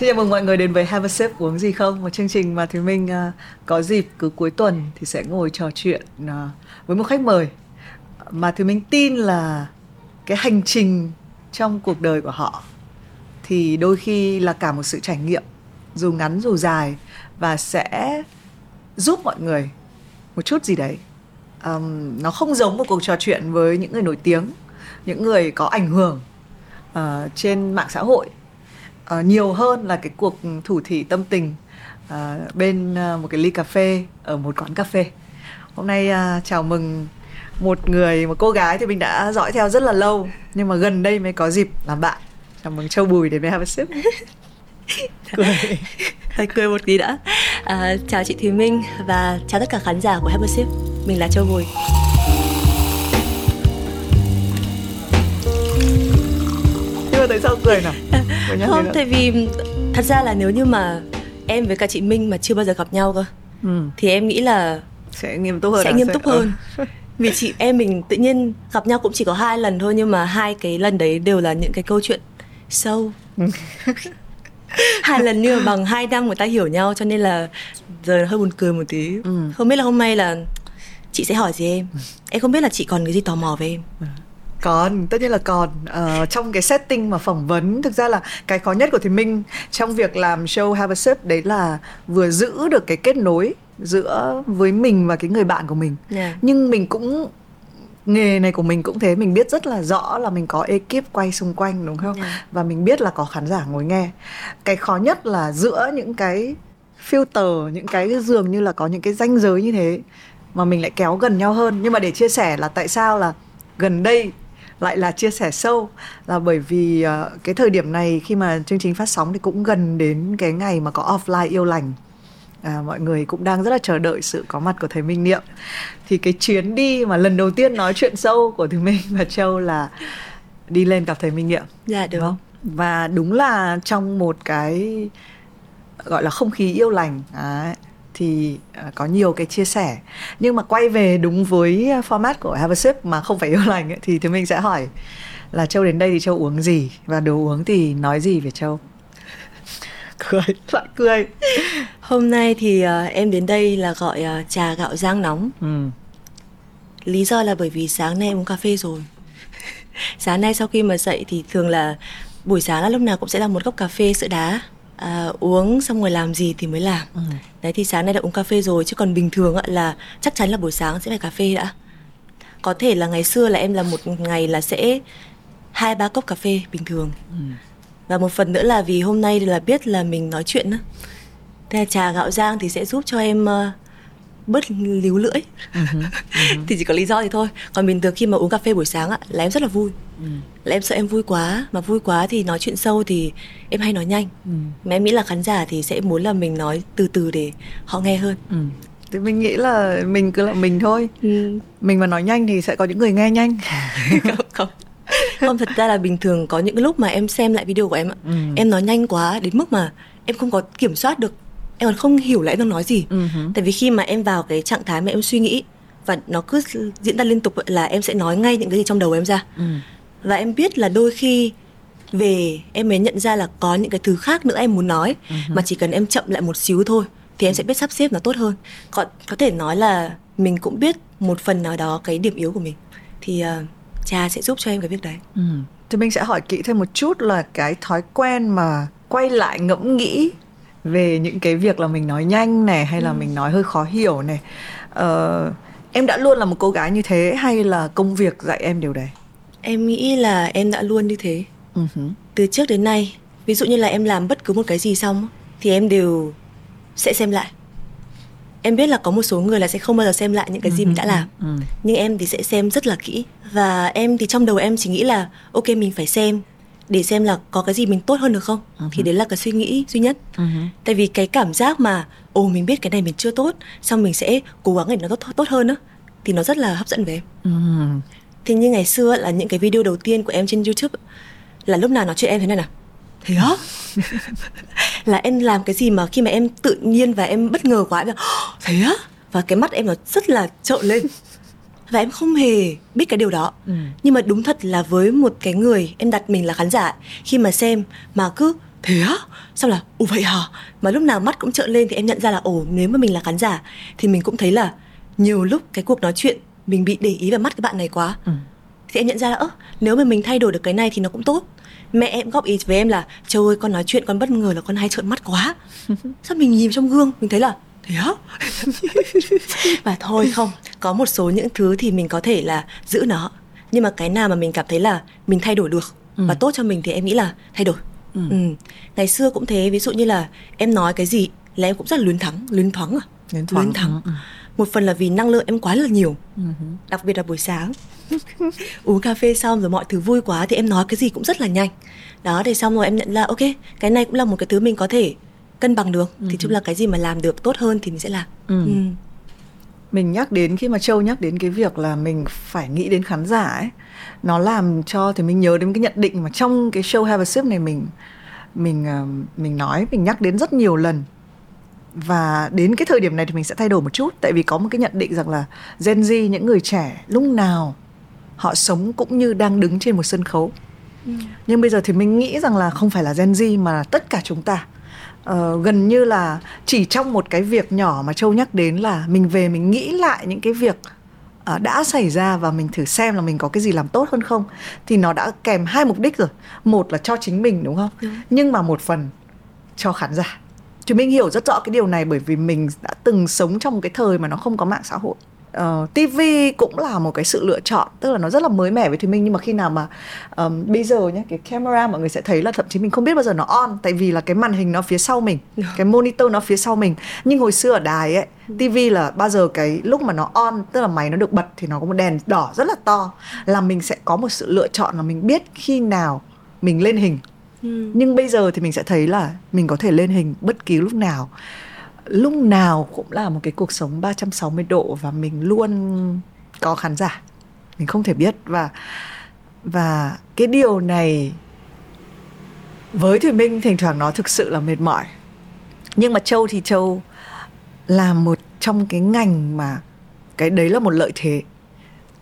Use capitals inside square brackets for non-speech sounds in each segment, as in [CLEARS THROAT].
Xin chào mừng mọi người đến với Have a Sip uống gì không? Một chương trình mà thúy Minh uh, có dịp cứ cuối tuần thì sẽ ngồi trò chuyện uh, với một khách mời Mà thúy Minh tin là cái hành trình trong cuộc đời của họ Thì đôi khi là cả một sự trải nghiệm Dù ngắn dù dài Và sẽ giúp mọi người một chút gì đấy. Um, Nó không giống một cuộc trò chuyện với những người nổi tiếng Những người có ảnh hưởng uh, trên mạng xã hội uh, nhiều hơn là cái cuộc thủ thỉ tâm tình uh, bên uh, một cái ly cà phê ở một quán cà phê. Hôm nay uh, chào mừng một người một cô gái thì mình đã dõi theo rất là lâu nhưng mà gần đây mới có dịp làm bạn. Chào mừng châu bùi đến với have a sip. Cười. Hơi cười một tí đã. À, chào chị thùy minh và chào tất cả khán giả của have a sip. Mình là châu bùi. Nhưng mà tại sao cười nào [LAUGHS] không tại vì thật ra là nếu như mà em với cả chị Minh mà chưa bao giờ gặp nhau cơ ừ. thì em nghĩ là sẽ nghiêm túc hơn sẽ nghiêm túc hơn. [LAUGHS] Ừ. vì chị em mình tự nhiên gặp nhau cũng chỉ có hai lần thôi nhưng mà hai cái lần đấy đều là những cái câu chuyện sâu. [LAUGHS] Hai lần như bằng hai năm người ta hiểu nhau cho nên là giờ hơi buồn cười một tí. Ừ. không biết là hôm nay là chị sẽ hỏi gì em? Em không biết là chị còn cái gì tò mò về em. Ừ còn tất nhiên là còn. Uh, trong cái setting mà phỏng vấn thực ra là cái khó nhất của thì minh trong việc làm show have a sip đấy là vừa giữ được cái kết nối giữa với mình và cái người bạn của mình. Yeah. nhưng mình cũng nghề này của mình cũng thế mình biết rất là rõ là mình có ekip quay xung quanh đúng không? Yeah. và mình biết là có khán giả ngồi nghe. Cái khó nhất là giữa những cái filter những cái dường như là có những cái ranh giới như thế mà mình lại kéo gần nhau hơn. Nhưng mà để chia sẻ là tại sao là gần đây lại là chia sẻ sâu. Là bởi vì uh, cái thời điểm này khi mà chương trình phát sóng thì cũng gần đến cái ngày mà có offline yêu lành. À, mọi người cũng đang rất là chờ đợi sự có mặt của thầy Minh Niệm. Thì cái chuyến đi mà lần đầu tiên nói chuyện sâu của thầy Minh và Châu là đi lên gặp thầy Minh Niệm dạ được không? Và đúng là trong một cái gọi là không khí yêu lành. Đấy, thì uh, có nhiều cái chia sẻ. Nhưng mà quay về đúng với format của Have a Sip mà không phải [LAUGHS] yêu lành ấy, thì thì mình sẽ hỏi là Châu đến đây thì Châu uống gì? Và đồ uống thì nói gì về Châu? [LAUGHS] Cười lại cười. Hôm nay thì uh, em đến đây là gọi uh, trà gạo rang nóng. Ừ. lý do là bởi vì sáng nay em uống cà phê rồi. [LAUGHS] Sáng nay sau khi mà dậy thì thường là buổi sáng là lúc nào cũng sẽ là một cốc cà phê sữa đá à, uống xong rồi làm gì thì mới làm. Ừ. đấy thì sáng nay đã uống cà phê rồi chứ còn bình thường là chắc chắn là buổi sáng sẽ phải cà phê đã. Có thể là ngày xưa là em là một ngày là sẽ hai ba cốc cà phê bình thường. Ừ. và một phần nữa là vì hôm nay là biết là mình nói chuyện á. Thế là trà gạo rang thì sẽ giúp cho em uh, bớt líu lưỡi. Uh-huh, [LAUGHS] uh-huh. thì chỉ có lý do thì thôi. Còn bình thường khi mà uống cà phê buổi sáng á là em rất là vui uh là em sợ em vui quá. Mà vui quá thì nói chuyện sâu thì em hay nói nhanh. Uh mà em nghĩ là khán giả thì sẽ muốn là mình nói từ từ để họ nghe hơn. Uh thì mình nghĩ là mình cứ là mình thôi. Ừ. mình mà nói nhanh thì sẽ có những người nghe nhanh. [LAUGHS] Không không. Không thật ra là bình thường có những lúc mà em xem lại video của em ạ ừ. em nói nhanh quá đến mức mà em không có kiểm soát được. Em còn không hiểu là em đang nói gì. Uh-huh. tại vì khi mà em vào cái trạng thái mà em suy nghĩ và nó cứ diễn ra liên tục là em sẽ nói ngay những cái gì trong đầu em ra. Uh-huh. Và em biết là đôi khi về em mới nhận ra là có những cái thứ khác nữa em muốn nói uh-huh. mà chỉ cần em chậm lại một xíu thôi thì em sẽ biết sắp xếp nó tốt hơn còn có thể nói là mình cũng biết một phần nào đó cái điểm yếu của mình thì uh, cha sẽ giúp cho em cái việc đấy ừ. thì mình sẽ hỏi kỹ thêm một chút là cái thói quen mà quay lại ngẫm nghĩ về những cái việc là mình nói nhanh này hay là ừ. mình nói hơi khó hiểu này uh, em đã luôn là một cô gái như thế hay là công việc dạy em điều đấy em nghĩ là em đã luôn như thế uh-huh. từ trước đến nay ví dụ như là em làm bất cứ một cái gì xong thì em đều sẽ xem lại em biết là có một số người là sẽ không bao giờ xem lại những cái gì mình đã làm uh-huh. nhưng em thì sẽ xem rất là kỹ và em thì trong đầu em chỉ nghĩ là ok mình phải xem để xem là có cái gì mình tốt hơn được không uh-huh. thì đấy là cái suy nghĩ duy nhất uh-huh. tại vì cái cảm giác mà ồ mình biết cái này mình chưa tốt xong mình sẽ cố gắng để nó tốt tốt hơn á thì nó rất là hấp dẫn với em uh-huh. Thì như ngày xưa là những cái video đầu tiên của em trên youtube là lúc nào nói chuyện em thế này nào? Thế á? [LAUGHS] Là em làm cái gì mà khi mà em tự nhiên và em bất ngờ quá em thế á? Và cái mắt em nó rất là trợn lên. Và em không hề biết cái điều đó. Ừ. nhưng mà đúng thật là với một cái người em đặt mình là khán giả khi mà xem mà cứ thế á? Sao là ồ vậy hả? Mà lúc nào mắt cũng trợn lên thì em nhận ra là ồ nếu mà mình là khán giả thì mình cũng thấy là nhiều lúc cái cuộc nói chuyện mình bị để ý vào mắt cái bạn này quá ừ. thì em nhận ra là ơ nếu mà mình thay đổi được cái này thì nó cũng tốt mẹ em góp ý với em là trời ơi con nói chuyện con bất ngờ là con hay trợn mắt quá [LAUGHS] sao mình nhìn trong gương mình thấy là thế á [LAUGHS] và thôi không có một số những thứ thì mình có thể là giữ nó nhưng mà cái nào mà mình cảm thấy là mình thay đổi được ừ. và tốt cho mình thì em nghĩ là thay đổi ừ. Ừ. ngày xưa cũng thế ví dụ như là em nói cái gì là em cũng rất là luyến thắng luyến thoáng à luyến thoáng, luyến thắng ừ. Một phần là vì năng lượng em quá là nhiều ừ. đặc biệt là buổi sáng [LAUGHS] uống cà phê xong rồi mọi thứ vui quá thì em nói cái gì cũng rất là nhanh đó thì xong rồi em nhận ra ok cái này cũng là một cái thứ mình có thể cân bằng được ừ. thì chung là cái gì mà làm được tốt hơn thì mình sẽ làm ừ. Ừ. mình nhắc đến khi mà châu nhắc đến cái việc là mình phải nghĩ đến khán giả ấy nó làm cho thì mình nhớ đến cái nhận định mà trong cái show Have a Sip này mình mình ờ, mình nói mình nhắc đến rất nhiều lần và đến cái thời điểm này thì mình sẽ thay đổi một chút. Tại vì có một cái nhận định rằng là Gen Z những người trẻ lúc nào họ sống cũng như đang đứng trên một sân khấu. Ừ. nhưng bây giờ thì mình nghĩ rằng là không phải là Gen Z mà là tất cả chúng ta. Uh, gần như là chỉ trong một cái việc nhỏ mà châu nhắc đến là mình về mình nghĩ lại những cái việc uh, đã xảy ra và mình thử xem là mình có cái gì làm tốt hơn không thì nó đã kèm hai mục đích rồi. Một là cho chính mình đúng không? Đúng. nhưng mà một phần cho khán giả thì mình hiểu rất rõ cái điều này bởi vì mình đã từng sống trong cái thời mà nó không có mạng xã hội. Uh, ờ, TV cũng là một cái sự lựa chọn tức là nó rất là mới mẻ với Thùy Minh. Nhưng mà khi nào mà um, bây giờ nhé cái camera mọi người sẽ thấy là thậm chí mình không biết bao giờ nó on. Tại vì là cái màn hình nó phía sau mình cái monitor nó phía sau mình. Nhưng hồi xưa ở đài ấy ừ. TV là bao giờ cái lúc mà nó on tức là máy nó được bật thì nó có một đèn đỏ rất là to là mình sẽ có một sự lựa chọn là mình biết khi nào mình lên hình ừ. nhưng bây giờ thì mình sẽ thấy là mình có thể lên hình bất kỳ lúc nào. Lúc nào cũng là một cái cuộc sống 360 độ và mình luôn có khán giả. Mình không thể biết và và cái điều này với Thùy Minh thỉnh thoảng nó thực sự là mệt mỏi. Nhưng mà Châu thì Châu là một trong cái ngành mà cái đấy là một lợi thế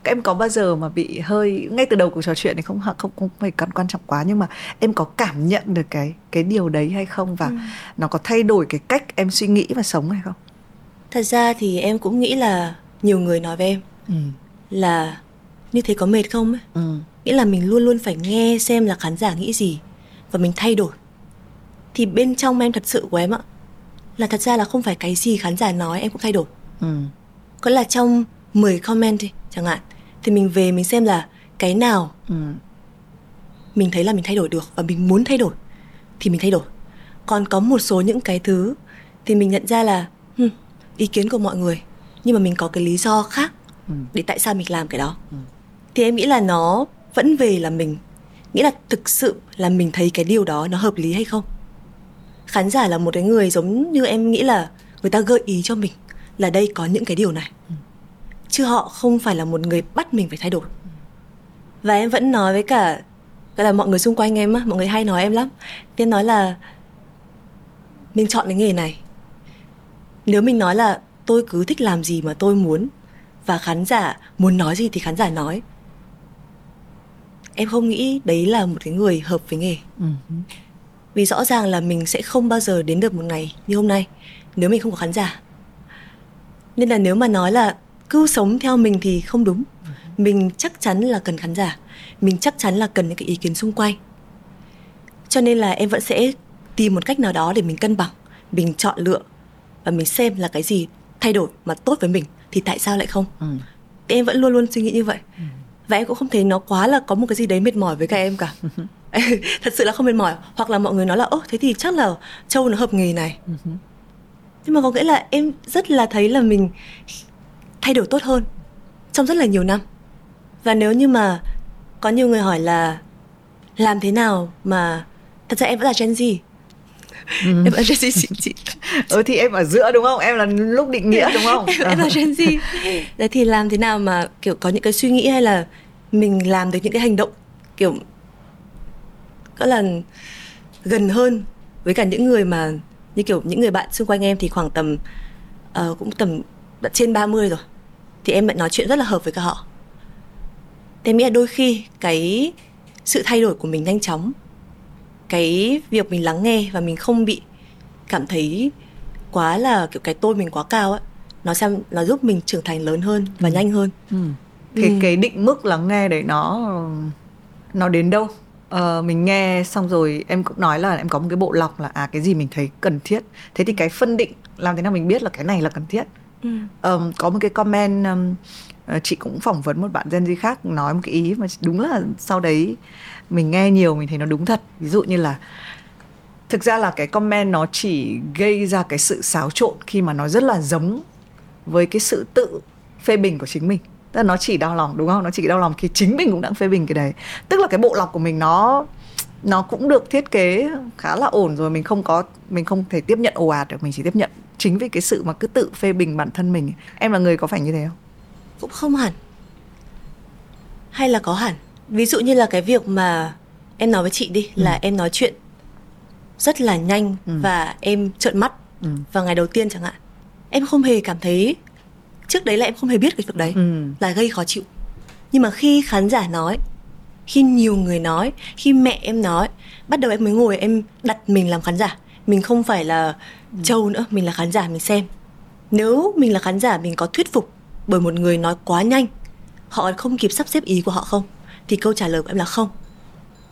các em có bao giờ mà bị hơi ngay từ đầu cuộc trò chuyện này không không không phải quan quan trọng quá nhưng mà em có cảm nhận được cái cái điều đấy hay không và ừ. nó có thay đổi cái cách em suy nghĩ và sống hay không thật ra thì em cũng nghĩ là nhiều người nói với em ừ. là như thế có mệt không ấy ừ. nghĩa là mình luôn luôn phải nghe xem là khán giả nghĩ gì và mình thay đổi thì bên trong em thật sự của em ạ là thật ra là không phải cái gì khán giả nói em cũng thay đổi ừ. có là trong 10 comment đi chẳng hạn thì mình về mình xem là cái nào ừ. mình thấy là mình thay đổi được và mình muốn thay đổi thì mình thay đổi còn có một số những cái thứ thì mình nhận ra là hmm, ý kiến của mọi người nhưng mà mình có cái lý do khác ừ. để tại sao mình làm cái đó ừ. thì em nghĩ là nó vẫn về là mình nghĩ là thực sự là mình thấy cái điều đó nó hợp lý hay không khán giả là một cái người giống như em nghĩ là người ta gợi ý cho mình là đây có những cái điều này ừ chứ họ không phải là một người bắt mình phải thay đổi. Và em vẫn nói với cả gọi là mọi người xung quanh em á mọi người hay nói em lắm. Em nói là mình chọn cái nghề này. Nếu mình nói là tôi cứ thích làm gì mà tôi muốn và khán giả muốn nói gì thì khán giả nói. Em không nghĩ đấy là một cái người hợp với nghề. Uh vì rõ ràng là mình sẽ không bao giờ đến được một ngày như hôm nay nếu mình không có khán giả. Nên là nếu mà nói là cứ sống theo mình thì không đúng. Mình chắc chắn là cần khán giả. Mình chắc chắn là cần những cái ý kiến xung quanh. Cho nên là em vẫn sẽ tìm một cách nào đó để mình cân bằng mình chọn lựa và mình xem là cái gì thay đổi mà tốt với mình thì tại sao lại không? Ừ. em vẫn luôn luôn suy nghĩ như vậy. Ừ. và em cũng không thấy nó quá là có một cái gì đấy mệt mỏi với các em cả. [LAUGHS] Thật sự là không mệt mỏi. Hoặc là mọi người nói là ố thế thì chắc là châu nó hợp nghề này. Ừ. nhưng mà có nghĩa là em rất là thấy là mình thay đổi tốt hơn trong rất là nhiều năm. Và nếu như mà có nhiều người hỏi là làm thế nào mà thật ra em vẫn là Gen Z. Ừ. em là Gen Z chị, chị. Ừ thì em ở giữa đúng không? Em là lúc định nghĩa đúng không? Em, em là Gen Z. Đấy thì làm thế nào mà kiểu có những cái suy nghĩ hay là mình làm được những cái hành động kiểu có là gần hơn với cả những người mà như kiểu những người bạn xung quanh em thì khoảng tầm uh, cũng tầm trên 30 rồi thì em lại nói chuyện rất là hợp với cả họ thế là đôi khi cái sự thay đổi của mình nhanh chóng cái việc mình lắng nghe và mình không bị cảm thấy quá là kiểu cái tôi mình quá cao ấy nó xem nó giúp mình trưởng thành lớn hơn và ừ. nhanh hơn ừ. cái ừ. cái định mức lắng nghe đấy nó nó đến đâu uh, mình nghe xong rồi em cũng nói là em có một cái bộ lọc là à cái gì mình thấy cần thiết thế thì cái phân định làm thế nào mình biết là cái này là cần thiết ừ. um, có một cái comment um, chị cũng phỏng vấn một bạn Gen Z khác nói một cái ý mà đúng là sau đấy mình nghe nhiều mình thấy nó đúng thật. Ví dụ như là thực ra là cái comment nó chỉ gây ra cái sự xáo trộn khi mà nó rất là giống với cái sự tự phê bình của chính mình. Tức là nó chỉ đau lòng đúng không? Nó chỉ đau lòng khi chính mình cũng đang phê bình cái đấy. Tức là cái bộ lọc của mình nó nó cũng được thiết kế khá là ổn rồi mình không có mình không thể tiếp nhận ồ ạt được mình chỉ tiếp nhận chính vì cái sự mà cứ tự phê bình bản thân mình em là người có phải như thế không cũng không hẳn hay là có hẳn ví dụ như là cái việc mà em nói với chị đi ừ. là em nói chuyện rất là nhanh ừ. và em trợn mắt ừ. vào ngày đầu tiên chẳng hạn em không hề cảm thấy trước đấy là em không hề biết cái việc đấy ừ. là gây khó chịu nhưng mà khi khán giả nói khi nhiều người nói khi mẹ em nói bắt đầu em mới ngồi em đặt mình làm khán giả mình không phải là ừ. châu nữa mình là khán giả mình xem nếu mình là khán giả mình có thuyết phục bởi một người nói quá nhanh họ không kịp sắp xếp ý của họ không thì câu trả lời của em là không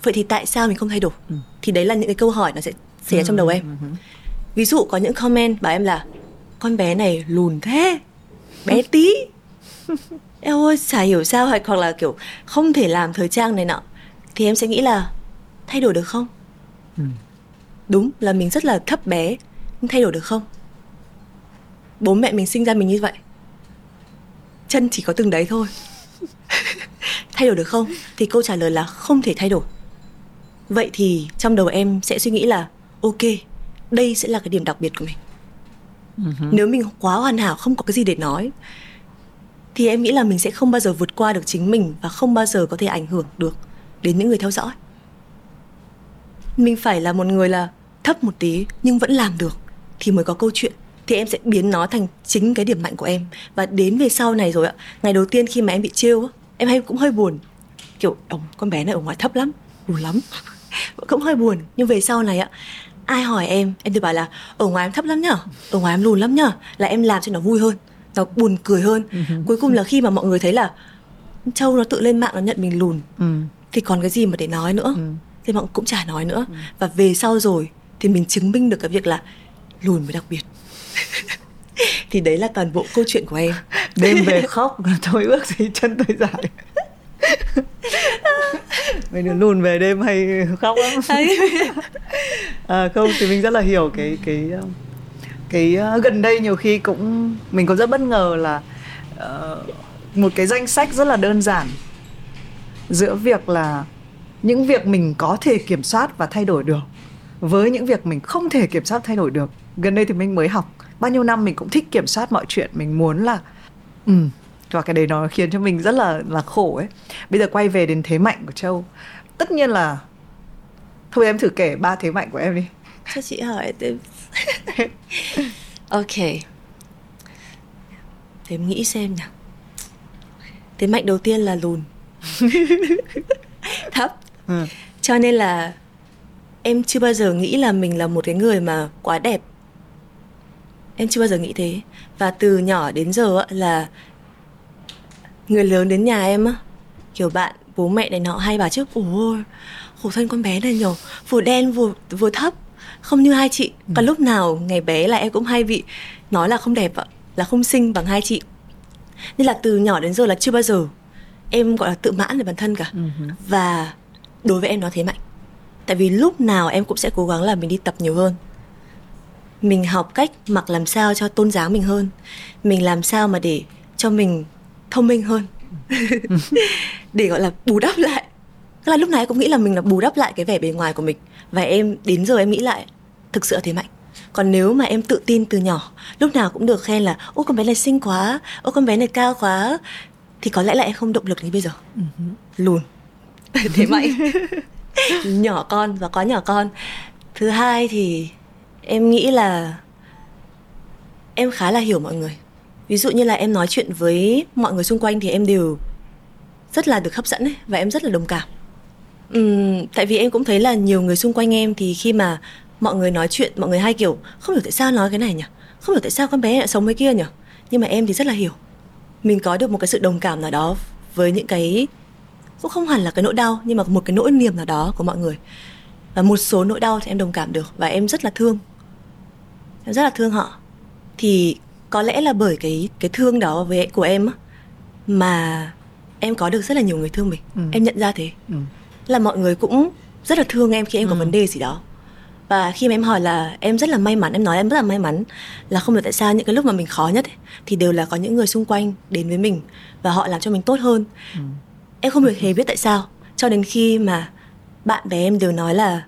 vậy thì tại sao mình không thay đổi ừ. thì đấy là những cái câu hỏi nó sẽ xảy ra ừ. trong đầu em ừ. ví dụ có những comment bảo em là con bé này lùn thế bé tí em ơi chả hiểu sao hoặc hoặc là kiểu không thể làm thời trang này nọ thì em sẽ nghĩ là thay đổi được không ừ. đúng là mình rất là thấp bé nhưng thay đổi được không? Bố mẹ mình sinh ra mình như vậy chân chỉ có từng đấy thôi. [LAUGHS] Thay đổi được không? Thì câu trả lời là không thể thay đổi. Vậy thì trong đầu em sẽ suy nghĩ là ok đây sẽ là cái điểm đặc biệt của mình. Uh-huh. nếu mình quá hoàn hảo không có cái gì để nói thì em nghĩ là mình sẽ không bao giờ vượt qua được chính mình và không bao giờ có thể ảnh hưởng được đến những người theo dõi. Mình phải là một người là thấp một tí nhưng vẫn làm được thì mới có câu chuyện thì em sẽ biến nó thành chính cái điểm mạnh của em. Và đến về sau này rồi ạ ngày đầu tiên khi mà em bị trêu em hay cũng hơi buồn. Kiểu ông con bé này ở ngoài thấp lắm buồn lắm. [LAUGHS] Cũng hơi buồn. Nhưng về sau này ạ ai hỏi em em thì bảo là ở ngoài em thấp lắm nhở ở ngoài em lùn lắm nhở là em làm cho nó vui hơn nó buồn cười hơn. Ừ cuối cùng là khi mà mọi người thấy là châu nó tự lên mạng nó nhận mình lùn ừ. thì còn cái gì mà để nói nữa? Ừ. thì mọi người cũng chả nói nữa. Ừ. và về sau rồi thì mình chứng minh được cái việc là lùn mới đặc biệt. [LAUGHS] Thì đấy là toàn bộ câu chuyện của em. Đêm về [LAUGHS] khóc tôi ước gì chân tôi dài mình được lùn về đêm hay khóc lắm. [LAUGHS] À, không thì mình rất là hiểu cái cái cái uh, gần đây nhiều khi cũng mình có rất bất ngờ là uh, một cái danh sách rất là đơn giản giữa việc là những việc mình có thể kiểm soát và thay đổi được với những việc mình không thể kiểm soát thay đổi được gần đây thì mình mới học. Bao nhiêu năm mình cũng thích kiểm soát mọi chuyện. Mình muốn là ừ và cái đấy nó khiến cho mình rất là là khổ ấy. Bây giờ quay về đến thế mạnh của châu. Tất nhiên là thôi em thử kể ba thế mạnh của em đi. Cho chị hỏi tiếp ok. Để em nghĩ xem nào. Thế mạnh đầu tiên là lùn. [LAUGHS] Thấp. Ừ. cho nên là em chưa bao giờ nghĩ là mình là một cái người mà quá đẹp em chưa bao giờ nghĩ thế. Và từ nhỏ đến giờ là người lớn đến nhà em á kiểu bạn bố mẹ này nọ hay bảo trước ôi khổ thân con bé này nhở vừa đen vừa vừa thấp không như hai chị. Ừ. còn lúc nào ngày bé là em cũng hay bị nói là không đẹp ạ là không xinh bằng hai chị. Nên là từ nhỏ đến giờ là chưa bao giờ em gọi là tự mãn về bản thân cả. Uh-huh. và đối với em nó thế mạnh. Tại vì lúc nào em cũng sẽ cố gắng là mình đi tập nhiều hơn mình học cách mặc làm sao cho tôn giáo mình hơn. Mình làm sao mà để cho mình thông minh hơn. [LAUGHS] Để gọi là bù đắp lại. Tức là lúc này em cũng nghĩ là mình là bù đắp lại cái vẻ bề ngoài của mình. Và em đến giờ em nghĩ lại thực sự là thế mạnh. Còn nếu mà em tự tin từ nhỏ lúc nào cũng được khen là ô con bé này xinh quá ô con bé này cao quá thì có lẽ là em không động lực như bây giờ. Uh-huh. lùn [LAUGHS] thế mạnh. [LAUGHS] Nhỏ con và có nhỏ con. Thứ hai thì em nghĩ là em khá là hiểu mọi người. Ví dụ như là em nói chuyện với mọi người xung quanh thì em đều rất là được hấp dẫn ấy, và em rất là đồng cảm. Uhm, tại vì em cũng thấy là nhiều người xung quanh em thì khi mà mọi người nói chuyện mọi người hay kiểu không hiểu tại sao nói cái này nhỉ? Không hiểu tại sao con bé lại sống với kia nhỉ? Nhưng mà em thì rất là hiểu. Mình có được một cái sự đồng cảm nào đó với những cái cũng không hẳn là cái nỗi đau nhưng mà một cái nỗi niềm nào đó của mọi người. Và một số nỗi đau thì em đồng cảm được và em rất là thương rất là thương họ thì có lẽ là bởi cái cái thương đó với của em mà em có được rất là nhiều người thương mình ừ. em nhận ra thế ừ. là mọi người cũng rất là thương em khi em ừ. có vấn đề gì đó và khi mà em hỏi là em rất là may mắn em nói em rất là may mắn là không hiểu tại sao những cái lúc mà mình khó nhất ấy, thì đều là có những người xung quanh đến với mình và họ làm cho mình tốt hơn ừ. em không được hề biết tại sao cho đến khi mà bạn bè em đều nói là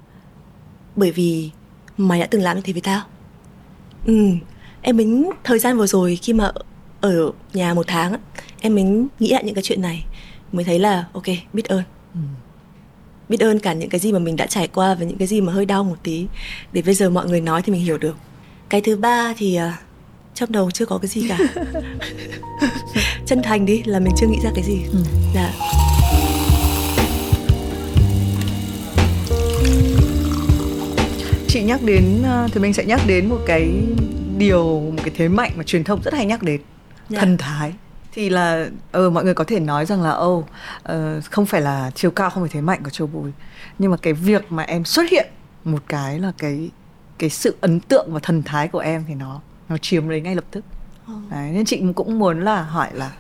bởi vì mày đã từng làm như thế với tao ừ. Em mình thời gian vừa rồi khi mà ở nhà một tháng em mình nghĩ lại những cái chuyện này mới thấy là ok biết ơn. Ừ. Biết ơn cả những cái gì mà mình đã trải qua và những cái gì mà hơi đau một tí để bây giờ mọi người nói thì mình hiểu được. Cái thứ ba thì uh, trong đầu chưa có cái gì cả. [LAUGHS] Chân thành đi là mình chưa nghĩ ra cái gì. Ừ. dạ chị nhắc đến ờ, thì mình sẽ nhắc đến một cái điều một cái thế mạnh mà truyền thông rất hay nhắc đến dạ. thần thái thì là ờ mọi người có thể nói rằng là ô oh, uh, không phải là chiều cao không phải thế mạnh của châu bùi nhưng mà cái việc mà em xuất hiện một cái là cái cái sự ấn tượng và thần thái của em thì nó nó chiếm lấy ngay lập tức ừ. Đấy, nên chị cũng muốn là hỏi là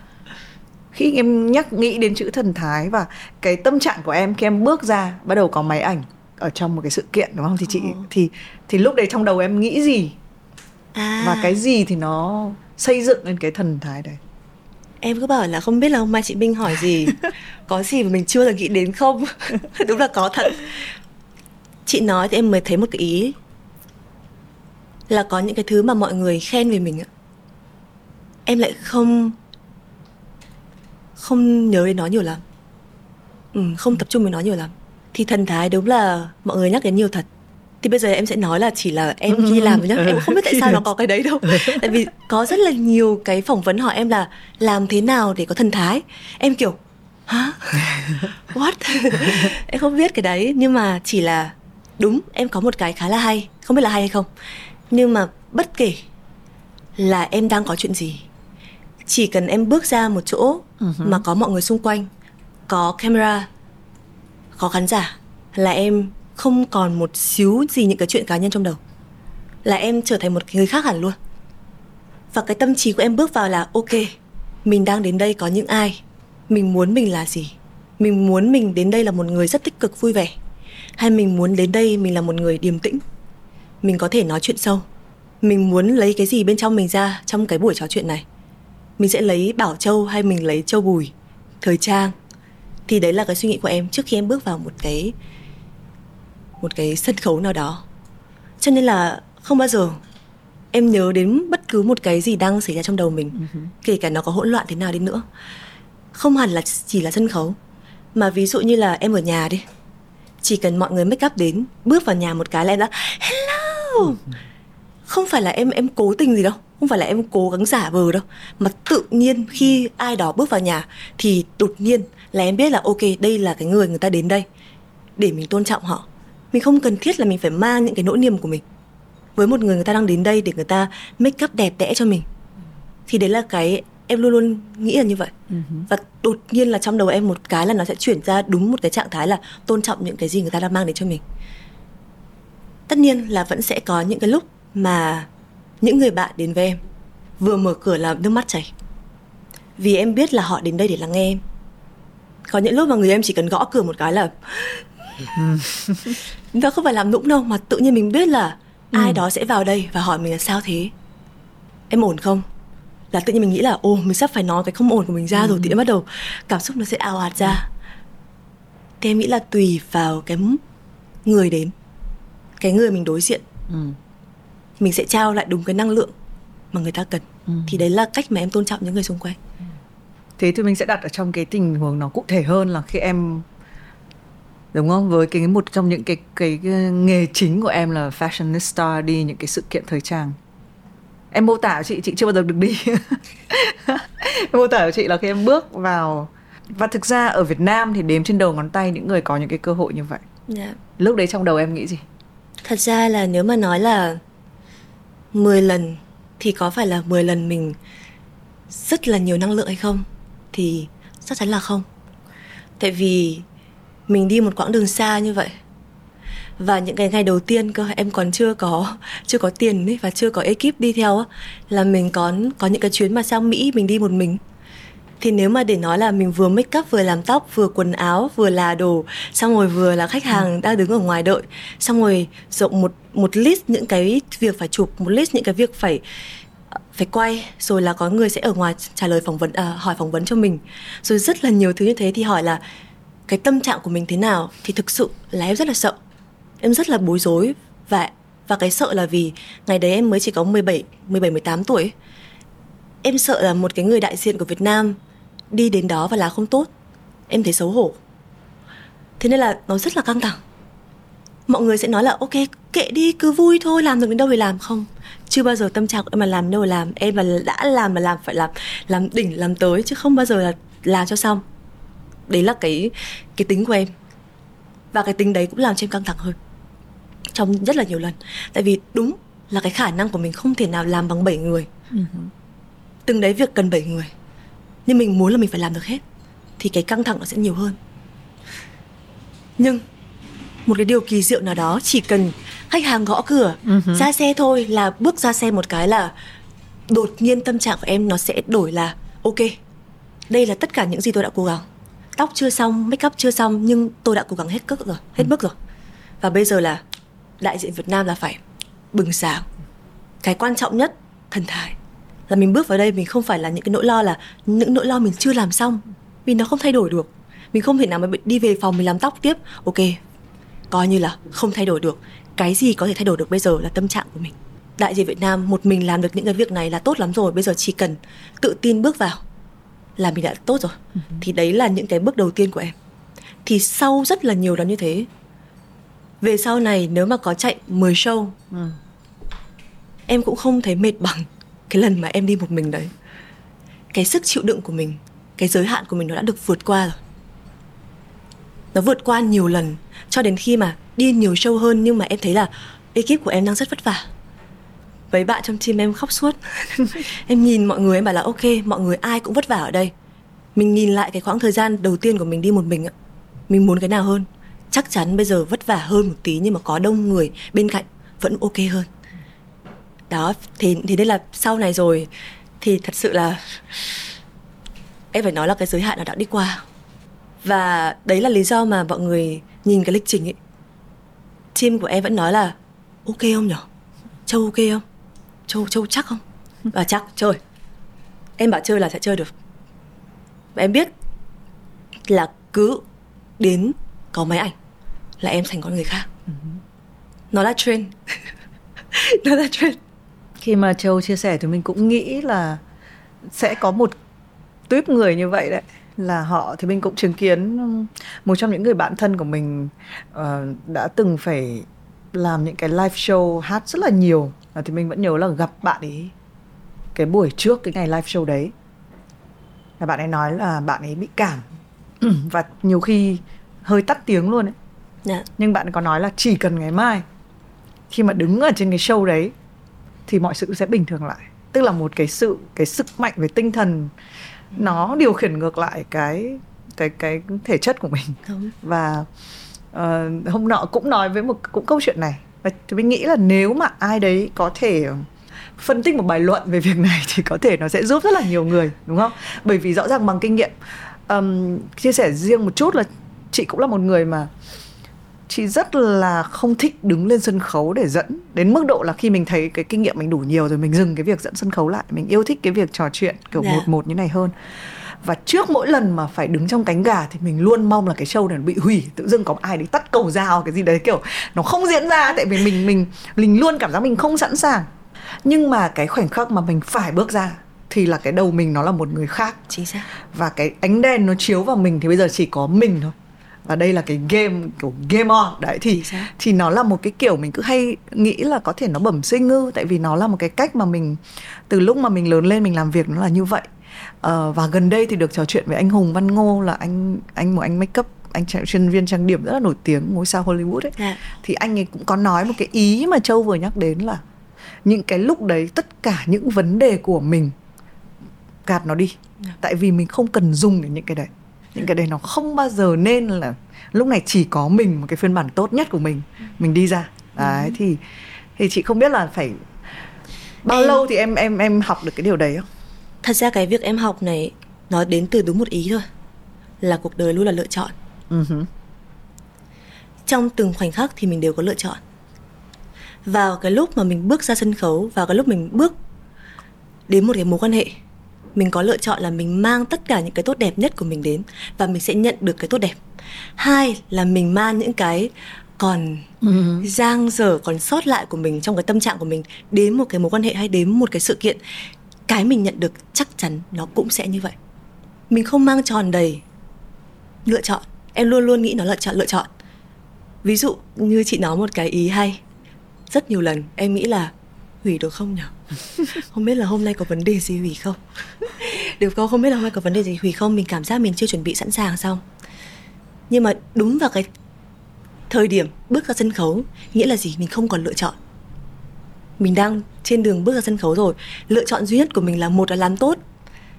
khi em nhắc nghĩ đến chữ thần thái và cái tâm trạng của em khi em bước ra bắt đầu có máy ảnh ở trong một cái sự kiện đúng không? Thì chị ừ. thì thì lúc đấy trong đầu em nghĩ gì? À. và cái gì thì nó xây dựng lên cái thần thái đấy? Em cứ bảo là không biết là hôm mai chị Minh hỏi gì. [LAUGHS] Có gì mà mình chưa được nghĩ đến không? [LAUGHS] Đúng là có thật. Chị nói thì em mới thấy một cái ý là có những cái thứ mà mọi người khen về mình ạ. Em lại không không nhớ đến nó nhiều lắm. Ừ, không tập trung với nó nhiều lắm thì thần thái đúng là mọi người nhắc đến nhiều thật. Thì bây giờ em sẽ nói là chỉ là em khi [LAUGHS] làm nhá. Em không biết tại sao nó có cái đấy đâu. [LAUGHS] Tại vì có rất là nhiều cái phỏng vấn hỏi em là làm thế nào để có thần thái? Em kiểu hả? What? [LAUGHS] Em không biết cái đấy nhưng mà chỉ là đúng em có một cái khá là hay. Không biết là hay hay không. Nhưng mà bất kể là em đang có chuyện gì chỉ cần em bước ra một chỗ uh-huh. mà có mọi người xung quanh có camera có khán giả, là em không còn một xíu gì những cái chuyện cá nhân trong đầu. Là em trở thành một người khác hẳn luôn. Và cái tâm trí của em bước vào là, ok, mình đang đến đây có những ai? Mình muốn mình là gì? Mình muốn mình đến đây là một người rất tích cực, vui vẻ? Hay mình muốn đến đây mình là một người điềm tĩnh? Mình có thể nói chuyện sâu. Mình muốn lấy cái gì bên trong mình ra trong cái buổi trò chuyện này? Mình sẽ lấy bảo châu hay mình lấy châu bùi, thời trang thì đấy là cái suy nghĩ của em trước khi em bước vào một cái một cái sân khấu nào đó cho nên là không bao giờ em nhớ đến bất cứ một cái gì đang xảy ra trong đầu mình uh-huh. kể cả nó có hỗn loạn thế nào đi nữa không hẳn là chỉ là sân khấu mà ví dụ như là em ở nhà đi chỉ cần mọi người make up đến bước vào nhà một cái là em đã hello uh-huh. không phải là em em cố tình gì đâu không phải là em cố gắng giả vờ đâu mà tự nhiên khi ai đó bước vào nhà thì đột nhiên là em biết là ok đây là cái người người ta đến đây để mình tôn trọng họ. Mình không cần thiết là mình phải mang những cái nỗi niềm của mình với một người người ta đang đến đây để người ta make up đẹp đẽ cho mình. Thì đấy là cái em luôn luôn nghĩ là như vậy. Uh-huh. và đột nhiên là trong đầu em một cái là nó sẽ chuyển ra đúng một cái trạng thái là tôn trọng những cái gì người ta đang mang đến cho mình. Tất nhiên là vẫn sẽ có những cái lúc mà những người bạn đến với em vừa mở cửa là nước mắt chảy. Vì em biết là họ đến đây để lắng nghe em có những lúc mà người em chỉ cần gõ cửa một cái là [LAUGHS] nó không phải làm nũng đâu mà tự nhiên mình biết là ừ. ai đó sẽ vào đây và hỏi mình là sao thế em ổn không là tự nhiên mình nghĩ là ô mình sắp phải nói cái không ổn của mình ra ừ. rồi thì bắt đầu cảm xúc nó sẽ ào ạt ra thì em nghĩ là tùy vào cái người đến cái người mình đối diện ừ. mình sẽ trao lại đúng cái năng lượng mà người ta cần ừ. thì đấy là cách mà em tôn trọng những người xung quanh thế thì mình sẽ đặt ở trong cái tình huống nó cụ thể hơn là khi em đúng không? Với cái một trong những cái cái, cái nghề chính của em là fashionista đi những cái sự kiện thời trang. Em mô tả chị chị chưa bao giờ được đi. Em [LAUGHS] mô tả của chị là khi em bước vào và thực ra ở Việt Nam thì đếm trên đầu ngón tay những người có những cái cơ hội như vậy. Yeah. lúc đấy trong đầu em nghĩ gì? Thật ra là nếu mà nói là 10 lần thì có phải là 10 lần mình rất là nhiều năng lượng hay không thì chắc chắn là không. Tại vì mình đi một quãng đường xa như vậy, và những cái ngày đầu tiên cơ, em còn chưa có chưa có tiền ấy và chưa có ekip đi theo á, là mình có có những cái chuyến mà sang Mỹ mình đi một mình. Thì nếu mà để nói là mình vừa make up, vừa làm tóc, vừa quần áo, vừa là đồ, xong rồi vừa là khách hàng đang đứng ở ngoài đợi, xong rồi rộng một một list những cái việc phải chụp, một list những cái việc phải phải quay rồi là có người sẽ ở ngoài trả lời phỏng vấn à, hỏi phỏng vấn cho mình. Rồi rất là nhiều thứ như thế thì hỏi là cái tâm trạng của mình thế nào thì thực sự là em rất là sợ. Em rất là bối rối và và cái sợ là vì ngày đấy em mới chỉ có 17 17 18 tuổi. Em sợ là một cái người đại diện của Việt Nam đi đến đó và là không tốt. Em thấy xấu hổ. Thế nên là nó rất là căng thẳng. Mọi người sẽ nói là ok kệ đi cứ vui thôi làm được đến đâu thì làm. Không chưa bao giờ tâm trạng của em mà làm đâu làm em mà đã làm mà làm phải làm làm đỉnh làm tới chứ không bao giờ là làm cho xong. Đấy là cái cái tính của em. Và cái tính đấy cũng làm cho em căng thẳng hơn trong rất là nhiều lần. Tại vì đúng là cái khả năng của mình không thể nào làm bằng 7 người. Uh-huh. từng đấy việc cần 7 người nhưng mình muốn là mình phải làm được hết thì cái căng thẳng nó sẽ nhiều hơn. Nhưng một cái điều kỳ diệu nào đó chỉ cần khách hàng gõ cửa uh-huh. ra xe thôi là bước ra xe một cái là đột nhiên tâm trạng của em nó sẽ đổi là ok đây là tất cả những gì tôi đã cố gắng. Tóc chưa xong make up chưa xong nhưng tôi đã cố gắng hết cước rồi hết uh-huh. mức rồi. Và bây giờ là đại diện Việt Nam là phải bừng sáng. Cái quan trọng nhất thần thái. Là mình bước vào đây mình không phải là những cái nỗi lo là những nỗi lo mình chưa làm xong vì nó không thay đổi được. Mình không thể nào mà đi về phòng mình làm tóc tiếp. Ok coi như là không thay đổi được cái gì có thể thay đổi được bây giờ là tâm trạng của mình. Đại diện Việt Nam một mình làm được những cái việc này là tốt lắm rồi bây giờ chỉ cần tự tin bước vào là mình đã tốt rồi. Uh-huh. thì đấy là những cái bước đầu tiên của em. Thì sau rất là nhiều lần như thế về sau này nếu mà có chạy 10 show uh. em cũng không thấy mệt bằng cái lần mà em đi một mình đấy. Cái sức chịu đựng của mình cái giới hạn của mình nó đã được vượt qua rồi. Nó vượt qua nhiều lần cho đến khi mà đi nhiều show hơn nhưng mà em thấy là ekip của em đang rất vất vả. Mấy bạn trong team em khóc suốt. [LAUGHS] Em nhìn mọi người em bảo là, ok, mọi người ai cũng vất vả ở đây. Mình nhìn lại cái khoảng thời gian đầu tiên của mình đi một mình ạ. Mình muốn cái nào hơn? Chắc chắn bây giờ vất vả hơn một tí nhưng mà có đông người bên cạnh vẫn ok hơn. Đó, thì thì đây là sau này rồi. Thì thật sự là em phải nói là cái giới hạn nó đã đi qua. Và đấy là lý do mà mọi người nhìn cái lịch trình ấy team của em vẫn nói là ok không nhở châu ok không? Châu châu chắc không? [LAUGHS] Và chắc chơi. Em bảo chơi là sẽ chơi được. Và em biết là cứ đến có máy ảnh là em thành con người khác. Uh nó là trend. [LAUGHS] Nó là trend. Khi mà châu chia sẻ thì mình cũng nghĩ là sẽ có một tuyếp người như vậy đấy là họ thì mình cũng chứng kiến một trong những người bạn thân của mình uh, đã từng phải làm những cái live show hát rất là nhiều và thì mình vẫn nhớ là gặp bạn ấy cái buổi trước cái ngày live show đấy là bạn ấy nói là bạn ấy bị cảm [CLEARS THROAT] và nhiều khi hơi tắt tiếng luôn ấy yeah. Dạ. nhưng bạn có nói là chỉ cần ngày mai khi mà đứng ở trên cái show đấy thì mọi sự sẽ bình thường lại tức là một cái sự cái sức mạnh về tinh thần nó điều khiển ngược lại cái cái cái thể chất của mình. Đúng. và uh, hôm nọ cũng nói với một cũng câu chuyện này. Và mình nghĩ là nếu mà ai đấy có thể phân tích một bài luận về việc này thì có thể nó sẽ giúp rất là nhiều người đúng không? Bởi vì rõ ràng bằng kinh nghiệm um, chia sẻ riêng một chút là chị cũng là một người mà chị rất là không thích đứng lên sân khấu để dẫn đến mức độ là khi mình thấy cái kinh nghiệm mình đủ nhiều rồi mình dừng cái việc dẫn sân khấu lại mình yêu thích cái việc trò chuyện kiểu yeah. Dạ. một một như này hơn và trước mỗi lần mà phải đứng trong cánh gà thì mình luôn mong là cái show này bị hủy tự dưng có ai đấy tắt cầu dao cái gì đấy kiểu nó không diễn ra tại vì mình mình mình luôn cảm giác mình không sẵn sàng nhưng mà cái khoảnh khắc mà mình phải bước ra thì là cái đầu mình nó là một người khác chính xác và cái ánh đèn nó chiếu vào mình thì bây giờ chỉ có mình thôi và đây là cái game kiểu game on đấy thì thì nó là một cái kiểu mình cứ hay nghĩ là có thể nó bẩm sinh ngư tại vì nó là một cái cách mà mình từ lúc mà mình lớn lên mình làm việc nó là như vậy uh, và gần đây thì được trò chuyện với anh Hùng Văn Ngô là anh anh một anh make up anh chuyên viên trang điểm rất là nổi tiếng ngôi sao Hollywood ấy. Dạ. thì anh ấy cũng có nói một cái ý mà Châu vừa nhắc đến là những cái lúc đấy tất cả những vấn đề của mình gạt nó đi. Dạ. tại vì mình không cần dùng đến những cái đấy những cái đấy nó không bao giờ nên là lúc này chỉ có mình một cái phiên bản tốt nhất của mình mình đi ra đấy ừ. thì thì chị không biết là phải bao em... lâu thì em em em học được cái điều đấy không thật ra cái việc em học này nó đến từ đúng một ý thôi là cuộc đời luôn là lựa chọn uh-huh. trong từng khoảnh khắc thì mình đều có lựa chọn vào cái lúc mà mình bước ra sân khấu vào cái lúc mình bước đến một cái mối quan hệ mình có lựa chọn là mình mang tất cả những cái tốt đẹp nhất của mình đến và mình sẽ nhận được cái tốt đẹp. Hai là mình mang những cái còn uh-huh. giang dở còn sót lại của mình trong cái tâm trạng của mình đến một cái mối quan hệ hay đến một cái sự kiện cái mình nhận được chắc chắn nó cũng sẽ như vậy. Mình không mang tròn đầy lựa chọn. Em luôn luôn nghĩ nó là chọn lựa chọn. Ví dụ như chị nói một cái ý hay rất nhiều lần em nghĩ là hủy được không nhỉ [LAUGHS] không biết là hôm nay có vấn đề gì hủy không? Được không? Không biết là hôm nay có vấn đề gì hủy không? Mình cảm giác mình chưa chuẩn bị sẵn sàng xong. Nhưng mà đúng vào cái thời điểm bước ra sân khấu, nghĩa là gì? Mình không còn lựa chọn. Mình đang trên đường bước ra sân khấu rồi. Lựa chọn duy nhất của mình là một là làm tốt,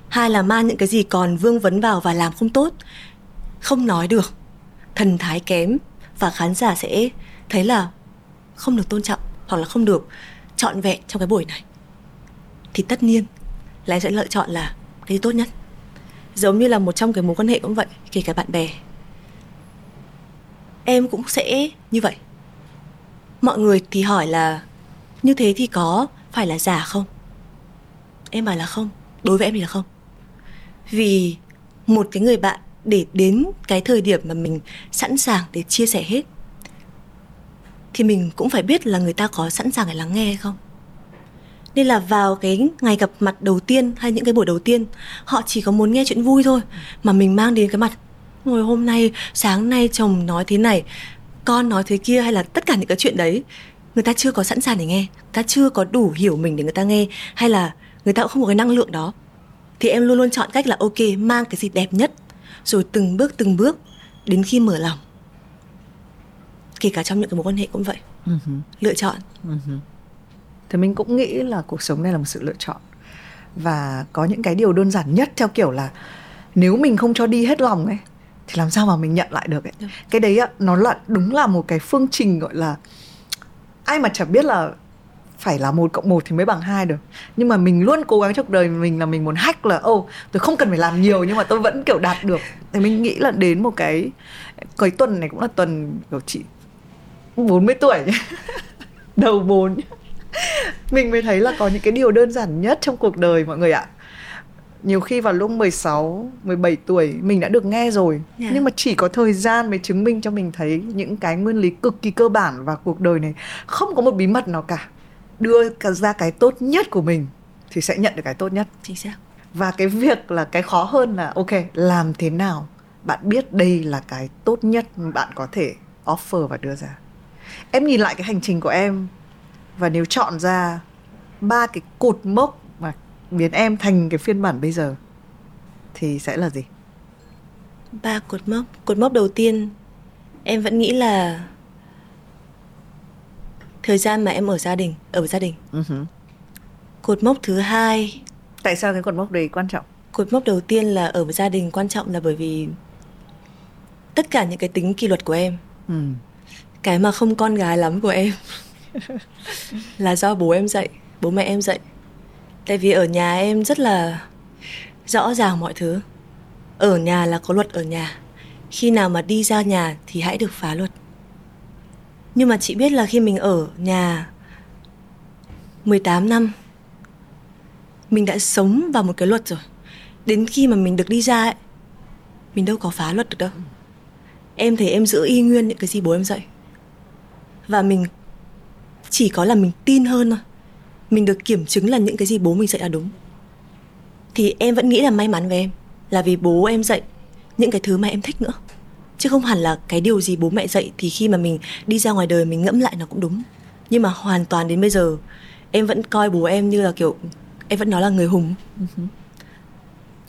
hai là mang những cái gì còn vương vấn vào và làm không tốt. Không nói được. Thần thái kém và khán giả sẽ thấy là không được tôn trọng hoặc là không được trọn vẹn trong cái buổi này thì tất nhiên là em sẽ lựa chọn là cái tốt nhất. Giống như là một trong cái mối quan hệ cũng vậy, kể cả bạn bè. Em cũng sẽ như vậy. Mọi người thì hỏi là như thế thì có phải là giả không? Em bảo là không, đối với em thì là không. Vì một cái người bạn để đến cái thời điểm mà mình sẵn sàng để chia sẻ hết, thì mình cũng phải biết là người ta có sẵn sàng để lắng nghe hay không nên là vào cái ngày gặp mặt đầu tiên hay những cái buổi đầu tiên họ chỉ có muốn nghe chuyện vui thôi mà mình mang đến cái mặt ngồi hôm nay sáng nay chồng nói thế này con nói thế kia hay là tất cả những cái chuyện đấy người ta chưa có sẵn sàng để nghe người ta chưa có đủ hiểu mình để người ta nghe hay là người ta cũng không có cái năng lượng đó. Thì em luôn luôn chọn cách là ok mang cái gì đẹp nhất. Rồi từng bước từng bước đến khi mở lòng. Kể cả trong những cái mối quan hệ cũng vậy. Uh-huh. lựa chọn. Uh-huh. Thì mình cũng nghĩ là cuộc sống này là một sự lựa chọn. Và có những cái điều đơn giản nhất theo kiểu là nếu mình không cho đi hết lòng ấy thì làm sao mà mình nhận lại được ấy? Được. cái đấy á nó là đúng là một cái phương trình gọi là ai mà chẳng biết là phải là một cộng một thì mới bằng hai được. Nhưng mà mình luôn cố gắng trong đời mình là mình muốn hack là ô oh, tôi không cần phải làm nhiều nhưng mà tôi vẫn kiểu đạt được. Thì mình nghĩ là đến một cái cái tuần này cũng là tuần của chị 40 tuổi. [LAUGHS] Đầu bốn [LAUGHS] mình mới thấy là có những cái điều đơn giản nhất trong cuộc đời mọi người ạ. Nhiều khi vào lúc 16, 17 tuổi mình đã được nghe rồi. Yeah. Dạ. nhưng mà chỉ có thời gian mới chứng minh cho mình thấy những cái nguyên lý cực kỳ cơ bản và cuộc đời này. Không có một bí mật nào cả. Đưa ra cái tốt nhất của mình thì sẽ nhận được cái tốt nhất. Chính xác. Và cái việc là cái khó hơn là ok làm thế nào? Bạn biết đây là cái tốt nhất bạn có thể offer và đưa ra. Em nhìn lại cái hành trình của em và nếu chọn ra ba cái cột mốc mà biến em thành cái phiên bản bây giờ thì sẽ là gì? Ba cột mốc. Cột mốc đầu tiên em vẫn nghĩ là thời gian mà em ở gia đình ở gia đình. Uh-huh. cột mốc thứ hai. Tại sao cái cột mốc đấy quan trọng? Cột mốc đầu tiên là ở gia đình quan trọng là bởi vì tất cả những cái tính kỷ luật của em ừ. cái mà không con gái lắm của em [LAUGHS] là do bố em dạy, bố mẹ em dạy. Tại vì ở nhà em rất là rõ ràng mọi thứ. Ở nhà là có luật ở nhà. Khi nào mà đi ra nhà thì hãy được phá luật. Nhưng mà chị biết là khi mình ở nhà 18 năm, Mình đã sống vào một cái luật rồi. Đến khi mà mình được đi ra ấy, Mình đâu có phá luật được đâu. Em thấy em giữ y nguyên những cái gì bố em dạy. Và mình chỉ có là mình tin hơn thôi. Mình được kiểm chứng là những cái gì bố mình dạy là đúng. Thì em vẫn nghĩ là may mắn với em Là vì bố em dạy những cái thứ mà em thích nữa. Chứ không hẳn là cái điều gì bố mẹ dạy thì khi mà mình đi ra ngoài đời mình ngẫm lại nó cũng đúng. Nhưng mà hoàn toàn đến bây giờ em vẫn coi bố em như là kiểu em vẫn nói là người hùng. Uh-huh.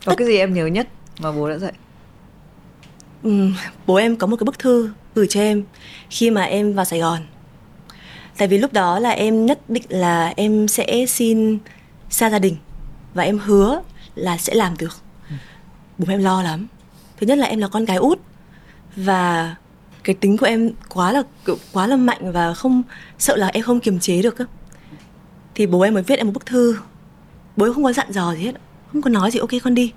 có Tất... cái gì em nhớ nhất mà bố đã dạy? Ừ, bố em có một cái bức thư gửi cho em khi mà em vào Sài Gòn tại vì lúc đó là em nhất định là em sẽ xin xa gia đình và em hứa là sẽ làm được bố em lo lắm. Thứ nhất là em là con gái út và cái tính của em quá là quá là mạnh và không, sợ là em không kiềm chế được thì bố em mới viết em một bức thư. Bố em không có dặn dò gì hết, không có nói gì, ok con đi.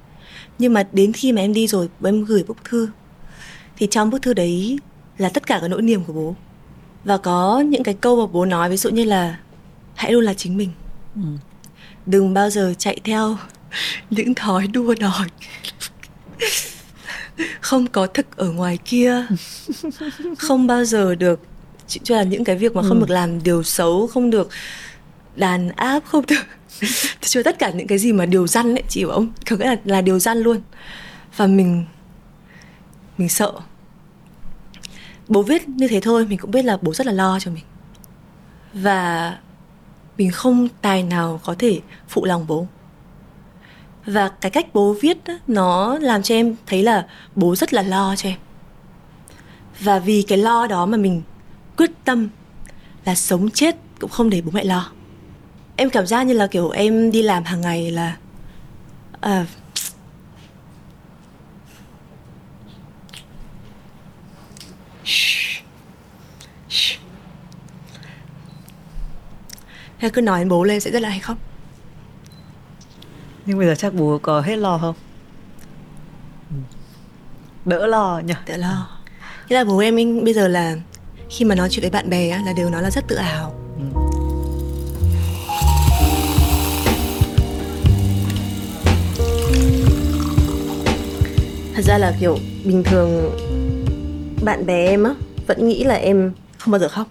Nhưng mà đến khi mà em đi rồi, bố em gửi bức thư. Thì trong bức thư đấy là tất cả cái nỗi niềm của bố và có những cái câu mà bố nói ví dụ như là hãy luôn là chính mình. Ừ. đừng bao giờ chạy theo [LAUGHS] những thói đua đòi. [LAUGHS] Không có thực ở ngoài kia. [LAUGHS] Không bao giờ được cho là những cái việc mà không ừ. được làm điều xấu không được đàn áp không được cho tất cả những cái gì mà điều răn ấy chị hiểu không? Có nghĩa là là điều răn luôn. Và mình mình sợ bố viết như thế thôi mình cũng biết là bố rất là lo cho mình. Và mình không tài nào có thể phụ lòng bố. Và cái cách bố viết đó, nó làm cho em thấy là bố rất là lo cho em. Và vì cái lo đó mà mình quyết tâm là sống chết cũng không để bố mẹ lo. Em cảm giác như là kiểu em đi làm hàng ngày là à, Thế cứ nói bố lên sẽ rất là hay khóc Nhưng bây giờ chắc bố có hết lo không? Ừ. Đỡ lo nhỉ? Đỡ lo Thế là bố em bây giờ là Khi mà nói chuyện với bạn bè á, là đều nói là rất tự hào ừ. Thật ra là kiểu bình thường bạn bè em á vẫn nghĩ là em không bao giờ khóc.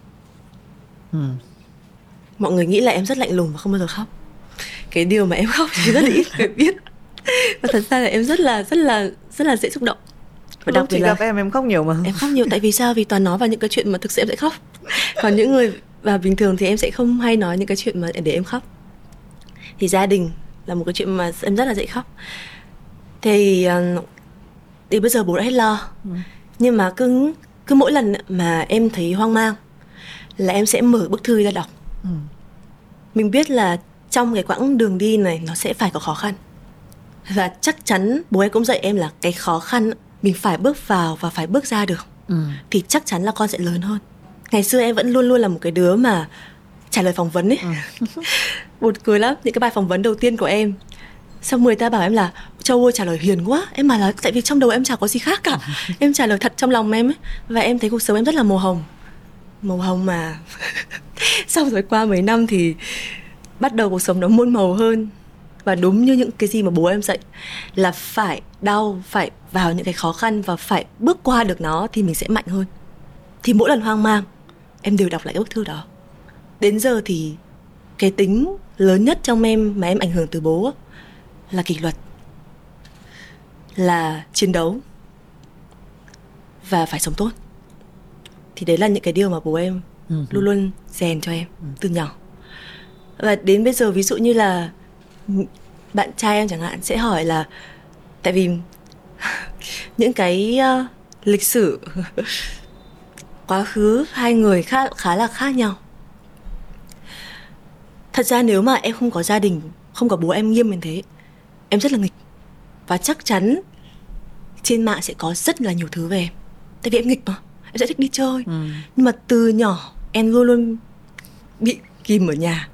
Ừ. mọi người nghĩ là em rất lạnh lùng và không bao giờ khóc. Cái điều mà em khóc thì rất là ít người biết. Và thật ra là em rất là rất là rất là dễ xúc động. Và đặc biệt là gặp em em khóc nhiều mà. Em khóc nhiều tại vì sao? Vì toàn nói vào những cái chuyện mà thực sự em sẽ khóc. Còn những người và bình thường thì em sẽ không hay nói những cái chuyện mà để em khóc. Thì gia đình là một cái chuyện mà em rất là dễ khóc. Thì ờ, thì bây giờ bố đã hết lo. Ừ. nhưng mà cứ cứ mỗi lần mà em thấy hoang mang là em sẽ mở bức thư ra đọc ừ. mình biết là trong cái quãng đường đi này nó sẽ phải có khó khăn và chắc chắn bố em cũng dạy em là cái khó khăn mình phải bước vào và phải bước ra được ừ. thì chắc chắn là con sẽ lớn hơn ngày xưa em vẫn luôn luôn là một cái đứa mà trả lời phỏng vấn ấy ừ. [LAUGHS] buồn cười lắm những cái bài phỏng vấn đầu tiên của em xong người ta bảo em là châu ơi trả lời hiền quá. Em mà là tại vì trong đầu em chả có gì khác cả. [LAUGHS] Em trả lời thật trong lòng em ấy. Và em thấy cuộc sống em rất là màu hồng. Màu hồng mà. [LAUGHS] Sau rồi qua mấy năm thì bắt đầu cuộc sống nó muôn màu hơn. Và đúng như những cái gì mà bố em dạy là phải đau phải vào những cái khó khăn và phải bước qua được nó thì mình sẽ mạnh hơn. Thì mỗi lần hoang mang em đều đọc lại cái bức thư đó. Đến giờ thì cái tính lớn nhất trong em mà em ảnh hưởng từ bố là kỷ luật là chiến đấu và phải sống tốt thì đấy là những cái điều mà bố em uh-huh. luôn luôn rèn cho em uh-huh. từ nhỏ và đến bây giờ ví dụ như là bạn trai em chẳng hạn sẽ hỏi là tại vì [LAUGHS] những cái uh, lịch sử [LAUGHS] quá khứ hai người khá khá là khác nhau thật ra nếu mà em không có gia đình không có bố em nghiêm như thế em rất là nghịch và chắc chắn trên mạng sẽ có rất là nhiều thứ về. Tại vì em nghịch mà em sẽ thích đi chơi. Ừ. nhưng mà từ nhỏ em luôn luôn bị kìm ở nhà.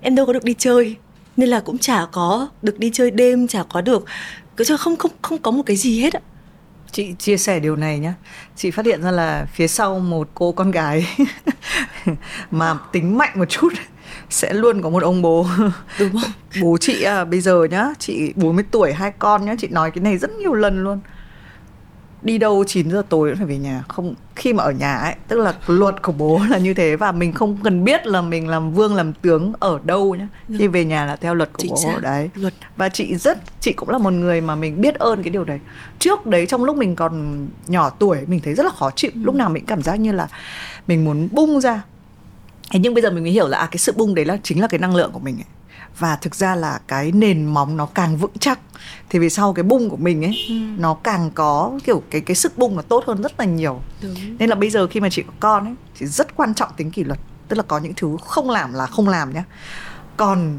Em đâu có được đi chơi nên là cũng chả có được đi chơi đêm chả có được cứ cho không không không có một cái gì hết ạ. Chị chia sẻ điều này nhé chị phát hiện ra là phía sau một cô con gái [LAUGHS] mà tính mạnh một chút sẽ luôn có một ông bố. [LAUGHS] Đúng không? Bố chị à, bây giờ nhá chị 40 tuổi hai con nhá chị nói cái này rất nhiều lần luôn. Đi đâu 9 giờ tối cũng phải về nhà không khi mà ở nhà ấy tức là luật của bố là như thế và mình không cần biết là mình làm vương làm tướng ở đâu nhá. Khi về nhà là theo luật của Chính bố xác. đấy. Luật. và chị rất chị cũng là một người mà mình biết ơn cái điều đấy. Trước đấy trong lúc mình còn nhỏ tuổi mình thấy rất là khó chịu. Lúc nào mình cảm giác như là mình muốn bung ra Thế nhưng bây giờ mình mới hiểu là à, cái sự bung đấy là chính là cái năng lượng của mình ấy. Và thực ra là cái nền móng nó càng vững chắc thì về sau cái bung của mình ấy nó càng có kiểu cái cái sức bung nó tốt hơn rất là nhiều. Đúng. Nên là bây giờ khi mà chị có con ấy thì rất quan trọng tính kỷ luật. Tức là có những thứ không làm là không làm nhá. Còn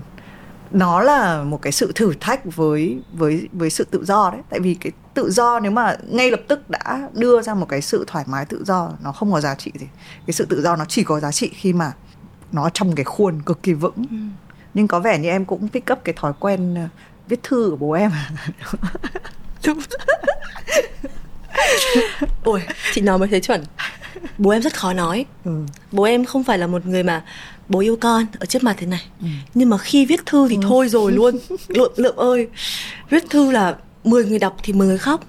nó là một cái sự thử thách với với với sự tự do đấy tại vì cái tự do nếu mà ngay lập tức đã đưa ra một cái sự thoải mái tự do nó không có giá trị gì cái sự tự do nó chỉ có giá trị khi mà nó trong cái khuôn cực kỳ vững Ừ. nhưng có vẻ như em cũng pick up cái thói quen ờ, viết thư của bố em Đúng. Ôi, chị nói mới thấy chuẩn. Bố em rất khó nói. ừ. Bố em không phải là một người mà bố yêu con ở trước mặt thế này. Nhưng mà khi viết thư thì thôi rồi [LAUGHS] luôn. Lượng lượng ơi, viết thư là 10 người đọc thì 10 người khóc.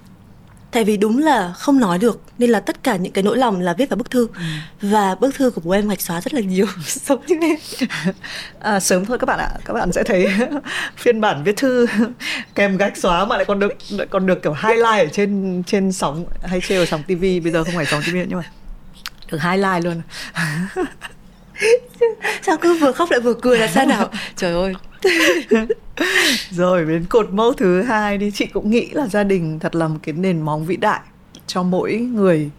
Tại vì đúng là không nói được Nên là tất cả những cái nỗi lòng là viết vào bức thư. Và bức thư của bố em gạch xóa rất là nhiều. [LAUGHS] Giống như em à, sớm thôi các bạn ạ. Các bạn sẽ thấy [LAUGHS] phiên bản viết thư kèm gạch xóa mà lại còn được lại còn được kiểu highlight ở trên trên sóng hay treo ở sóng tivi bây giờ không phải sóng tivi nhưng mà được highlight luôn Sao cứ vừa khóc lại vừa cười là sao nào? [LAUGHS] Trời ơi. Rồi đến cột mốc thứ hai đi. Chị cũng nghĩ là gia đình thật là một cái nền móng vĩ đại cho mỗi người.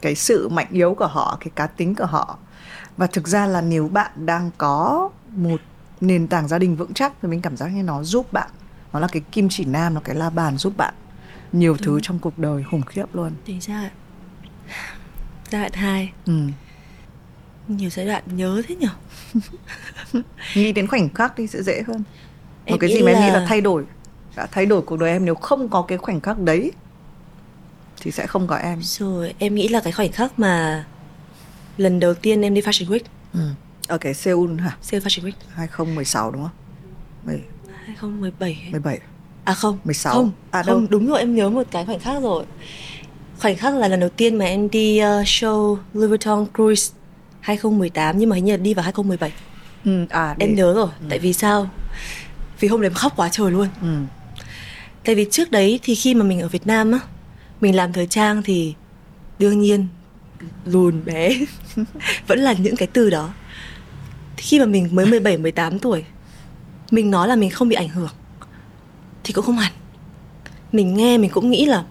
Cái sự mạnh yếu của họ cái cá tính của họ. Và thực ra là nếu bạn đang có một nền tảng gia đình vững chắc thì mình cảm giác như nó giúp bạn. Nó là cái kim chỉ nam nó cái la bàn giúp bạn. Nhiều thứ trong cuộc đời khủng khiếp luôn. Tính ra Giai đoạn 2 ừ. Nhiều giai đoạn nhớ thế nhở? [LAUGHS] Nghĩ đến khoảnh khắc đi sẽ dễ hơn. Một Em cái gì mà em nghĩ là- là thay đổi đã thay đổi cuộc đời em nếu không có cái khoảnh khắc đấy thì sẽ không có em. Rồi em nghĩ là cái khoảnh khắc mà Lần đầu tiên em đi Fashion Week. Ừ. ở cái Seoul hả? Seoul Fashion Week. 2016 đúng không? 10, 2017 17 À không 16. Không, À, đâu? không đúng rồi em nhớ một cái khoảnh khắc rồi. Khoảnh khắc là lần đầu tiên mà em đi uh, show Louis Vuitton Cruise 2018 Nhưng mà hình như là đi vào 2017 ừ, à để, Em nhớ rồi Tại vì sao? Vì hôm đấy em khóc quá trời luôn. Ừ. Tại vì trước đấy thì khi mà mình ở Việt Nam á Mình làm thời trang thì Đương nhiên Lùn bé. [LAUGHS] Vẫn là những cái từ đó. Khi mà mình mới 17, 18 tuổi Mình nói là mình không bị ảnh hưởng Thì cũng không hẳn. Mình nghe mình cũng nghĩ là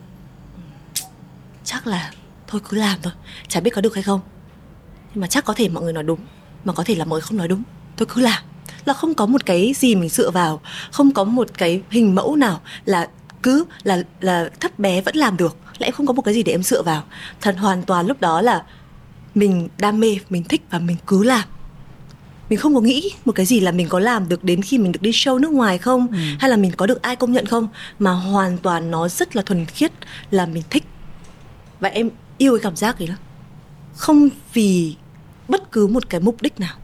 Chắc là Thôi cứ làm thôi Chả biết có được hay không Nhưng mà chắc có thể mọi người nói đúng. Mà có thể là mọi người không nói đúng. Tôi cứ làm. Là không có một cái gì mình dựa vào. Không có một cái hình mẫu nào là cứ là là thấp bé vẫn làm được. Lại không có một cái gì để em dựa vào. Thật hoàn toàn lúc đó là mình đam mê mình thích và mình cứ làm. Mình không có nghĩ một cái gì là mình có làm được đến khi mình được đi show nước ngoài không? Ừ. hay là mình có được ai công nhận không? Mà hoàn toàn nó rất là thuần khiết là mình thích. Và em yêu cái cảm giác ấy lắm. Không vì bất cứ một cái mục đích nào.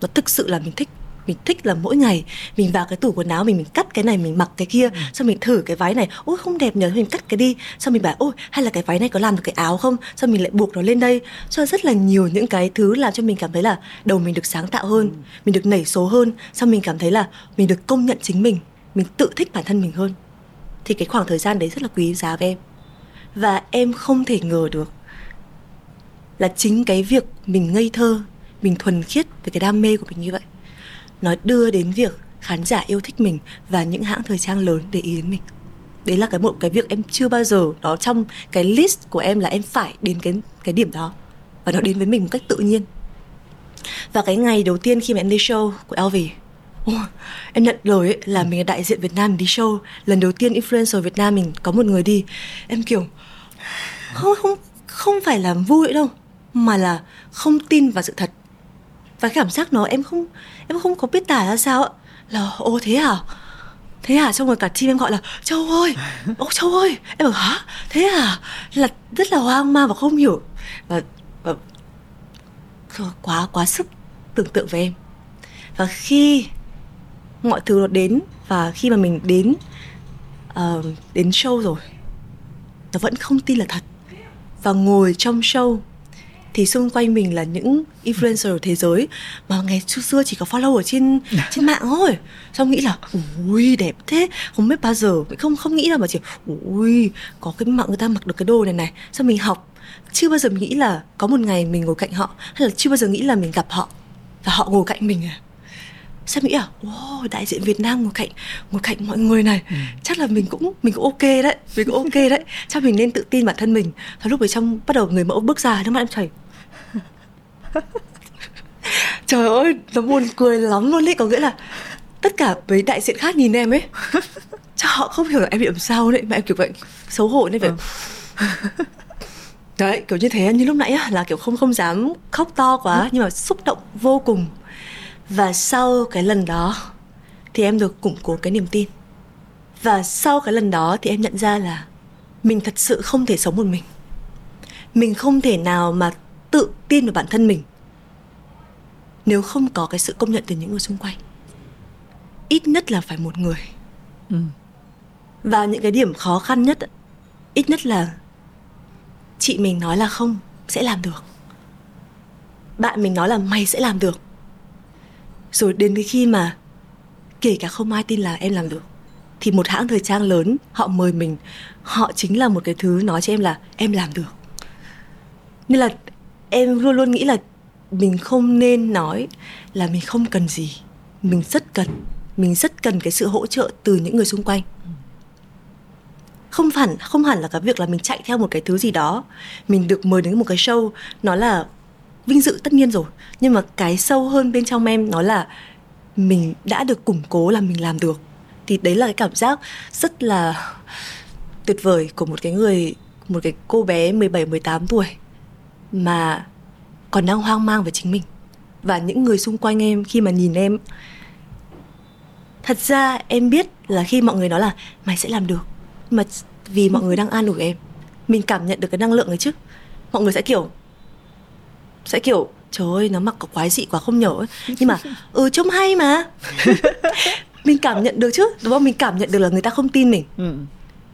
Nó thực sự là mình thích. Mình thích là mỗi ngày mình vào cái tủ quần áo mình mình cắt cái này mình mặc cái kia xong mình thử cái váy này. Ôi không đẹp nhờ mình cắt cái đi. Xong mình bảo ôi hay là cái váy này có làm được cái áo không? Xong mình lại buộc nó lên đây. Cho rất là nhiều những cái thứ làm cho mình cảm thấy là đầu mình được sáng tạo hơn mình được nảy số hơn. Xong mình cảm thấy là mình được công nhận chính mình mình tự thích bản thân mình hơn. Thì cái khoảng thời gian đấy rất là quý giá với em. Và em không thể ngờ được là chính cái việc mình ngây thơ mình thuần khiết về cái đam mê của mình như vậy. Nó đưa đến việc khán giả yêu thích mình và những hãng thời trang lớn để ý đến mình. Đấy là cái một cái việc em chưa bao giờ đó trong cái list của em là em phải đến cái cái điểm đó. Và nó đến với mình một cách tự nhiên. Và cái ngày đầu tiên khi mà em đi show của LV oh, em nhận lời ấy, là mình là đại diện Việt Nam mình đi show. Lần đầu tiên influencer Việt Nam mình có một người đi em kiểu không không không phải là vui đâu mà là không tin vào sự thật. Và cái cảm giác nó em không em không có biết tả ra sao ạ. Là ô thế à thế à xong rồi cả team em gọi là châu ơi ô châu ơi. Em bảo hả? Thế à là rất là hoang mang và không hiểu. Và, và quá quá sức tưởng tượng với em. Và khi mọi thứ nó đến và khi mà mình đến uh, đến show rồi nó vẫn không tin là thật. Và ngồi trong show thì xung quanh mình là những influencer thế giới. Mà ngày xưa xưa chỉ có follow ở trên [LAUGHS] trên mạng thôi. Xong nghĩ là ui đẹp thế. Không biết bao giờ không không nghĩ là mà chỉ ui có cái mạng người ta mặc được cái đồ này này. Xong mình học. Chưa bao giờ mình nghĩ là có một ngày mình ngồi cạnh họ hay là chưa bao giờ nghĩ là mình gặp họ và họ ngồi cạnh mình à. Sao nghĩ à wow, đại diện Việt Nam ngồi cạnh ngồi cạnh mọi người này. Ừ. chắc là mình cũng mình cũng ok đấy mình cũng ok đấy. Chắc mình nên tự tin bản thân mình. Và lúc ấy trong bắt đầu người mẫu bước ra nó mắt em chảy trời ơi nó buồn cười lắm luôn đấy có nghĩa là tất cả mấy đại diện khác nhìn em ấy [LAUGHS] chắc họ không hiểu là em bị làm sao đấy mà em kiểu vậy xấu hổ nên phải ừ. [LAUGHS] đấy kiểu như thế như lúc nãy á là kiểu không không dám khóc to quá ừ. nhưng mà xúc động vô cùng và sau cái lần đó thì em được củng cố cái niềm tin và sau cái lần đó thì em nhận ra là mình thật sự không thể sống một mình mình không thể nào mà tự tin vào bản thân mình. Nếu không có cái sự công nhận từ những người xung quanh ít nhất là phải một người. Ừ. và những cái điểm khó khăn nhất ít nhất là chị mình nói là không sẽ làm được. Bạn mình nói là mày sẽ làm được. Rồi đến cái khi mà kể cả không ai tin là em làm được thì một hãng thời trang lớn họ mời mình họ chính là một cái thứ nói cho em là em làm được. Nên là em luôn luôn nghĩ là mình không nên nói là mình không cần gì. Mình rất cần. Mình rất cần cái sự hỗ trợ từ những người xung quanh. Không hẳn không hẳn là cái việc là mình chạy theo một cái thứ gì đó, mình được mời đến một cái show, nó là vinh dự tất nhiên rồi. Nhưng mà cái sâu hơn bên trong em, nó là mình đã được củng cố là mình làm được. Thì đấy là cái cảm giác rất là tuyệt vời của một cái người, một cái cô bé 17 18 tuổi mà còn đang hoang mang về chính mình. Và những người xung quanh em khi mà nhìn em thật ra em biết là khi mọi người nói là mày sẽ làm được mà vì mọi người đang an ủi em mình cảm nhận được cái năng lượng ấy chứ. Mọi người sẽ kiểu sẽ kiểu trời ơi nó mặc có quái dị quá không nhở ấy. nhưng mà [LAUGHS] ừ trông hay mà. [LAUGHS] Mình cảm nhận được chứ đúng không? Mình cảm nhận được là người ta không tin mình. Ừ.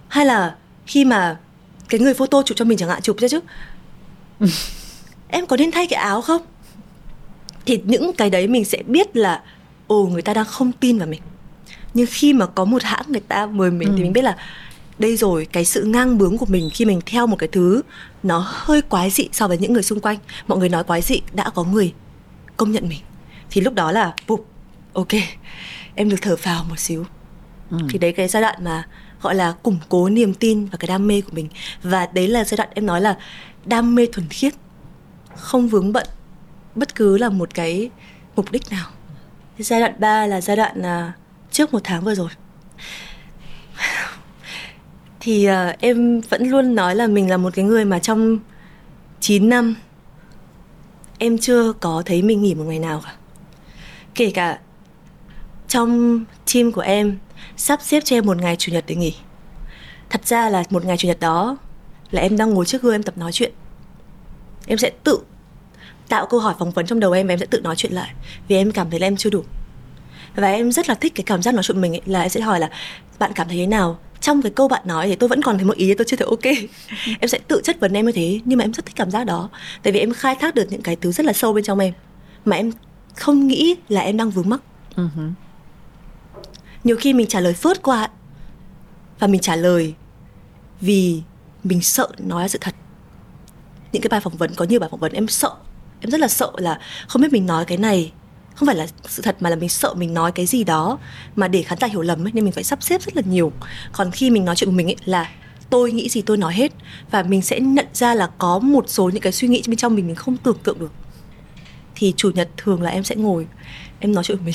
hay là khi mà cái người photo chụp cho mình chẳng hạn chụp ra chứ em có nên thay cái áo không? Thì những cái đấy mình sẽ biết là ồ người ta đang không tin vào mình. Nhưng khi mà có một hãng người ta mời mình ừ. thì mình biết là đây rồi cái sự ngang bướng của mình khi mình theo một cái thứ nó hơi quái dị so với những người xung quanh. Mọi người nói quái dị đã có người công nhận mình. Thì lúc đó là bụp ok em được thở phào một xíu. Ừ. thì đấy cái giai đoạn mà gọi là củng cố niềm tin và cái đam mê của mình. Và đấy là giai đoạn em nói là đam mê thuần khiết không vướng bận bất cứ là một cái mục đích nào. Giai đoạn 3 là giai đoạn à, trước một tháng vừa rồi. [SIGHS] Thì uh, em vẫn luôn nói là mình là một cái người mà trong 9 năm em chưa có thấy mình nghỉ một ngày nào cả. Kể cả trong team của em sắp xếp cho em một ngày chủ nhật để nghỉ. Thật ra là một ngày chủ nhật đó là em đang ngồi trước gương em tập nói chuyện. Em sẽ tự tạo câu hỏi phỏng vấn trong đầu em và em sẽ tự nói chuyện lại vì em cảm thấy là em chưa đủ. Và em rất là thích cái cảm giác nói chuyện mình ấy, là em sẽ hỏi là bạn cảm thấy thế nào? Trong cái câu bạn nói thì tôi vẫn còn thấy một ý tôi chưa thấy ok. [LAUGHS] Em sẽ tự chất vấn em như thế nhưng mà em rất thích cảm giác đó tại vì em khai thác được những cái thứ rất là sâu bên trong em mà em không nghĩ là em đang vướng mắc. Uh-huh. nhiều khi mình trả lời phớt qua và mình trả lời vì mình sợ nói ra sự thật. Những cái bài phỏng vấn có nhiều bài phỏng vấn em sợ. Em rất là sợ là không biết mình nói cái này không phải là sự thật mà là mình sợ mình nói cái gì đó mà để khán giả hiểu lầm ấy, nên mình phải sắp xếp rất là nhiều. Còn khi mình nói chuyện của mình ấy, là tôi nghĩ gì tôi nói hết và mình sẽ nhận ra là có một số những cái suy nghĩ bên trong mình mình không tưởng tượng được. Thì chủ nhật thường là em sẽ ngồi em nói chuyện của mình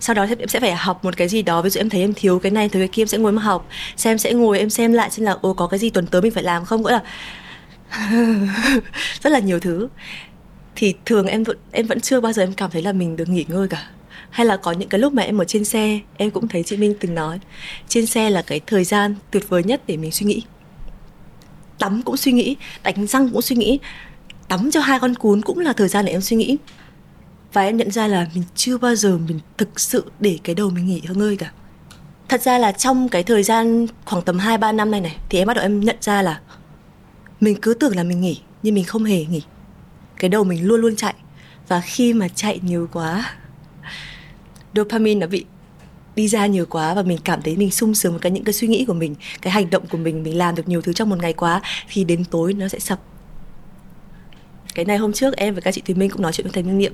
sau đó em sẽ phải học một cái gì đó. Ví dụ em thấy em thiếu cái này, thiếu cái kia, em sẽ ngồi mà học. Xem, sẽ ngồi em xem lại xem là ô có cái gì tuần tới mình phải làm không? Gọi là [LAUGHS] rất là nhiều thứ. Thì thường em vẫn em vẫn chưa bao giờ em cảm thấy là mình được nghỉ ngơi cả. Hay là có những cái lúc mà em ở trên xe, em cũng thấy chị Minh từng nói, trên xe là cái thời gian tuyệt vời nhất để mình suy nghĩ. Tắm cũng suy nghĩ, đánh răng cũng suy nghĩ, tắm cho hai con cún cũng là thời gian để em suy nghĩ và em nhận ra là mình chưa bao giờ mình thực sự để cái đầu mình nghỉ ngơi cả thật ra là trong cái thời gian khoảng tầm 2 3 năm này này thì em bắt đầu em nhận ra là mình cứ tưởng là mình nghỉ nhưng mình không hề nghỉ. Cái đầu mình luôn luôn chạy và khi mà chạy nhiều quá dopamine nó bị đi ra nhiều quá và mình cảm thấy mình sung sướng với cái những cái suy nghĩ của mình, cái hành động của mình, mình làm được nhiều thứ trong một ngày quá thì đến tối nó sẽ sập. Cái này hôm trước em và các chị Thùy Minh cũng nói chuyện với thầy Minh Niệm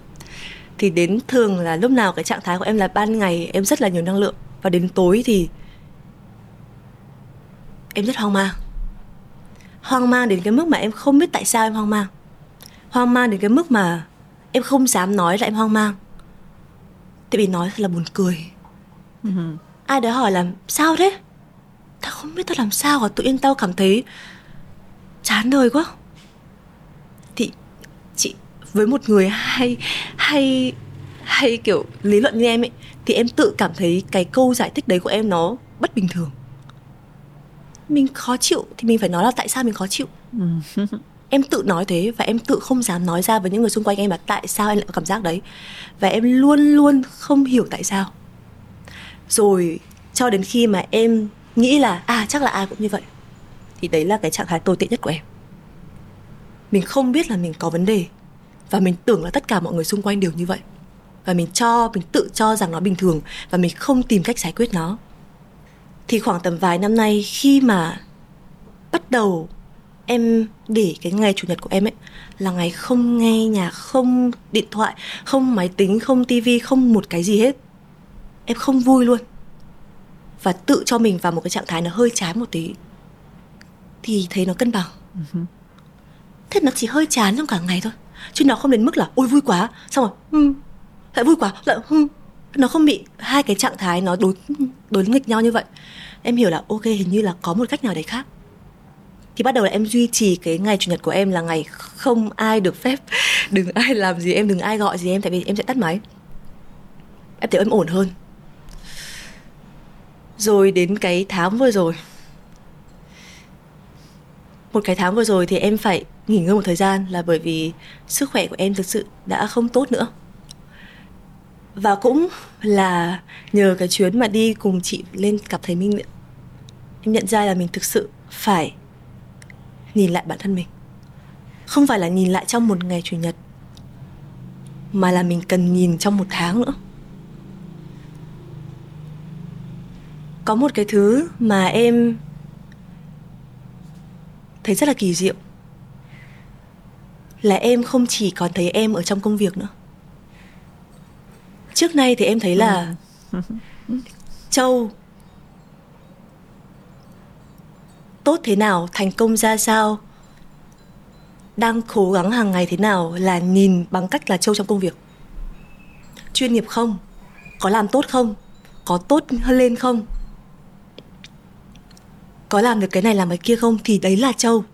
thì đến thường là lúc nào cái trạng thái của em là ban ngày em rất là nhiều năng lượng. Và đến tối thì em rất hoang mang. Hoang mang đến cái mức mà em không biết tại sao em hoang mang. Hoang mang đến cái mức mà em không dám nói là em hoang mang. Tại vì nói thật là buồn cười. Uh-huh. ai đó hỏi là sao thế? Tao không biết tao làm sao cả tự nhiên tao cảm thấy chán đời quá với một người hay hay hay kiểu lý luận như em ấy thì em tự cảm thấy cái câu giải thích đấy của em nó bất bình thường. Mình khó chịu thì mình phải nói là tại sao mình khó chịu. [LAUGHS] Em tự nói thế và em tự không dám nói ra với những người xung quanh em là tại sao em lại có cảm giác đấy. Và em luôn luôn không hiểu tại sao. Rồi cho đến khi mà em nghĩ là à chắc là ai cũng như vậy thì đấy là cái trạng thái tồi tệ nhất của em. Mình không biết là mình có vấn đề và mình tưởng là tất cả mọi người xung quanh đều như vậy. Và mình cho mình tự cho rằng nó bình thường và mình không tìm cách giải quyết nó. Thì khoảng tầm vài năm nay khi mà bắt đầu em để cái ngày chủ nhật của em ấy là ngày không nghe nhạc không điện thoại không máy tính không tivi không một cái gì hết em không vui luôn. Và tự cho mình vào một cái trạng thái nó hơi trái một tí. Thì thấy nó cân bằng. Uh-huh. thế nó chỉ hơi chán trong cả ngày thôi chứ nó không đến mức là ôi vui quá. Xong rồi ừ, lại vui quá. Lại ừ. nó không bị hai cái trạng thái nó đối đối nghịch nhau như vậy. Em hiểu là ok hình như là có một cách nào đấy khác. Thì bắt đầu là em duy trì cái ngày chủ nhật của em là ngày không ai được phép [LAUGHS] đừng ai làm gì em đừng ai gọi gì em tại vì em sẽ tắt máy. Em thấy em ổn hơn. Rồi đến cái tháng vừa rồi. Một cái tháng vừa rồi thì em phải nghỉ ngơi một thời gian là bởi vì sức khỏe của em thực sự đã không tốt nữa. Và cũng là nhờ cái chuyến mà đi cùng chị lên gặp thầy Minh Niệm em nhận ra là mình thực sự phải nhìn lại bản thân mình. Không phải là nhìn lại trong một ngày chủ nhật, mà là mình cần nhìn trong một tháng nữa. Có một cái thứ mà em thấy rất là kỳ diệu là em không chỉ còn thấy em ở trong công việc nữa. Trước nay thì em thấy là ừ. [LAUGHS] châu tốt thế nào thành công ra sao đang cố gắng hàng ngày thế nào là nhìn bằng cách là châu trong công việc. Chuyên nghiệp không? Có làm tốt không? Có tốt hơn lên không? Có làm được cái này làm cái kia không? Thì đấy là châu.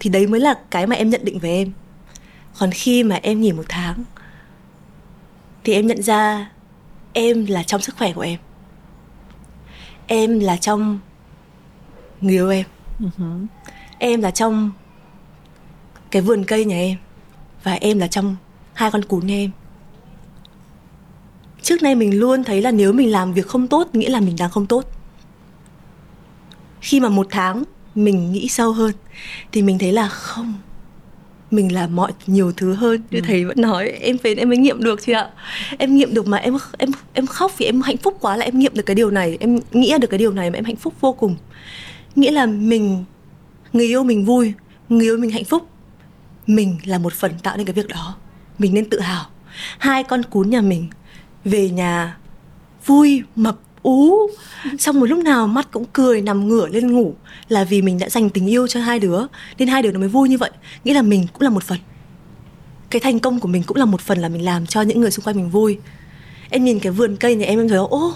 Thì đấy mới là cái mà em nhận định về em còn khi mà em nghỉ một tháng thì em nhận ra em là trong sức khỏe của em. Em là trong người yêu em. Uh-huh. em là trong cái vườn cây nhà em và em là trong hai con cún nhà em. Trước nay mình luôn thấy là nếu mình làm việc không tốt nghĩa là mình đang không tốt. Khi mà một tháng mình nghĩ sâu hơn thì mình thấy là không mình làm mọi nhiều thứ hơn như ừ. thầy vẫn nói em về em mới nghiệm được chị ạ. Em nghiệm được mà em em em khóc vì em hạnh phúc quá là em nghiệm được cái điều này. Em nghĩ được cái điều này mà em hạnh phúc vô cùng. Nghĩa là mình người yêu mình vui người yêu mình hạnh phúc. Mình là một phần tạo nên cái việc đó. Mình nên tự hào. Hai con cún nhà mình về nhà vui mập ú xong một lúc nào mắt cũng cười nằm ngửa lên ngủ là vì mình đã dành tình yêu cho hai đứa nên hai đứa nó mới vui như vậy. Nghĩa là mình cũng là một phần. Cái thành công của mình cũng là một phần là mình làm cho những người xung quanh mình vui. Em nhìn cái vườn cây này em em thấy ô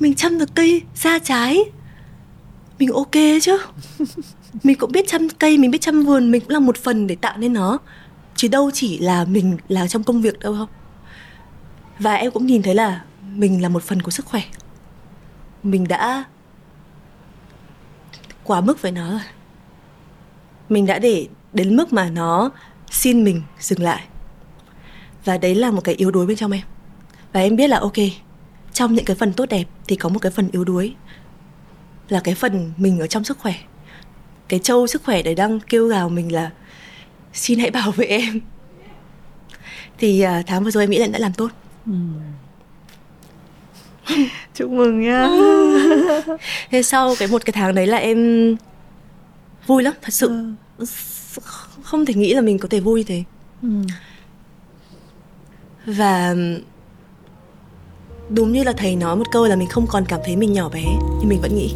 mình chăm được cây ra trái. Mình ok chứ? [LAUGHS] Mình cũng biết chăm cây mình biết chăm vườn mình cũng là một phần để tạo nên nó. Chứ đâu chỉ là mình là trong công việc đâu. Không và em cũng nhìn thấy là mình là một phần của sức khỏe mình đã quá mức với nó rồi. Mình đã để đến mức mà nó xin mình dừng lại. Và đấy là một cái yếu đuối bên trong em. Và em biết là, ok, trong những cái phần tốt đẹp thì có một cái phần yếu đuối. Là cái phần mình ở trong sức khỏe. Cái trâu sức khỏe đấy đang kêu gào mình là, xin hãy bảo vệ em. Thì à, tháng vừa rồi em nghĩ là đã làm tốt. Ừ. [LAUGHS] chúc mừng nhá [LAUGHS] thế sau cái một cái tháng đấy là em vui lắm thật sự ừ. không thể nghĩ là mình có thể vui như thế ừ. và đúng như là thầy nói một câu là mình không còn cảm thấy mình nhỏ bé nhưng mình vẫn nghĩ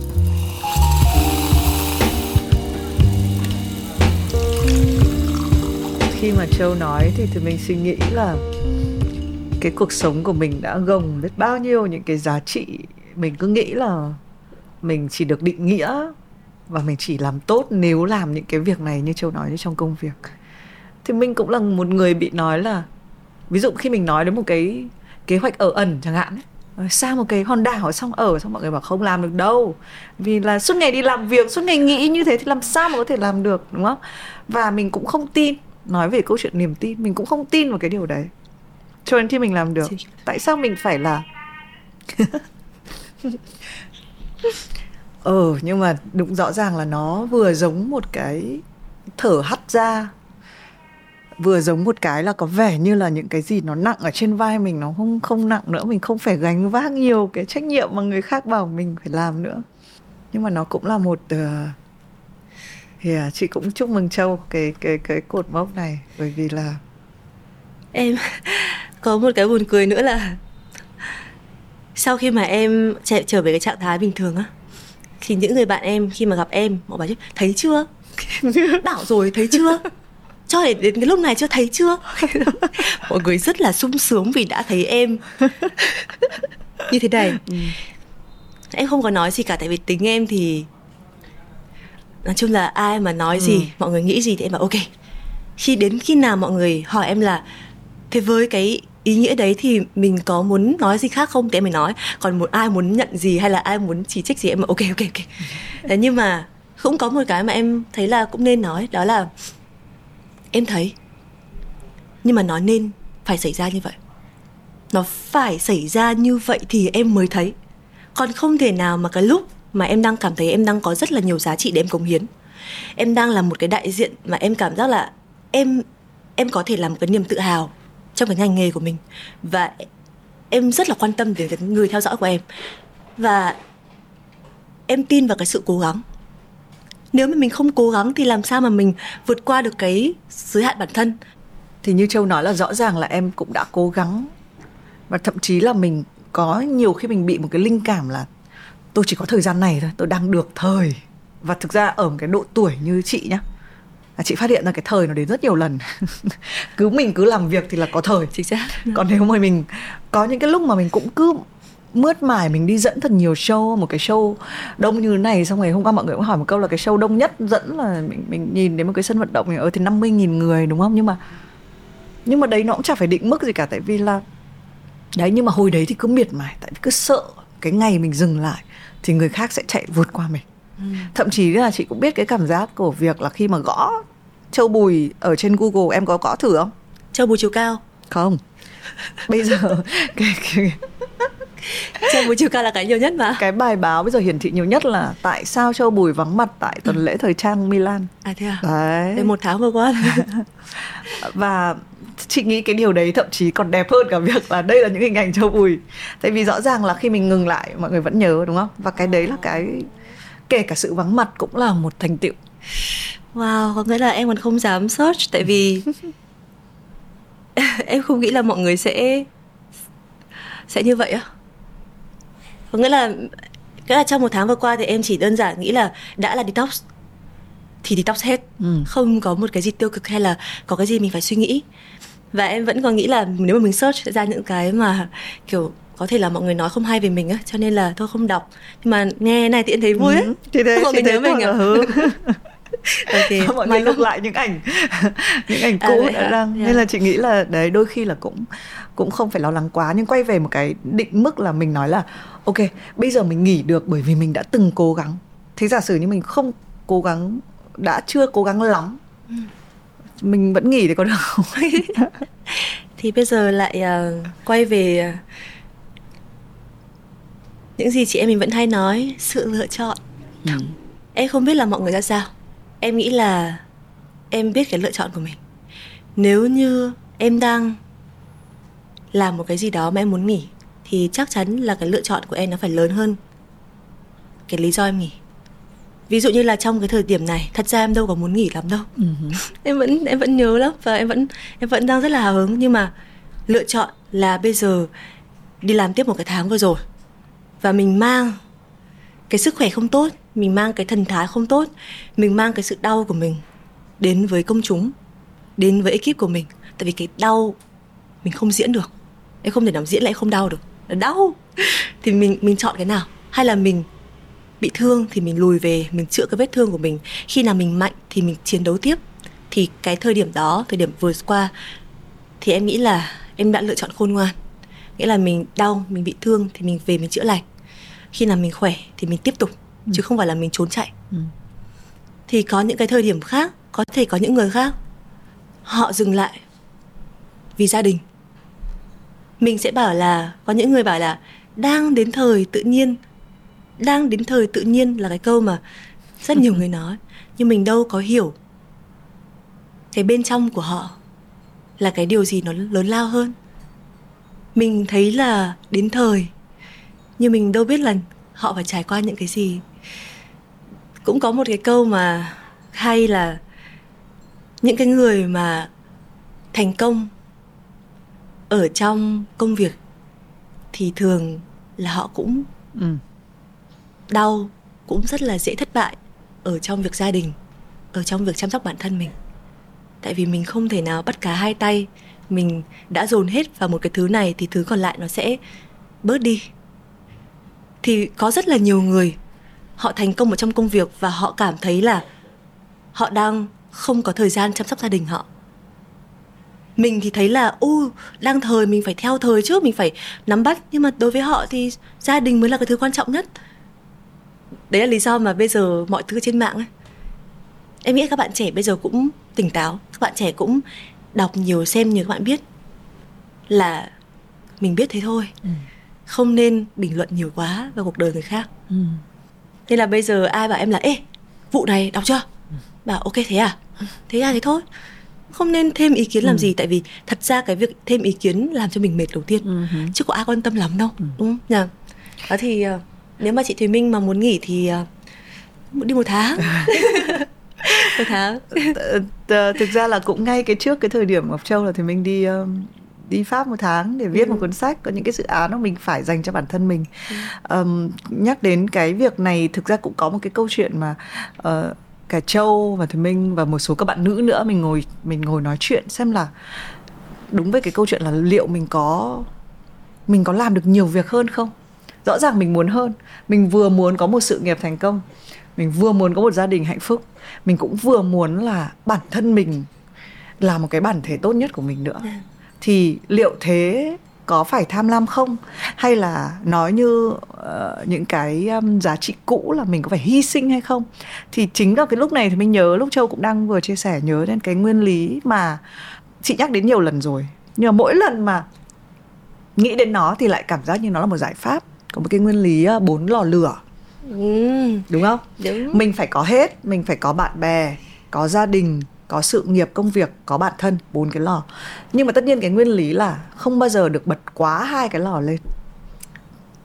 khi mà châu nói thì thì mình suy nghĩ là cái cuộc sống của mình đã gồng biết bao nhiêu những cái giá trị mình cứ nghĩ là mình chỉ được định nghĩa và mình chỉ làm tốt nếu làm những cái việc này như châu nói như trong công việc. Thì mình cũng là một người bị nói là ví dụ khi mình nói đến một cái kế hoạch ở ẩn chẳng hạn ấy, ờ, sang một cái hòn đảo xong ở xong mọi người bảo không làm được đâu. Vì là suốt ngày đi làm việc suốt ngày nghĩ như thế thì làm sao mà có thể làm được đúng không? Và mình cũng không tin nói về câu chuyện niềm tin mình cũng không tin vào cái điều đấy cho đến khi mình làm được. Tại sao mình phải là ờ nhưng mà đúng rõ ràng là nó vừa giống một cái thở hắt ra vừa giống một cái là có vẻ như là những cái gì nó nặng ở trên vai mình nó không không nặng nữa. Mình không phải gánh vác nhiều cái trách nhiệm mà người khác bảo mình phải làm nữa. Nhưng mà nó cũng là một uh, yeah, chị cũng chúc mừng châu cái cái cái cột mốc này. Bởi vì là em có một cái buồn cười nữa là sau khi mà em chạy trở về cái trạng thái bình thường á thì những người bạn em khi mà gặp em họ bảo chứ thấy chưa? [LAUGHS] Bảo rồi thấy chưa? Cho đến, đến cái lúc này chưa thấy chưa? [LAUGHS] Mọi người rất là sung sướng vì đã thấy em. [LAUGHS] Như thế này ừ. em không có nói gì cả tại vì tính em thì nói chung là ai mà nói ừ. gì mọi người nghĩ gì thì em bảo ok. Khi đến khi nào mọi người hỏi em là thế với cái ý nghĩa đấy thì mình có muốn nói gì khác không? Thì em mới nói. Còn một ai muốn nhận gì hay là ai muốn chỉ trích gì em? Bảo ok ok ok. [LAUGHS] Thế nhưng mà cũng có một cái mà em thấy là cũng nên nói đó là em thấy. Nhưng mà nó nên phải xảy ra như vậy. Nó phải xảy ra như vậy thì em mới thấy. Còn không thể nào mà cái lúc mà em đang cảm thấy em đang có rất là nhiều giá trị để em cống hiến. Em đang là một cái đại diện mà em cảm giác là em em có thể làm một cái niềm tự hào trong cái ngành nghề của mình. Và em rất là quan tâm đến cái người theo dõi của em. Và em tin vào cái sự cố gắng. Nếu mà mình không cố gắng thì làm sao mà mình vượt qua được cái giới hạn bản thân? Thì như châu nói là rõ ràng là em cũng đã cố gắng. Và thậm chí là mình có nhiều khi mình bị một cái linh cảm là tôi chỉ có thời gian này thôi, tôi đang được thời. Và thực ra ở một cái độ tuổi như chị nhá là chị phát hiện ra cái thời nó đến rất nhiều lần. [LAUGHS] Cứ mình cứ làm việc thì là có thời. Chính xác. Còn nếu mà mình có những cái lúc mà mình cũng cứ mướt mải mình đi dẫn thật nhiều show một cái show đông như thế này xong rồi hôm qua mọi người cũng hỏi một câu là cái show đông nhất dẫn là mình mình nhìn đến một cái sân vận động ở thì 50 nghìn người đúng không? Nhưng mà nhưng mà đấy nó cũng chả phải định mức gì cả tại vì là đấy nhưng mà hồi đấy thì cứ miệt mài tại vì cứ sợ cái ngày mình dừng lại thì người khác sẽ chạy vượt qua mình. Ừ. thậm chí là chị cũng biết cái cảm giác của việc là khi mà gõ châu bùi ở trên google em có gõ thử không? Châu bùi chiều cao. Không. Bây giờ [LAUGHS] cái, cái Châu Bùi chiều cao là cái nhiều nhất mà. Cái bài báo bây giờ hiển thị nhiều nhất là Tại sao Châu Bùi vắng mặt tại tuần lễ thời trang Milan. À thế à? Đấy. Để một tháng vừa qua [LAUGHS] Và chị nghĩ cái điều đấy thậm chí còn đẹp hơn cả việc là đây là những hình ảnh Châu Bùi. Tại vì rõ ràng là khi mình ngừng lại mọi người vẫn nhớ đúng không? Và cái đấy là cái kể cả sự vắng mặt cũng là một thành tựu Wow, có nghĩa là em còn không dám search tại vì [LAUGHS] em không nghĩ là mọi người sẽ sẽ như vậy á. Có nghĩa là cái là trong một tháng vừa qua thì em chỉ đơn giản nghĩ là đã là detox thì detox hết. Ừ. không có một cái gì tiêu cực hay là có cái gì mình phải suy nghĩ. Và em vẫn còn nghĩ là nếu mà mình search sẽ ra những cái mà kiểu có thể là mọi người nói không hay về mình á cho nên là thôi không đọc. Nhưng mà nghe này thì em thấy vui ấy ừ, thì đấy mọi người nhớ mình à [LAUGHS] okay. [LAUGHS] mọi người lục lại những ảnh [LAUGHS] những ảnh cũ à, đã đăng yeah. nên là chị nghĩ là đấy đôi khi là cũng cũng không phải lo lắng quá nhưng quay về một cái định mức là mình nói là ok bây giờ mình nghỉ được bởi vì mình đã từng cố gắng thế giả sử như mình không cố gắng đã chưa cố gắng lắm ừ. mình vẫn nghỉ thì có được không [LAUGHS] thì bây giờ lại uh, quay về uh, những gì chị em mình vẫn hay nói sự lựa chọn ừ. em không biết là mọi người ra sao em nghĩ là em biết cái lựa chọn của mình. Nếu như em đang làm một cái gì đó mà em muốn nghỉ thì chắc chắn là cái lựa chọn của em nó phải lớn hơn cái lý do em nghỉ. Ví dụ như là trong cái thời điểm này thật ra em đâu có muốn nghỉ lắm đâu. Uh-huh. [LAUGHS] em vẫn em vẫn nhớ lắm và em vẫn em vẫn đang rất là hào hứng. Nhưng mà lựa chọn là bây giờ đi làm tiếp một cái tháng vừa rồi và mình mang cái sức khỏe không tốt mình mang cái thần thái không tốt, mình mang cái sự đau của mình đến với công chúng, đến với ekip của mình. Tại vì cái đau mình không diễn được. Em không thể nào diễn lại không đau được. Là đau. [LAUGHS] Thì mình mình chọn cái nào? Hay là mình bị thương thì mình lùi về, mình chữa cái vết thương của mình. Khi nào mình mạnh thì mình chiến đấu tiếp. Thì cái thời điểm đó, thời điểm vừa qua, thì em nghĩ là em đã lựa chọn khôn ngoan. Nghĩa là mình đau, mình bị thương thì mình về mình chữa lành. Khi nào mình khỏe thì mình tiếp tục ừ. chứ không phải là mình trốn chạy. Ừ. thì có những cái thời điểm khác có thể có những người khác họ dừng lại vì gia đình. Mình sẽ bảo là có những người bảo là đang đến thời tự nhiên đang đến thời tự nhiên là cái câu mà rất nhiều người nói. Nhưng mình đâu có hiểu cái bên trong của họ là cái điều gì nó lớn lao hơn. Mình thấy là đến thời nhưng mình đâu biết là họ phải trải qua những cái gì cũng có một cái câu mà hay là những cái người mà thành công ở trong công việc thì thường là họ cũng ừ. đau cũng rất là dễ thất bại ở trong việc gia đình ở trong việc chăm sóc bản thân mình tại vì mình không thể nào bắt cá hai tay mình đã dồn hết vào một cái thứ này thì thứ còn lại nó sẽ bớt đi thì có rất là nhiều người họ thành công ở trong công việc và họ cảm thấy là họ đang không có thời gian chăm sóc gia đình họ. Mình thì thấy là u đang thời mình phải theo thời trước mình phải nắm bắt. Nhưng mà đối với họ thì gia đình mới là cái thứ quan trọng nhất. Đấy là lý do mà bây giờ mọi thứ trên mạng ấy. Em nghĩ các bạn trẻ bây giờ cũng tỉnh táo các bạn trẻ cũng đọc nhiều xem nhiều các bạn biết là mình biết thế thôi. Ừ. không nên bình luận nhiều quá vào cuộc đời người khác. Ừ. nên là bây giờ ai bảo em là ê vụ này đọc chưa ừ. bảo ok thế à thế à thế thôi không nên thêm ý kiến làm ừ. gì tại vì thật ra cái việc thêm ý kiến làm cho mình mệt đầu tiên ừ. chứ có ai quan tâm lắm đâu ừ. đúng không nhỉ đó thì uh, nếu mà chị Thùy Minh mà muốn nghỉ thì uh, đi một tháng [LAUGHS] một tháng thực ra là cũng ngay cái trước cái thời điểm Ngọc Châu là thì mình đi đi Pháp một tháng để viết ừ. một cuốn sách có những cái dự án mà mình phải dành cho bản thân mình ừ. um, nhắc đến cái việc này thực ra cũng có một cái câu chuyện mà uh, cả Châu và Thùy Minh và một số các bạn nữ nữa mình ngồi mình ngồi nói chuyện xem là đúng với cái câu chuyện là liệu mình có mình có làm được nhiều việc hơn không rõ ràng mình muốn hơn mình vừa muốn có một sự nghiệp thành công mình vừa muốn có một gia đình hạnh phúc mình cũng vừa muốn là bản thân mình là một cái bản thể tốt nhất của mình nữa. Thì liệu thế có phải tham lam không? Hay là nói như uh, những cái um, giá trị cũ là mình có phải hy sinh hay không? Thì chính vào cái lúc này thì mình nhớ lúc châu cũng đang vừa chia sẻ nhớ đến cái nguyên lý mà chị nhắc đến nhiều lần rồi. Nhưng mà mỗi lần mà nghĩ đến nó thì lại cảm giác như nó là một giải pháp có một cái nguyên lý uh, bốn lò lửa. Ừ. đúng không? Đúng. mình phải có hết mình phải có bạn bè có gia đình có sự nghiệp công việc có bản thân bốn cái lò. Nhưng mà tất nhiên cái nguyên lý là không bao giờ được bật quá hai cái lò lên.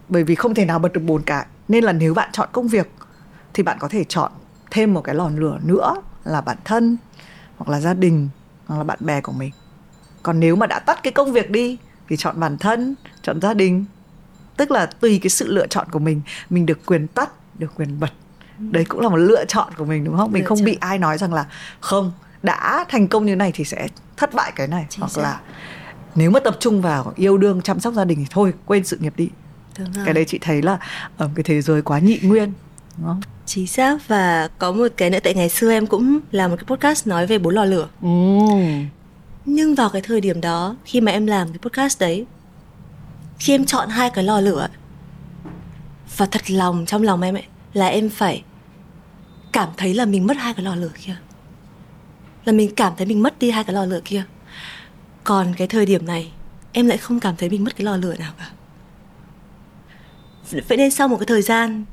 Bởi vì không thể nào bật được bốn cái. Nên là nếu bạn chọn công việc thì bạn có thể chọn thêm một cái lò lửa nữa là bản thân hoặc là gia đình hoặc là bạn bè của mình. Còn nếu mà đã tắt cái công việc đi thì chọn bản thân chọn gia đình. Tức là tùy cái sự lựa chọn của mình mình được quyền tắt được quyền bật. Đấy cũng là một lựa chọn của mình đúng không? Mình lựa không chọn. bị ai nói rằng là không đã thành công như này thì sẽ thất bại cái này. Chính hoặc xác. là nếu mà tập trung vào yêu đương chăm sóc gia đình thì thôi quên sự nghiệp đi. Cái đấy chị thấy là ở cái thế giới quá nhị nguyên đúng không? Chính xác. Và có một cái nữa tại ngày xưa em cũng làm một cái podcast nói về bốn lò lửa. Ừ. nhưng vào cái thời điểm đó khi mà em làm cái podcast đấy khi em chọn hai cái lò lửa và thật lòng trong lòng em ấy là em phải cảm thấy là mình mất hai cái lò lửa kia là mình cảm thấy mình mất đi hai cái lò lửa kia. Còn cái thời điểm này em lại không cảm thấy mình mất cái lò lửa nào cả. Vậy nên sau một cái thời gian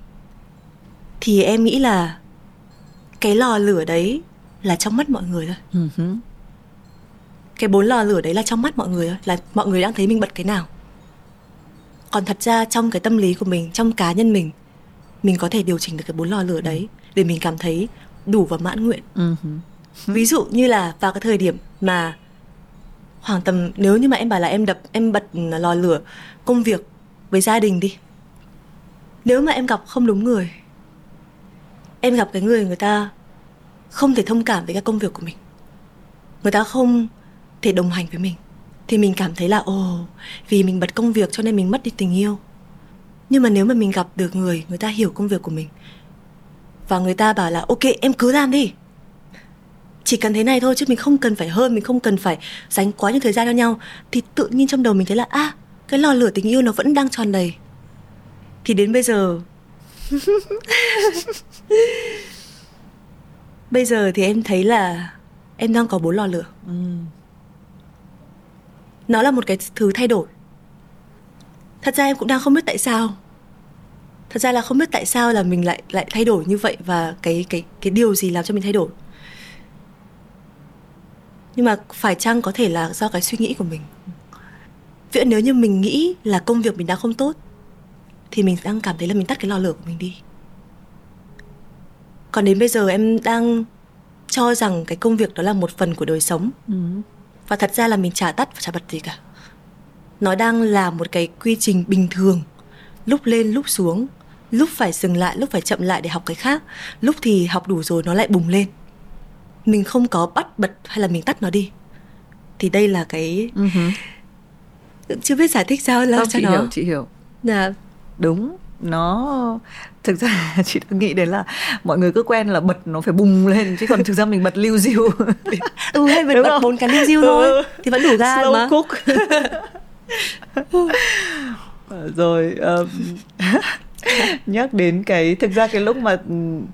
thì em nghĩ là cái lò lửa đấy là trong mắt mọi người thôi. Uh-huh. cái bốn lò lửa đấy là trong mắt mọi người thôi là mọi người đang thấy mình bật cái nào. Còn thật ra trong cái tâm lý của mình trong cá nhân mình mình có thể điều chỉnh được cái bốn lò lửa đấy để mình cảm thấy đủ và mãn nguyện. Uh-huh ví dụ như là vào cái thời điểm mà khoảng tầm, nếu như mà em bảo là em đập, em bật lò lửa công việc với gia đình đi. Nếu mà em gặp không đúng người, em gặp cái người người ta không thể thông cảm với cái công việc của mình, người ta không thể đồng hành với mình, thì mình cảm thấy là, ồ, vì mình bật công việc cho nên mình mất đi tình yêu. Nhưng mà nếu mà mình gặp được người người ta hiểu công việc của mình và người ta bảo là, ok, em cứ làm đi chỉ cần thế này thôi chứ mình không cần phải hơn mình không cần phải dành quá nhiều thời gian cho nhau. Thì tự nhiên trong đầu mình thấy là a à, cái lò lửa tình yêu nó vẫn đang tròn đầy. Thì đến bây giờ [LAUGHS] bây giờ thì em thấy là em đang có bốn lò lửa. Ừ. nó là một cái thứ thay đổi. Thật ra em cũng đang không biết tại sao. Thật ra là không biết tại sao là mình lại lại thay đổi như vậy và cái cái cái điều gì làm cho mình thay đổi nhưng mà phải chăng có thể là do cái suy nghĩ của mình? Vậy nếu như mình nghĩ là công việc mình đang không tốt Thì mình đang cảm thấy là mình tắt cái lò lửa của mình đi. Còn đến bây giờ em đang cho rằng cái công việc đó là một phần của đời sống. Ừ. Và thật ra là mình chả tắt và chả bật gì cả. Nó đang là một cái quy trình bình thường. Lúc lên lúc xuống. Lúc phải dừng lại, lúc phải chậm lại để học cái khác. Lúc thì học đủ rồi nó lại bùng lên Mình không có bắt bật hay là mình tắt nó đi. Thì đây là cái uh-huh chưa biết giải thích sao Không, cho chị nó. hiểu chị hiểu. Dạ. Đúng nó thực ra [LAUGHS] chị nghĩ đến là mọi người cứ quen là bật nó phải bùng lên chứ còn thực ra mình bật lưu diêu ừ hay mình bật bốn cái lưu diêu thôi ừ. thì vẫn đủ ga Slow mà cook. [LAUGHS] Rồi um, [LAUGHS] nhắc đến cái thực ra cái lúc mà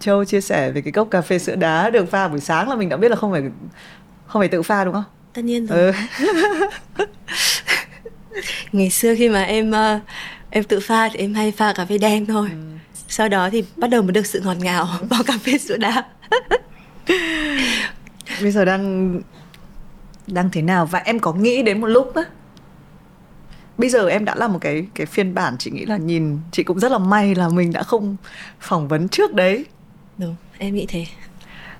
châu chia sẻ về cái cốc cà phê sữa đá được pha buổi sáng là mình đã biết là không phải không phải tự pha đúng không? Tất nhiên rồi. Ừ. [LAUGHS] ngày xưa khi mà em uh, em tự pha thì em hay pha cà phê đen thôi. Ừ. sau đó thì bắt đầu mới được sự ngọt ngào [LAUGHS] vào cà phê sữa đá. Bây giờ đang đang thế nào? Và em có nghĩ đến một lúc á bây giờ em đã là một cái cái phiên bản chị nghĩ là nhìn chị cũng rất là may là mình đã không phỏng vấn trước đấy. Đúng em nghĩ thế.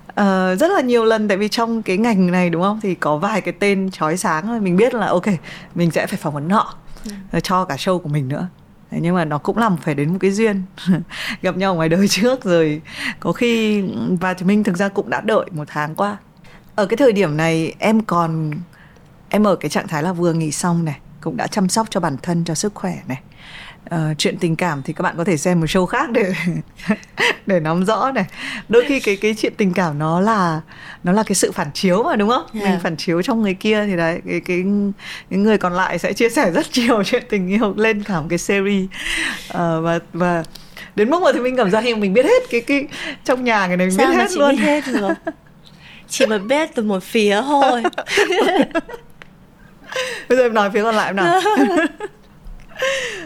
Uh, rất là nhiều lần tại vì trong cái ngành này đúng không? Thì có vài cái tên chói sáng rồi mình biết là ok mình sẽ phải phỏng vấn họ ừ. cho cả show của mình nữa. Đấy, nhưng mà nó cũng làm phải đến một cái duyên. [LAUGHS] Gặp nhau ngoài đời trước rồi có khi và thì mình thực ra cũng đã đợi một tháng qua. Ở cái thời điểm này em còn em ở cái trạng thái là vừa nghỉ xong này cũng đã chăm sóc cho bản thân cho sức khỏe này. Uh, chuyện tình cảm thì các bạn có thể xem một show khác để [LAUGHS] để nắm rõ này. Đôi khi cái cái chuyện tình cảm nó là nó là cái sự phản chiếu mà đúng không? Yeah. mình phản chiếu trong người kia thì đấy cái cái cái người còn lại sẽ chia sẻ rất nhiều [LAUGHS] chuyện tình yêu lên cả một cái series. Uh, và và đến mức mà thì mình cảm giác như mình biết hết cái cái trong nhà người này mình Sao biết hết luôn. biết hết rồi chỉ mà biết từ một phía thôi [LAUGHS] bây giờ em nói phía còn lại em nào [LAUGHS]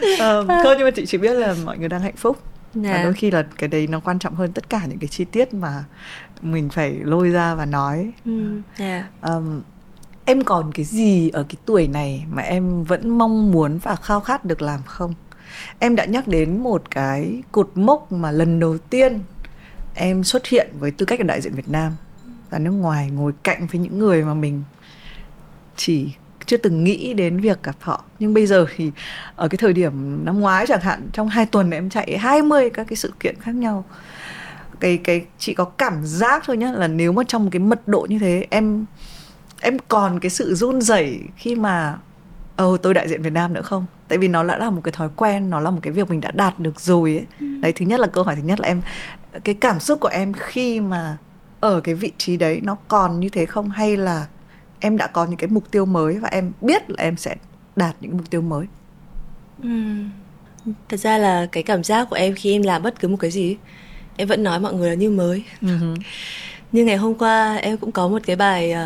um, thôi nhưng mà chị chỉ biết là mọi người đang hạnh phúc yeah. và dạ. đôi khi là cái đấy nó quan trọng hơn tất cả những cái chi tiết mà mình phải lôi ra và nói yeah. um, em còn cái gì ở cái tuổi này mà em vẫn mong muốn và khao khát được làm không em đã nhắc đến một cái cột mốc mà lần đầu tiên em xuất hiện với tư cách là đại diện Việt Nam ra nước ngoài ngồi cạnh với những người mà mình chỉ chưa từng nghĩ đến việc gặp họ. Nhưng bây giờ thì ở cái thời điểm năm ngoái chẳng hạn trong hai tuần em chạy 20 các cái sự kiện khác nhau. Cái cái chị có cảm giác thôi nhá là nếu mà trong một cái mật độ như thế em em còn cái sự run rẩy khi mà ờ tôi đại diện Việt Nam nữa không? Tại vì nó đã là một cái thói quen nó là một cái việc mình đã đạt được rồi ấy. Ừ. đấy thứ nhất là câu hỏi thứ nhất là em cái cảm xúc của em khi mà ở cái vị trí đấy nó còn như thế không? Hay là em đã có những cái mục tiêu mới và em biết là em sẽ đạt những mục tiêu mới ừ. thật ra là cái cảm giác của em khi em làm bất cứ một cái gì em vẫn nói mọi người là như mới uh-huh. [LAUGHS] như ngày hôm qua em cũng có một cái bài uh,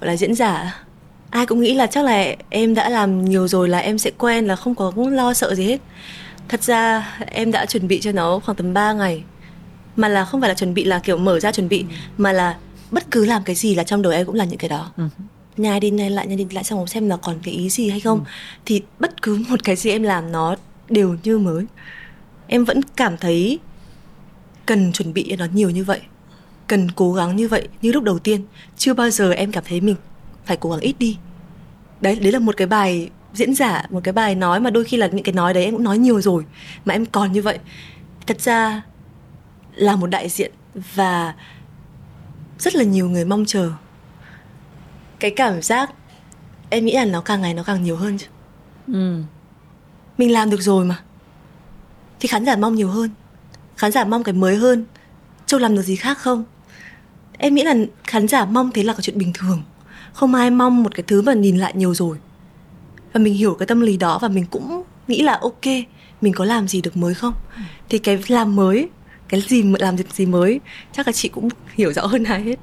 gọi là diễn giả ai cũng nghĩ là chắc là em đã làm nhiều rồi là em sẽ quen là không có lo sợ gì hết thật ra em đã chuẩn bị cho nó khoảng tầm 3 ngày mà là không phải là chuẩn bị là kiểu mở ra chuẩn bị ừ. mà là bất cứ làm cái gì là trong đầu em cũng là những cái đó. Ừ. nhai đi nhai lại nhai đi lại xong xem là còn cái ý gì hay không. Ừ. thì bất cứ một cái gì em làm nó đều như mới. Em vẫn cảm thấy cần chuẩn bị nó nhiều như vậy cần cố gắng như vậy như lúc đầu tiên. Chưa bao giờ em cảm thấy mình phải cố gắng ít đi. Đấy đấy là một cái bài diễn giả một cái bài nói mà đôi khi là những cái nói đấy em cũng nói nhiều rồi mà em còn như vậy. Thật ra là một đại diện và rất là nhiều người mong chờ. Cái cảm giác em nghĩ là nó càng ngày nó càng nhiều hơn chứ. Ừ. mình làm được rồi mà. Thì khán giả mong nhiều hơn. Khán giả mong cái mới hơn. Châu làm được gì khác không? Em nghĩ là khán giả mong thế là cái chuyện bình thường. Không ai mong một cái thứ mà nhìn lại nhiều rồi. Và mình hiểu cái tâm lý đó và mình cũng nghĩ là ok mình có làm gì được mới không? Thì cái làm mới cái gì làm được gì mới. Chắc là chị cũng hiểu rõ hơn ai hết.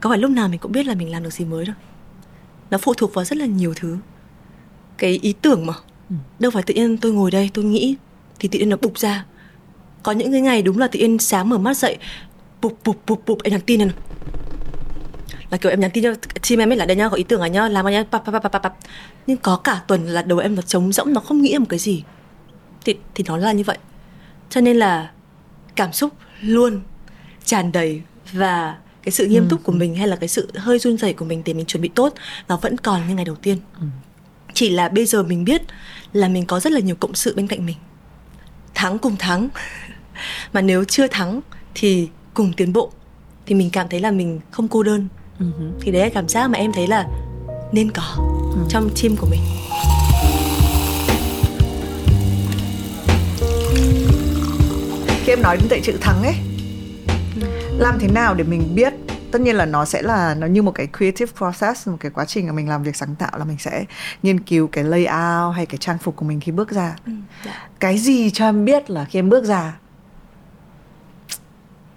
Có phải lúc nào mình cũng biết là mình làm được gì mới đâu. Nó phụ thuộc vào rất là nhiều thứ. Cái ý tưởng mà. Ừ. đâu phải tự nhiên tôi ngồi đây tôi nghĩ thì tự nhiên nó bục ra. Có những cái ngày đúng là tự nhiên sáng mở mắt dậy bục bục bục bục em nhắn tin này là kiểu em nhắn tin cho chim em ấy là đây nhá có ý tưởng à nhá làm nhá pap pap pap pap nhưng có cả tuần là đầu em nó trống rỗng nó không nghĩ một cái gì. Thì thì nó là như vậy. Cho nên là cảm xúc luôn tràn đầy và cái sự nghiêm túc ừ. của mình hay là cái sự hơi run rẩy của mình để mình chuẩn bị tốt nó vẫn còn như ngày đầu tiên ừ. chỉ là bây giờ mình biết là mình có rất là nhiều cộng sự bên cạnh mình thắng cùng thắng [LAUGHS] mà nếu chưa thắng thì cùng tiến bộ thì mình cảm thấy là mình không cô đơn uh-huh. thì đấy là cảm giác mà em thấy là nên có uh-huh. trong team của mình khi em nói đến tại chữ thắng ấy làm thế nào để mình biết tất nhiên là nó sẽ là nó như một cái creative process một cái quá trình mà mình làm việc sáng tạo là mình sẽ nghiên cứu cái layout hay cái trang phục của mình khi bước ra ừ, dạ. cái gì cho em biết là khi em bước ra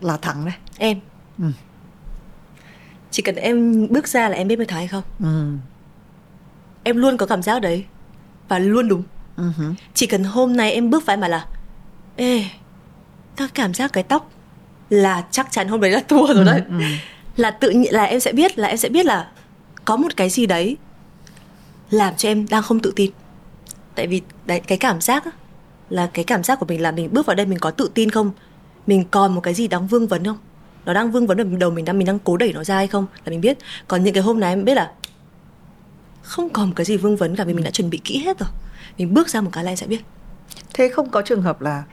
là thắng đấy em ừ. chỉ cần em bước ra là em biết mới thắng hay không ừ. em luôn có cảm giác đấy và luôn đúng uh-huh. chỉ cần hôm nay em bước phải mà là ê ta cảm giác cái tóc là chắc chắn hôm đấy là thua rồi đấy. ừ, ừ. là tự nhiên là em sẽ biết là em sẽ biết là có một cái gì đấy làm cho em đang không tự tin. Tại vì đấy cái cảm giác là cái cảm giác của mình là mình bước vào đây mình có tự tin không? Mình còn một cái gì đang vương vấn không? Nó đang vương vấn ở đầu mình đang mình đang cố đẩy nó ra hay không? Là mình biết. Còn những cái hôm này em biết là không còn một cái gì vương vấn cả vì mình đã chuẩn bị kỹ hết rồi. Mình bước ra một cái là em sẽ biết. Thế không có trường hợp là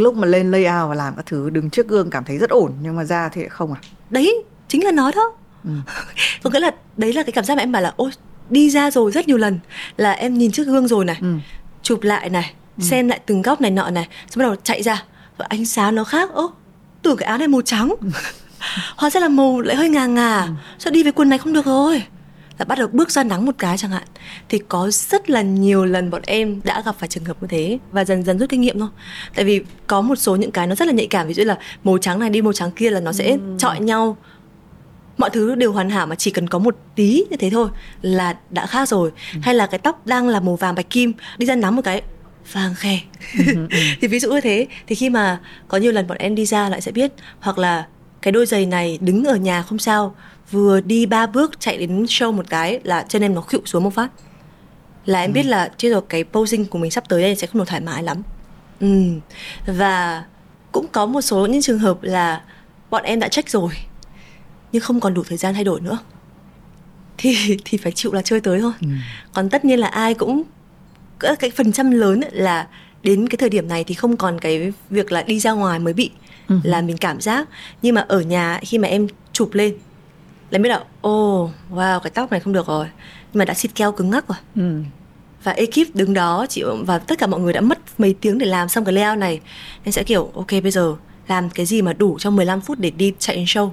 lúc mà lên layout và làm các thứ đứng trước gương cảm thấy rất ổn nhưng mà ra thì không à đấy chính là nó đó ừ. [LAUGHS] có nghĩa là đấy là cái cảm giác mà em bảo là ôi đi ra rồi rất nhiều lần là em nhìn trước gương rồi này ừ. chụp lại này ừ. xem lại từng góc này nọ này xong bắt đầu chạy ra và ánh sáng nó khác ố tưởng cái áo này màu trắng [LAUGHS] hóa ra là màu lại hơi ngà ngà ừ. sao đi với quần này không được rồi là bắt đầu bước ra nắng một cái chẳng hạn thì có rất là nhiều lần bọn em đã gặp phải trường hợp như thế và dần dần rút kinh nghiệm thôi tại vì có một số những cái nó rất là nhạy cảm ví dụ là màu trắng này đi màu trắng kia là nó sẽ ừ. chọi nhau mọi thứ đều hoàn hảo mà chỉ cần có một tí như thế thôi là đã khác rồi ừ. hay là cái tóc đang là màu vàng bạch kim đi ra nắng một cái vàng khè ừ, ừ, ừ. [LAUGHS] thì ví dụ như thế thì khi mà có nhiều lần bọn em đi ra lại sẽ biết hoặc là cái đôi giày này đứng ở nhà không sao vừa đi ba bước chạy đến show một cái là chân em nó khựu xuống một phát là em ừ. biết là chưa rồi cái posing của mình sắp tới đây sẽ không được thoải mái lắm ừ. và cũng có một số những trường hợp là bọn em đã check rồi nhưng không còn đủ thời gian thay đổi nữa thì [LAUGHS] thì phải chịu là chơi tới thôi ừ. còn tất nhiên là ai cũng cái phần trăm lớn là đến cái thời điểm này thì không còn cái việc là đi ra ngoài mới bị uh-huh. là mình cảm giác nhưng mà ở nhà khi mà em chụp lên là biết là ô oh, wow cái tóc này không được rồi nhưng mà đã xịt keo cứng ngắc rồi ừ. và ekip đứng đó chị và tất cả mọi người đã mất mấy tiếng để làm xong cái layout này nên sẽ kiểu ok bây giờ làm cái gì mà đủ trong 15 phút để đi chạy show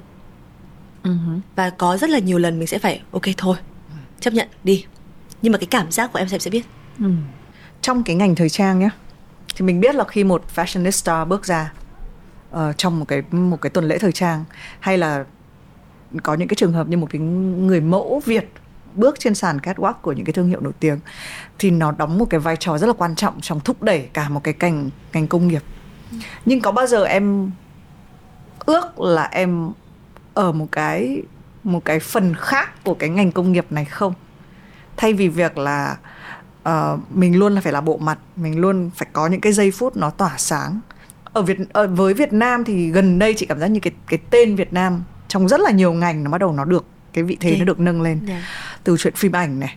uh-huh. và có rất là nhiều lần mình sẽ phải ok thôi chấp nhận đi nhưng mà cái cảm giác của em sẽ sẽ biết ừ. trong cái ngành thời trang nhé thì mình biết là khi một fashionista bước ra uh, trong một cái một cái tuần lễ thời trang hay là có những cái trường hợp như một cái người mẫu Việt bước trên sàn catwalk của những cái thương hiệu nổi tiếng thì nó đóng một cái vai trò rất là quan trọng trong thúc đẩy cả một cái ngành ngành công nghiệp. Nhưng có bao giờ em ước là em ở một cái một cái phần khác của cái ngành công nghiệp này không? Thay vì việc là uh, mình luôn là phải là bộ mặt mình luôn phải có những cái giây phút nó tỏa sáng. Ở Việt ở, với Việt Nam thì gần đây chị cảm giác như cái cái tên Việt Nam trong rất là nhiều ngành nó bắt đầu nó được cái vị thế okay. nó được nâng lên yeah. Dạ. từ chuyện phim ảnh này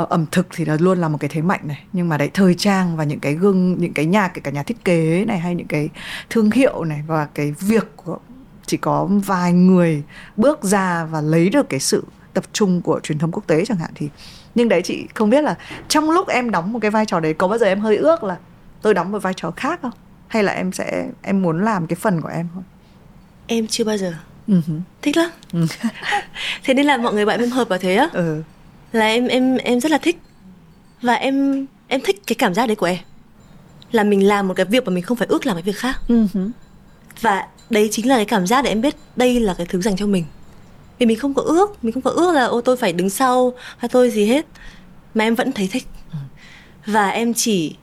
uh, ẩm thực thì là luôn là một cái thế mạnh này nhưng mà đấy thời trang và những cái gương những cái nhà kể cả nhà thiết kế này hay những cái thương hiệu này và cái việc của chỉ có vài người bước ra và lấy được cái sự tập trung của truyền thông quốc tế chẳng hạn thì nhưng đấy chị không biết là trong lúc em đóng một cái vai trò đấy có bao giờ em hơi ước là tôi đóng một vai trò khác không hay là em sẽ em muốn làm cái phần của em không em chưa bao giờ uh-huh. thích lắm. Uh [LAUGHS] thế nên là mọi người bạn em hợp vào thế á? Uh. là em em em rất là thích. Và em em thích cái cảm giác đấy của em. Là mình làm một cái việc mà mình không phải ước làm cái việc khác. Uh-huh. và đấy chính là cái cảm giác để em biết đây là cái thứ dành cho mình. Vì mình không có ước mình không có ước là ô tôi phải đứng sau hay tôi gì hết. Mà em vẫn thấy thích. Và em chỉ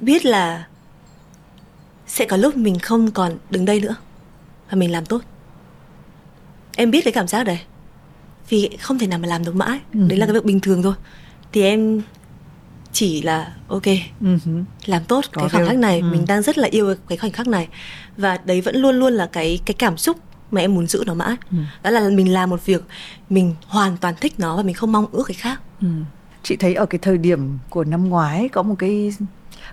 biết là sẽ có lúc mình không còn đứng đây nữa. Và mình làm tốt em biết cái cảm giác đấy vì không thể nào mà làm được mãi ừ. đấy là cái việc bình thường thôi thì em chỉ là ok ừ. làm tốt có cái khoảnh khắc này ừ. mình đang rất là yêu cái khoảnh khắc này và đấy vẫn luôn luôn là cái cái cảm xúc mà em muốn giữ nó mãi ừ. đó là mình làm một việc mình hoàn toàn thích nó và mình không mong ước cái khác ừ. chị thấy ở cái thời điểm của năm ngoái có một cái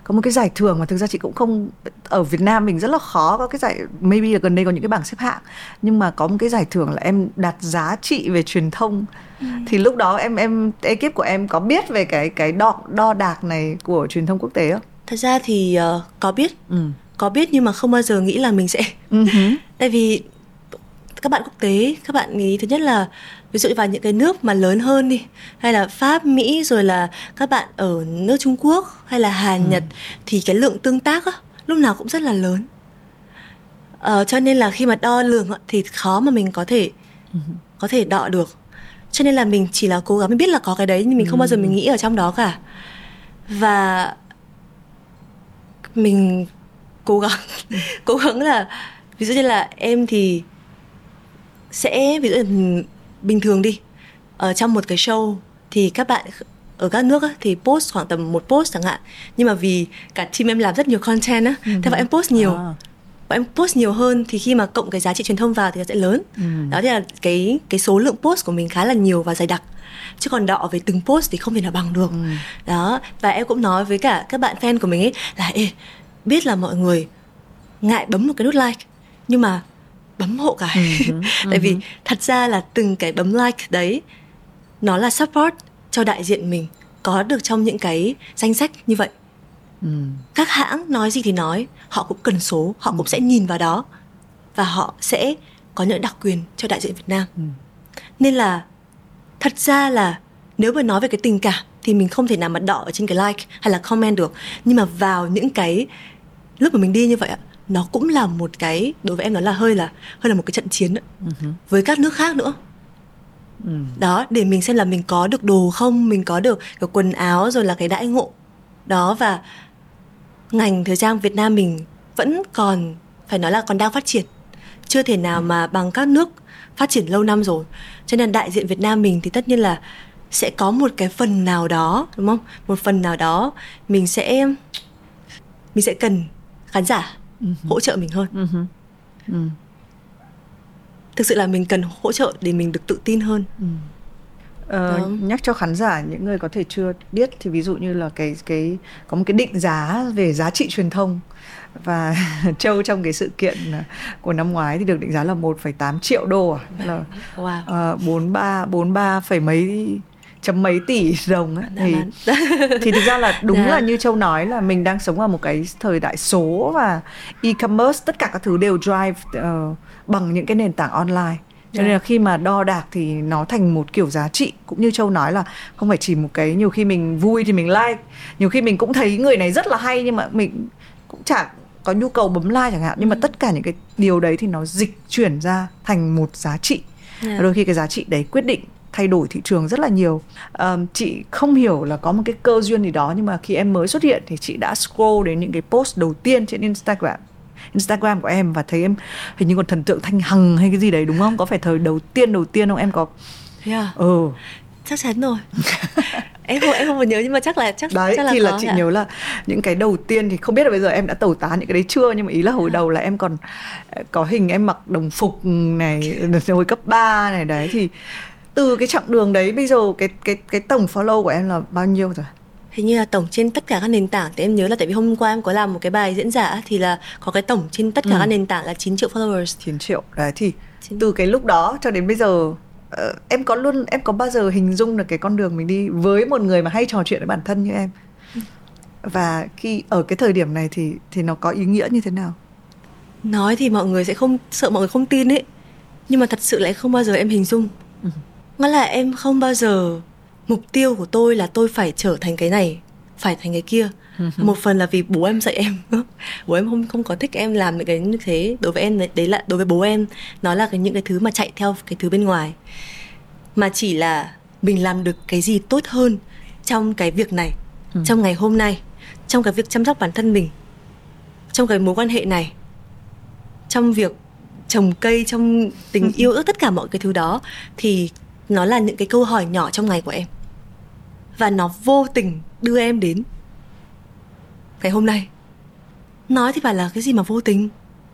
có một cái giải thưởng mà thực ra chị cũng không ở Việt Nam mình rất là khó có cái giải maybe là gần đây có những cái bảng xếp hạng nhưng mà có một cái giải thưởng là em đặt giá trị về truyền thông ừ. thì lúc đó em em ekip của em có biết về cái cái đo đo đạc này của truyền thông quốc tế không? Thật ra thì uh, có biết ừ. có biết nhưng mà không bao giờ nghĩ là mình sẽ uh-huh. tại vì các bạn quốc tế các bạn nghĩ thứ nhất là ví dụ vào những cái nước mà lớn hơn đi hay là pháp mỹ rồi là các bạn ở nước trung quốc hay là hàn ừ. nhật thì cái lượng tương tác á, lúc nào cũng rất là lớn ờ, cho nên là khi mà đo lường thì khó mà mình có thể ừ. có thể đọ được cho nên là mình chỉ là cố gắng mình biết là có cái đấy nhưng mình không bao giờ mình ừ. nghĩ ở trong đó cả và mình cố gắng [LAUGHS] cố gắng là ví dụ như là em thì sẽ ví dụ bình thường đi ở trong một cái show thì các bạn ở các nước á, thì post khoảng tầm một post chẳng hạn nhưng mà vì cả team em làm rất nhiều content á uh-huh. thế bọn em post nhiều à. bọn em post nhiều hơn thì khi mà cộng cái giá trị truyền thông vào thì nó sẽ lớn uh-huh. đó thì là cái cái số lượng post của mình khá là nhiều và dày đặc chứ còn đọ về từng post thì không thể nào bằng được uh-huh. đó và em cũng nói với cả các bạn fan của mình ấy là ê biết là mọi người ngại bấm một cái nút like nhưng mà bấm hộ cái uh-huh, uh-huh. tại vì thật ra là từng cái bấm like đấy nó là support cho đại diện mình có được trong những cái danh sách như vậy ừ. các hãng nói gì thì nói họ cũng cần số họ ừ. cũng sẽ nhìn vào đó và họ sẽ có những đặc quyền cho đại diện Việt Nam ừ. nên là thật ra là nếu mà nói về cái tình cảm thì mình không thể nào mà đọ ở trên cái like hay là comment được nhưng mà vào những cái lúc mà mình đi như vậy ạ nó cũng là một cái đối với em nó là hơi là hơi là một cái trận chiến uh-huh. với các nước khác nữa. Ừ. đó để mình xem là mình có được đồ không mình có được cái quần áo rồi là cái đãi ngộ. Đó và ngành thời trang Việt Nam mình vẫn còn phải nói là còn đang phát triển. Chưa thể nào mà bằng các nước phát triển lâu năm rồi. Cho nên đại diện Việt Nam mình thì tất nhiên là sẽ có một cái phần nào đó đúng không? Một phần nào đó mình sẽ mình sẽ cần khán giả uh-huh. hỗ trợ mình hơn uh-huh. uh. thực sự là mình cần hỗ trợ để mình được tự tin hơn uh. Uh, nhắc cho khán giả những người có thể chưa biết thì ví dụ như là cái cái có một cái định giá về giá trị truyền thông và [LAUGHS] châu trong cái sự kiện của năm ngoái thì được định giá là 1,8 triệu đô à là wow. uh, 43 43 phẩy mấy chấm mấy tỷ đồng ấy, thì [LAUGHS] thì thực ra là đúng dạ. là như châu nói là mình đang sống ở một cái thời đại số và e-commerce tất cả các thứ đều drive uh, bằng những cái nền tảng online. Cho nên là khi mà đo đạc thì nó thành một kiểu giá trị. Cũng như châu nói là không phải chỉ một cái nhiều khi mình vui thì mình like. Nhiều khi mình cũng thấy người này rất là hay nhưng mà mình cũng chẳng có nhu cầu bấm like chẳng hạn. Nhưng mà ừ. tất cả những cái điều đấy thì nó dịch chuyển ra thành một giá trị. Yeah. đôi khi cái giá trị đấy quyết định thay đổi thị trường rất là nhiều um, chị không hiểu là có một cái cơ duyên gì đó nhưng mà khi em mới xuất hiện thì chị đã scroll đến những cái post đầu tiên trên Instagram Instagram của em và thấy em hình như còn thần tượng Thanh Hằng hay cái gì đấy đúng không? Có phải thời đầu tiên đầu tiên không em có? Yeah. Ừ. Chắc chắn rồi. [LAUGHS] em không em không còn nhớ nhưng mà chắc là chắc đấy chắc là thì là chị hả? nhớ là những cái đầu tiên thì không biết là bây giờ em đã tẩu tán những cái đấy chưa nhưng mà ý là hồi đầu là em còn ờ, có hình em mặc đồng phục này hồi cấp 3 này đấy thì từ cái chặng đường đấy bây giờ cái cái cái tổng follow của em là bao nhiêu rồi? Hình như là tổng trên tất cả các nền tảng thì em nhớ là tại vì hôm qua em có làm một cái bài diễn giả thì là có cái tổng trên tất cả Ừ. các nền tảng là 9 triệu followers. 9 triệu đấy thì Chín- từ cái lúc đó cho đến bây giờ ờ, em có luôn em có bao giờ hình dung được cái con đường mình đi với một người mà hay trò chuyện với bản thân như em? Và khi ở cái thời điểm này thì thì nó có ý nghĩa như thế nào? Nói thì mọi người sẽ không sợ mọi người không tin ấy nhưng mà thật sự lại không bao giờ em hình dung. Ừ. nghĩa là em không bao giờ. Mục tiêu của tôi là tôi phải trở thành cái này phải thành cái kia. [LAUGHS] Một phần là vì bố em dạy em. [LAUGHS] Bố em không không có thích em làm những cái như thế. Đối với em đấy- đấy là đối với bố em nó là cái những cái thứ mà chạy theo cái thứ bên ngoài. Mà chỉ là mình làm được cái gì tốt hơn trong cái việc này Ừ. trong ngày hôm nay trong cái việc chăm sóc bản thân mình trong cái mối quan hệ này trong việc trồng cây trong tình [LAUGHS] yêu ước tất cả mọi cái thứ đó thì nó là những cái câu hỏi nhỏ trong ngày của em. Và nó vô tình đưa em đến. Ngày hôm nay nói thì phải là cái gì mà vô tình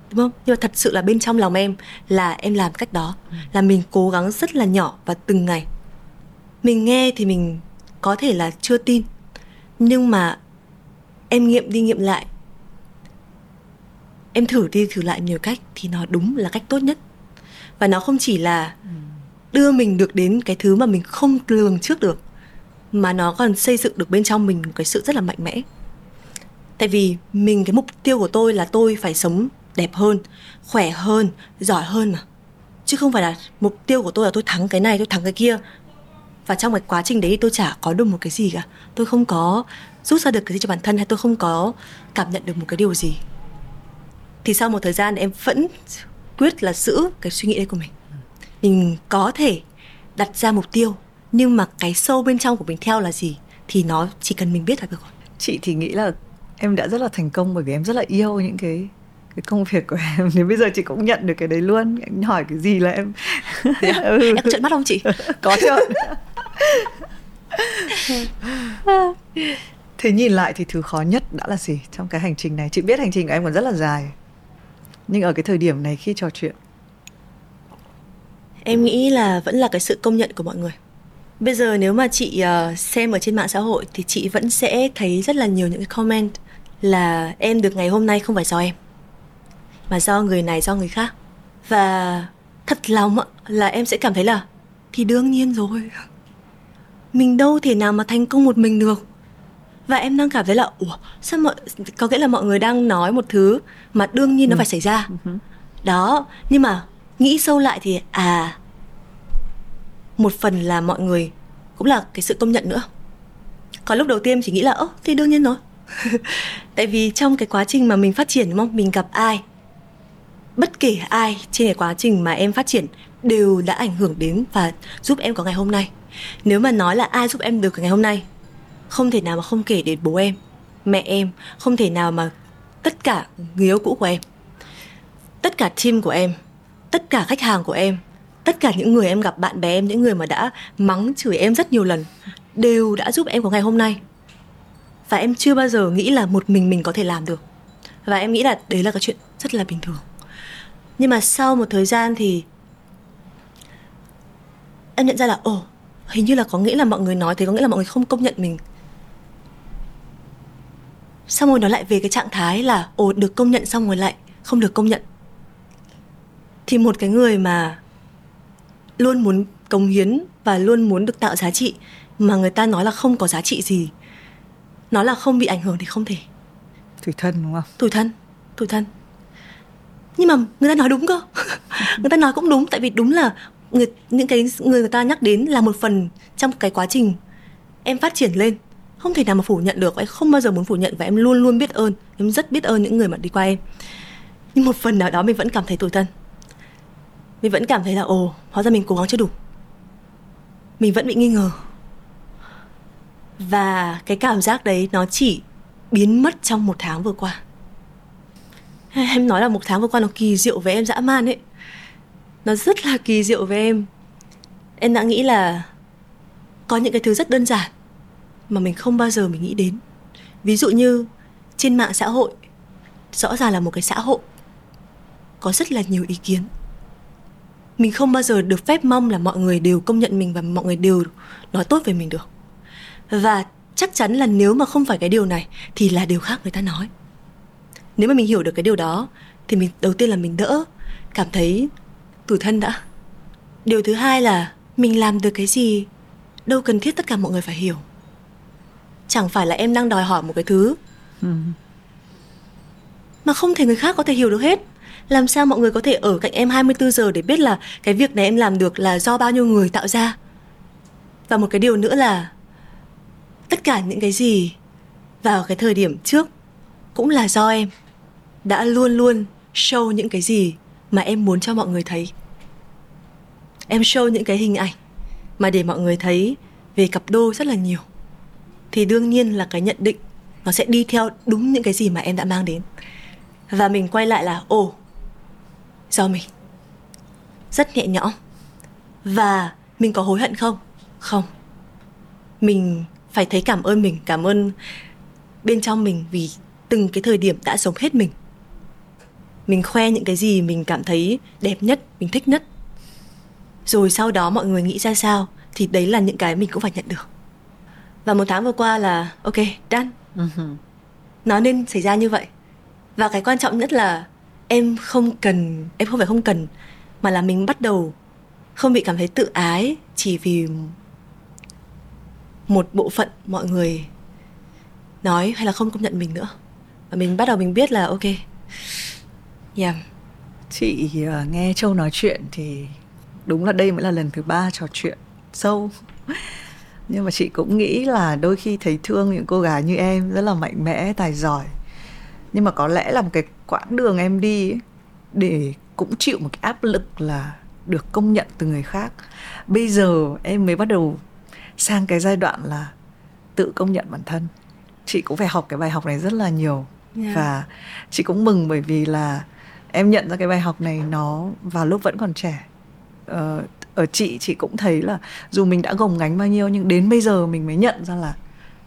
đúng không? Nhưng mà thật sự là bên trong lòng em là em làm cách đó là mình cố gắng rất là nhỏ và từng ngày. Mình nghe thì mình có thể là chưa tin nhưng mà em nghiệm đi nghiệm lại. Em thử đi thử lại nhiều cách thì nó đúng là cách tốt nhất. Và nó không chỉ là đưa mình được đến cái thứ mà mình không lường trước được, mà nó còn xây dựng được bên trong mình một cái sự rất là mạnh mẽ. Tại vì mình, cái mục tiêu của tôi là tôi phải sống đẹp hơn, khỏe hơn, giỏi hơn mà. Chứ không phải là mục tiêu của tôi là tôi thắng cái này, tôi thắng cái kia. Và trong cái quá trình đấy tôi chả có được một cái gì cả. Tôi không có rút ra được cái gì cho bản thân hay tôi không có cảm nhận được một cái điều gì. Thì sau một thời gian em vẫn quyết là giữ cái suy nghĩ đấy của mình mình có thể đặt ra mục tiêu nhưng mà cái sâu bên trong của mình theo là gì thì nó chỉ cần mình biết là được rồi. Chị thì nghĩ là em đã rất là thành công bởi vì em rất là yêu những cái cái công việc của em. Đến bây giờ chị cũng nhận được cái đấy luôn. Anh hỏi cái gì là em [LAUGHS] ừ. em trợn mắt không chị? [LAUGHS] Có trợn thế nhìn lại thì thứ khó nhất đã là gì trong cái hành trình này? Chị biết hành trình của em còn rất là dài. Nhưng ở cái thời điểm này khi trò chuyện Em nghĩ là vẫn là cái sự công nhận của mọi người. Bây giờ nếu mà chị ờ, xem ở trên mạng xã hội thì chị vẫn sẽ thấy rất là nhiều những cái comment là em được ngày hôm nay không phải do em mà do người này do người khác. Và thật lòng là em sẽ cảm thấy là thì đương nhiên rồi. Mình đâu thể nào mà thành công một mình được. Và em đang cảm thấy là ủa sao mọi có nghĩa là mọi người đang nói một thứ mà đương nhiên nó phải xảy ra. Đó, nhưng mà nghĩ sâu lại thì à một phần là mọi người cũng là cái sự công nhận nữa. Còn lúc đầu tiên chỉ nghĩ là, ơ thì đương nhiên rồi. [LAUGHS] Tại vì trong cái quá trình mà mình phát triển, đúng không? Mình gặp ai, bất kể ai trên cái quá trình mà em phát triển đều đã ảnh hưởng đến và giúp em có ngày hôm nay. Nếu mà nói là ai giúp em được ngày hôm nay, không thể nào mà không kể đến bố em, mẹ em, không thể nào mà tất cả người yêu cũ của em, tất cả team của em tất cả khách hàng của em, tất cả những người em gặp, bạn bè em, những người mà đã mắng chửi em rất nhiều lần, đều đã giúp em có ngày hôm nay. Và em chưa bao giờ nghĩ là một mình mình có thể làm được. Và em nghĩ là đấy là cái chuyện rất là bình thường. Nhưng mà sau một thời gian thì em nhận ra là, ồ, hình như là có nghĩa là mọi người nói thế, có nghĩa là mọi người không công nhận mình. Xong rồi nó lại về cái trạng thái là, ồ, được công nhận xong rồi lại không được công nhận thì một cái người mà luôn muốn cống hiến và luôn muốn được tạo giá trị mà người ta nói là không có giá trị gì nó là không bị ảnh hưởng thì không thể. Tủi thân đúng không? Tủi thân tủi thân. Nhưng mà người ta nói đúng cơ. [LAUGHS] Người ta nói cũng đúng tại vì đúng là người những cái người người ta nhắc đến là một phần trong cái quá trình em phát triển lên. Không thể nào mà phủ nhận được em không bao giờ muốn phủ nhận và em luôn luôn biết ơn. Em rất biết ơn những người mà đi qua em. Nhưng một phần nào đó mình vẫn cảm thấy tủi thân mình vẫn cảm thấy là, ồ, hóa ra mình cố gắng chưa đủ. Mình vẫn bị nghi ngờ. Và cái cảm giác đấy nó chỉ biến mất trong một tháng vừa qua. Em nói là một tháng vừa qua nó kỳ diệu với em dã man ấy. Nó rất là kỳ diệu với em. Em đã nghĩ là có những cái thứ rất đơn giản mà mình không bao giờ mình nghĩ đến. Ví dụ như trên mạng xã hội, rõ ràng là một cái xã hội có rất là nhiều ý kiến mình không bao giờ được phép mong là mọi người đều công nhận mình và mọi người đều nói tốt về mình được. Và chắc chắn là nếu mà không phải cái điều này thì là điều khác người ta nói. Nếu mà mình hiểu được cái điều đó thì mình đầu tiên là mình đỡ cảm thấy tủi thân đã. Điều thứ hai là mình làm được cái gì đâu cần thiết tất cả mọi người phải hiểu. Chẳng phải là em đang đòi hỏi một cái thứ ừ. mà không thể người khác có thể hiểu được hết làm sao mọi người có thể ở cạnh em 24 giờ để biết là cái việc này em làm được là do bao nhiêu người tạo ra? Và một cái điều nữa là tất cả những cái gì vào cái thời điểm trước cũng là do em đã luôn luôn show những cái gì mà em muốn cho mọi người thấy. Em show những cái hình ảnh mà để mọi người thấy về cặp đôi rất là nhiều. Thì đương nhiên là cái nhận định nó sẽ đi theo đúng những cái gì mà em đã mang đến. Và mình quay lại là, ồ do mình. Rất nhẹ nhõm. Và mình có hối hận không? Không. Mình phải thấy cảm ơn mình cảm ơn bên trong mình vì từng cái thời điểm đã sống hết mình. Mình khoe những cái gì mình cảm thấy đẹp nhất mình thích nhất. Rồi sau đó mọi người nghĩ ra sao thì đấy là những cái mình cũng phải nhận được. Và một tháng vừa qua là ok done. Uh-huh. nó nên xảy ra như vậy. Và cái quan trọng nhất là em không cần em không phải không cần mà là mình bắt đầu không bị cảm thấy tự ái chỉ vì một bộ phận mọi người nói hay là không công nhận mình nữa. Và mình bắt đầu mình biết là ok yeah. Chị uh, nghe châu nói chuyện thì đúng là đây mới là lần thứ ba trò chuyện sâu. Nhưng mà chị cũng nghĩ là đôi khi thấy thương những cô gái như em rất là mạnh mẽ tài giỏi. Nhưng mà có lẽ là một cái quãng đường em đi ấy, để cũng chịu một cái áp lực là được công nhận từ người khác. Bây giờ em mới bắt đầu sang cái giai đoạn là tự công nhận bản thân. Chị cũng phải học cái bài học này rất là nhiều. Yeah. và chị cũng mừng bởi vì là em nhận ra cái bài học này nó vào lúc vẫn còn trẻ. Ờ, ở chị chị cũng thấy là dù mình đã gồng gánh bao nhiêu nhưng đến bây giờ mình mới nhận ra là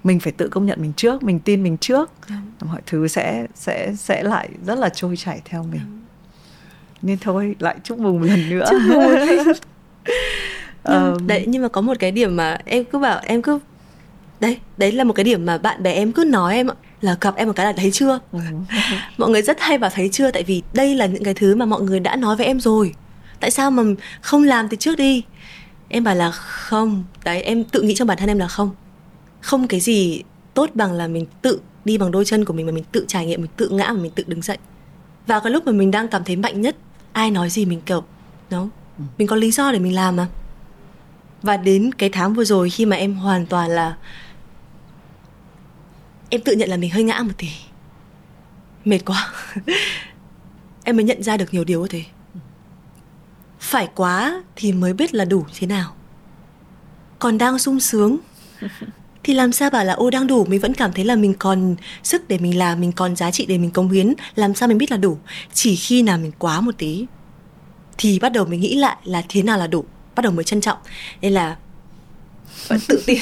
mình phải tự công nhận mình trước mình tin mình trước. Yeah. mọi thứ sẽ sẽ sẽ lại rất là trôi chảy theo mình. Yeah. nên thôi lại chúc mừng một lần nữa. Chúc mừng um, [LAUGHS] đấy nhưng mà có một cái điểm mà em cứ bảo em cứ đấy đấy là một cái điểm mà bạn bè em cứ nói em là gặp em một cái là thấy chưa? Ừ. [LAUGHS] mọi người rất hay bảo thấy chưa? Tại vì đây là những cái thứ mà mọi người đã nói với em rồi. Tại sao mà không làm từ trước đi? Em bảo là không đấy em tự nghĩ trong bản thân em là không không cái gì tốt bằng là mình tự đi bằng đôi chân của mình mà mình tự trải nghiệm mình tự ngã mà mình tự đứng dậy. Vào cái lúc mà mình đang cảm thấy mạnh nhất ai nói gì mình kiểu nó ừ. mình có lý do để mình làm mà. Và đến cái tháng vừa rồi khi mà em hoàn toàn là em tự nhận là mình hơi ngã một tí. Mệt quá. [LAUGHS] Em mới nhận ra được nhiều điều như thế. Phải quá thì mới biết là đủ thế nào. Còn đang sung sướng [LAUGHS] thì làm sao bảo là ô đang đủ mình vẫn cảm thấy là mình còn sức để mình làm mình còn giá trị để mình cống hiến. Làm sao mình biết là đủ? Chỉ khi nào mình quá một tí thì bắt đầu mình nghĩ lại là thế nào là đủ bắt đầu mới trân trọng. Nên là vẫn tự tin.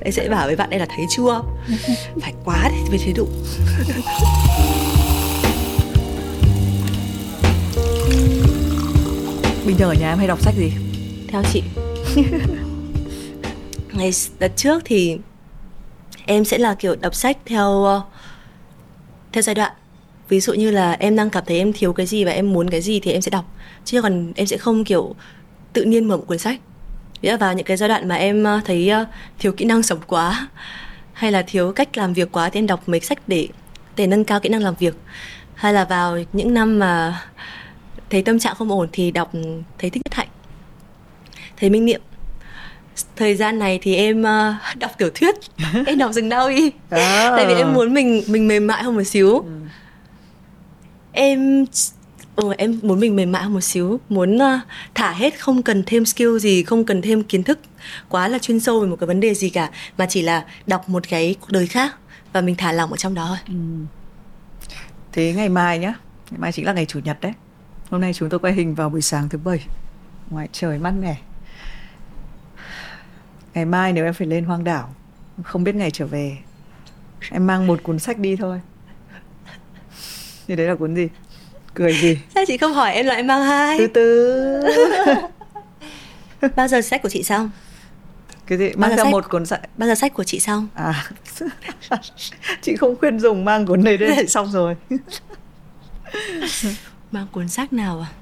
Đấy sẽ bảo với bạn đây là thấy chưa? Phải quá thì mới thấy đủ. Bình thường ở nhà em hay đọc sách gì? Theo chị [LAUGHS] ngày đợt trước thì em sẽ là kiểu đọc sách theo ờ, theo giai đoạn. Ví dụ như là em đang cảm thấy em thiếu cái gì và em muốn cái gì thì em sẽ đọc. Chứ còn em sẽ không kiểu tự nhiên mở một cuốn sách. Nghĩa vào những cái giai đoạn mà em ờ, thấy ờ, thiếu kỹ năng sống quá [LAUGHS] hay là thiếu cách làm việc quá thì em đọc mấy sách để để nâng cao kỹ năng làm việc. Hay là vào những năm mà thấy tâm trạng không ổn thì đọc, thấy thích nhất hạnh, thấy minh niệm thời gian này thì em uh, đọc tiểu thuyết. [LAUGHS] Em đọc rừng đau y à. tại vì em muốn mình mình mềm mại hơn một xíu. Ừ. em ừ, em muốn mình mềm mại hơn một xíu. Muốn uh, thả hết không cần thêm skill gì không cần thêm kiến thức quá là chuyên sâu về một cái vấn đề gì cả mà chỉ là đọc một cái cuộc đời khác và mình thả lỏng ở trong đó thôi. Ừ. thế ngày mai nhá. Ngày mai chính là ngày chủ nhật đấy. Hôm nay chúng tôi quay hình vào buổi sáng thứ bảy. Ngoài trời mát mẻ ngày mai nếu em phải lên hoang đảo không biết ngày trở về em mang một cuốn sách đi thôi. Thì đấy là cuốn gì? Cười gì? Sao chị không hỏi em là em mang hai? Từ từ. [LAUGHS] Bao giờ sách của chị xong? Cái gì? Mang ra một cuốn sách. bao giờ sách của chị xong? À. [LAUGHS] Chị không khuyên dùng mang cuốn này đây [LAUGHS] xong rồi. Mang cuốn sách nào à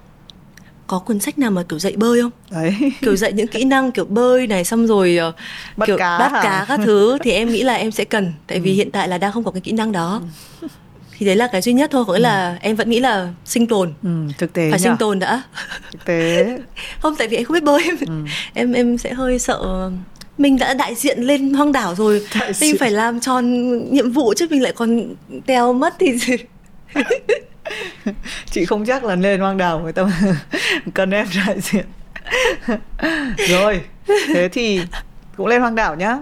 có cuốn sách nào mà kiểu dạy bơi không đấy kiểu dạy những kỹ năng kiểu bơi này xong rồi uh, bắt kiểu cá bắt cá các thứ thì em nghĩ là em sẽ cần tại vì ừ. hiện tại là đang không có cái kỹ năng đó ừ. thì đấy là cái duy nhất thôi có nghĩa ừ. là em vẫn nghĩ là sinh tồn ừ, thực tế phải nhỉ? sinh tồn đã thực tế [LAUGHS] không tại vì em không biết bơi em ừ. em em sẽ hơi sợ mình đã đại diện lên hoang đảo rồi [LAUGHS] đại mình diện. phải làm tròn nhiệm vụ chứ mình lại còn teo mất thì [LAUGHS] chị không chắc là lên hoang đảo người ta [LAUGHS] cần em đại diện. Rồi thế thì cũng lên hoang đảo nhá.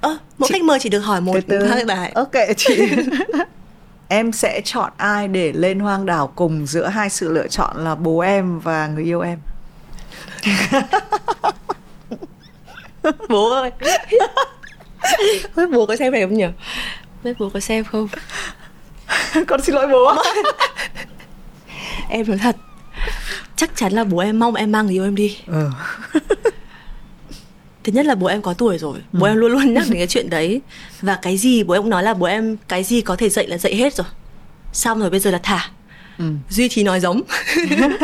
Ơ à, mỗi chị... khách mời chỉ được hỏi một từ từ. bài. Ok chị. [LAUGHS] Em sẽ chọn ai để lên hoang đảo cùng giữa hai sự lựa chọn là bố em và người yêu em? [LAUGHS] Bố ơi. Bố có xem này không nhỉ? Biết bố có xem không? Con xin lỗi bố em nói thật chắc chắn là bố em mong em mang người yêu em đi ừ. [LAUGHS] thứ nhất là bố em có tuổi rồi bố ừ. em luôn luôn nhắc đến cái chuyện đấy và cái gì bố em cũng nói là bố em cái gì có thể dạy là dạy hết rồi xong rồi bây giờ là thả ừ. duy trì nói giống [LAUGHS]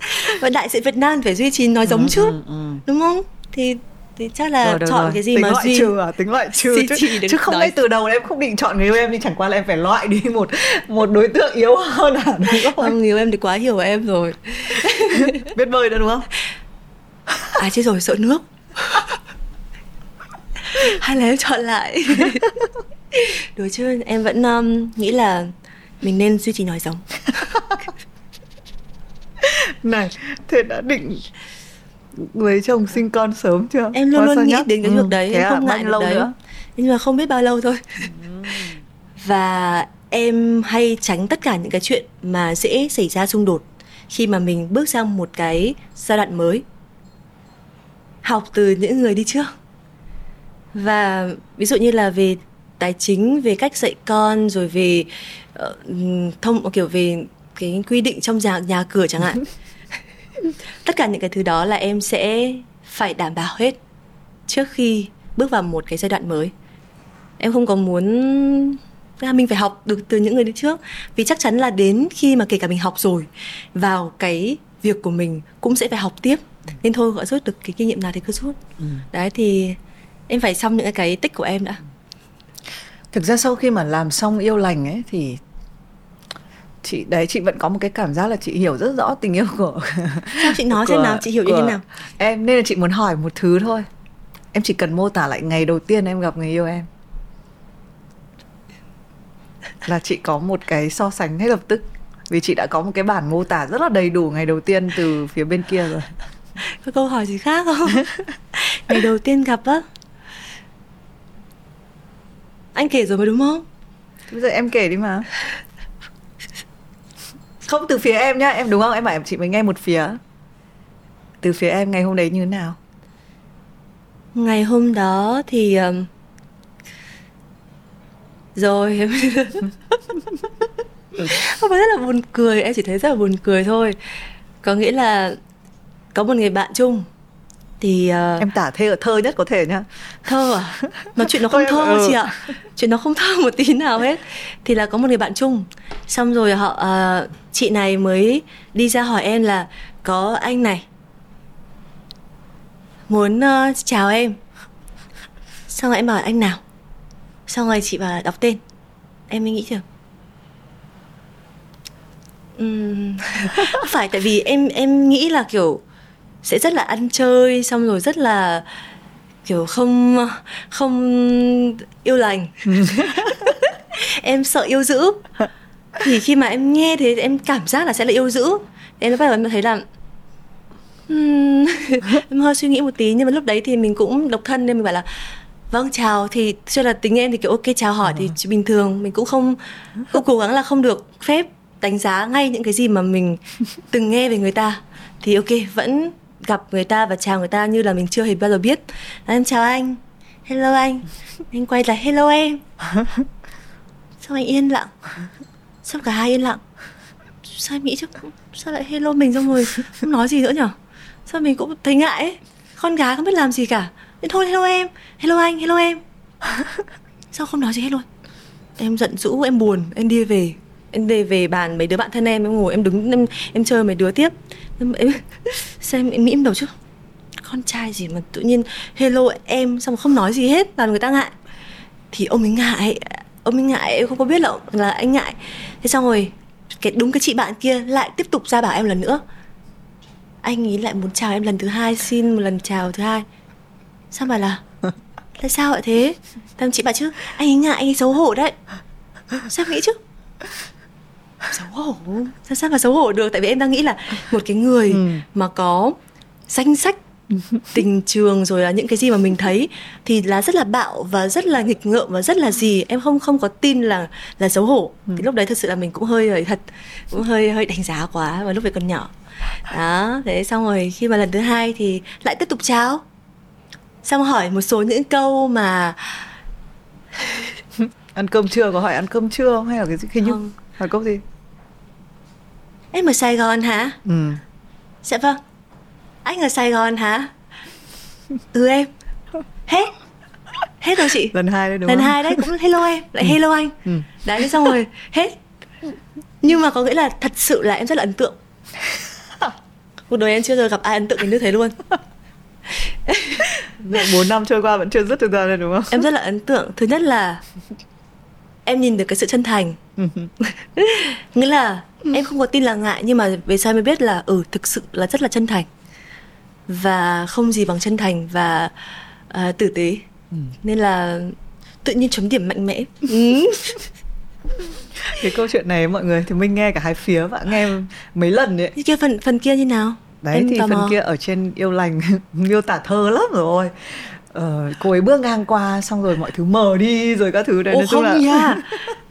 [LAUGHS] và đại diện Việt Nam phải duy trì nói giống ừ, trước ừ, ừ. đúng không thì thì chắc là rồi, chọn rồi. cái gì tính mà loại duy trừ à? Tính loại trừ. chứ, chứ không ngay từ đầu em không định chọn người yêu em thì chẳng qua là em phải loại đi một một đối tượng yếu hơn à đúng không? không người yêu em thì quá hiểu em rồi. [LAUGHS] Biết bơi nữa đúng không? À chết rồi sợ nước. Hay là em chọn lại? [LAUGHS] Đối chứ em vẫn um, nghĩ là mình nên duy trì nói giống. [LAUGHS] Này thế đã định lấy chồng sinh con sớm chưa? Em luôn luôn nghĩ nhắc? đến cái việc ừ, đấy em không à, ngại lâu đấy. nữa. Nhưng mà không biết bao lâu thôi. Và em hay tránh tất cả những cái chuyện mà dễ xảy ra xung đột khi mà mình bước sang một cái giai đoạn mới. Học từ những người đi trước. Và ví dụ như là về tài chính về cách dạy con rồi về uh, thông kiểu về cái quy định trong nhà nhà cửa chẳng hạn [LAUGHS] tất cả những cái thứ đó là em sẽ phải đảm bảo hết trước khi bước vào một cái giai đoạn mới. Em không có muốn ra mình phải học được từ những người đi trước. Vì chắc chắn là đến khi mà kể cả mình học rồi vào cái việc của mình cũng sẽ phải học tiếp. Nên thôi gọi rút được cái kinh nghiệm nào thì cứ rút. Ừ. đấy thì em phải xong những cái tích của em đã. Thực ra sau khi mà làm xong yêu lành ấy thì chị đấy chị vẫn có một cái cảm giác là chị hiểu rất rõ tình yêu của sao chị nói của, xem nào chị hiểu như thế nào? em nên là chị muốn hỏi một thứ thôi. Em chỉ cần mô tả lại ngày đầu tiên em gặp người yêu em. Là chị có một cái so sánh ngay lập tức. Vì chị đã có một cái bản mô tả rất là đầy đủ ngày đầu tiên từ phía bên kia rồi. [LAUGHS] Có câu hỏi gì khác không? [LAUGHS] Ngày đầu tiên gặp á? Anh kể rồi mà đúng không? Bây giờ em kể đi mà không, từ phía em nhá. Em đúng không? Em bảo em chị mới nghe một phía. Từ phía em, ngày hôm đấy như thế nào? Ngày hôm đó thì um... rồi. [LAUGHS] Không phải rất là buồn cười. Em chỉ thấy rất là buồn cười thôi. Có nghĩa là có một người bạn chung thì uh, em tả thơ thơ nhất có thể nhá. Thơ à? Mà chuyện nó không [LAUGHS] thơ ừ. chị ạ. Chuyện nó không thơ một tí nào hết. Thì là có một người bạn chung. Xong rồi họ uh, chị này mới đi ra hỏi em là có anh này. Muốn uh, chào em. Xong rồi em bảo anh nào? Xong rồi chị bảo đọc tên. Em mới nghĩ chưa? Uhm, [LAUGHS] phải tại vì em em nghĩ là kiểu sẽ rất là ăn chơi xong rồi rất là kiểu không không yêu lành. [LAUGHS] Em sợ yêu dữ. Thì khi mà em nghe thế em cảm giác là sẽ là yêu dữ. Em bắt đầu em thấy là [LAUGHS] em hơi suy nghĩ một tí nhưng mà lúc đấy thì mình cũng độc thân nên mình bảo là vâng chào. Thì cho là tính em thì kiểu ok chào hỏi thì ờ. bình thường. Mình cũng không cũng cố gắng là không được phép đánh giá ngay những cái gì mà mình từng nghe về người ta. Thì ok vẫn gặp người ta và chào người ta như là mình chưa hề bao giờ biết. Em chào anh. Hello anh. Anh quay lại hello em. [LAUGHS] Sao anh yên lặng? Sao cả hai yên lặng? Sao em nghĩ chứ sao lại hello mình xong rồi không nói gì nữa nhở? Sao mình cũng thấy ngại ấy. Con gái không biết làm gì cả. Nên thôi hello em. Hello anh hello em. [LAUGHS] Sao không nói gì hết luôn? Em giận dữ em buồn em đi về em đi về bàn mấy đứa bạn thân em em ngồi em đứng em em chơi mấy đứa tiếp. Em, em [LAUGHS] xem em nghĩ em đầu chứ. Con trai gì mà tự nhiên hello em xong không nói gì hết làm người ta ngại. Thì ông ấy ngại ông ấy ngại em không có biết là là anh ngại. Thế xong rồi cái đúng cái chị bạn kia lại tiếp tục ra bảo em lần nữa. Anh ấy lại muốn chào em lần thứ hai xin một lần chào thứ hai. Sao mà là [LAUGHS] tại sao lại thế? Thằng chị bảo chứ anh ấy ngại anh ấy xấu hổ đấy. Sao nghĩ chứ xấu hổ. Sao sao mà xấu hổ được? Tại vì em đang nghĩ là một cái người ừ. mà có danh sách [LAUGHS] tình trường rồi là những cái gì mà mình thấy thì là rất là bạo và rất là nghịch ngợm và rất là gì. Em không không có tin là là xấu hổ. Ừ. thì lúc đấy thật sự là mình cũng hơi hơi thật cũng hơi hơi đánh giá quá và lúc đấy còn nhỏ. Đó thế xong rồi khi mà lần thứ hai thì lại tiếp tục cháo xong hỏi một số những câu mà [LAUGHS] ăn cơm chưa có hỏi ăn cơm chưa không? Hay là cái gì? Hình như hỏi câu gì em ở sài gòn hả? Ừ. Dạ vâng. Anh ở sài gòn hả? Ừ em. Hết. Hết rồi chị. Lần hai đấy đúng lần không? hai đấy cũng hello em. Lại ừ. hello anh. Ừ. đấy xong rồi hết. Nhưng mà có nghĩa là thật sự là em rất là ấn tượng. Cuộc đời em chưa giờ gặp ai ấn tượng đến như thế luôn. Bốn năm trôi qua vẫn chưa dứt được ra đúng không? Em rất là ấn tượng. Thứ nhất là em nhìn được cái sự chân thành. [LAUGHS] Nghĩa là em không có tin là ngại nhưng mà về sau mới biết là ừ thực sự là rất là chân thành. Và không gì bằng chân thành và uh, tử tế. Ừ. nên là tự nhiên chấm điểm mạnh mẽ. Ừ. cái câu chuyện này mọi người thì mình nghe cả hai phía và nghe mấy lần đấy kia phần phần kia như nào? Đấy em thì phần mò. kia ở trên yêu lành [LAUGHS] miêu tả thơ lắm rồi ờ, cô ấy bước ngang qua xong rồi mọi thứ mờ đi rồi các thứ. Đấy Ô, nói chung là nha.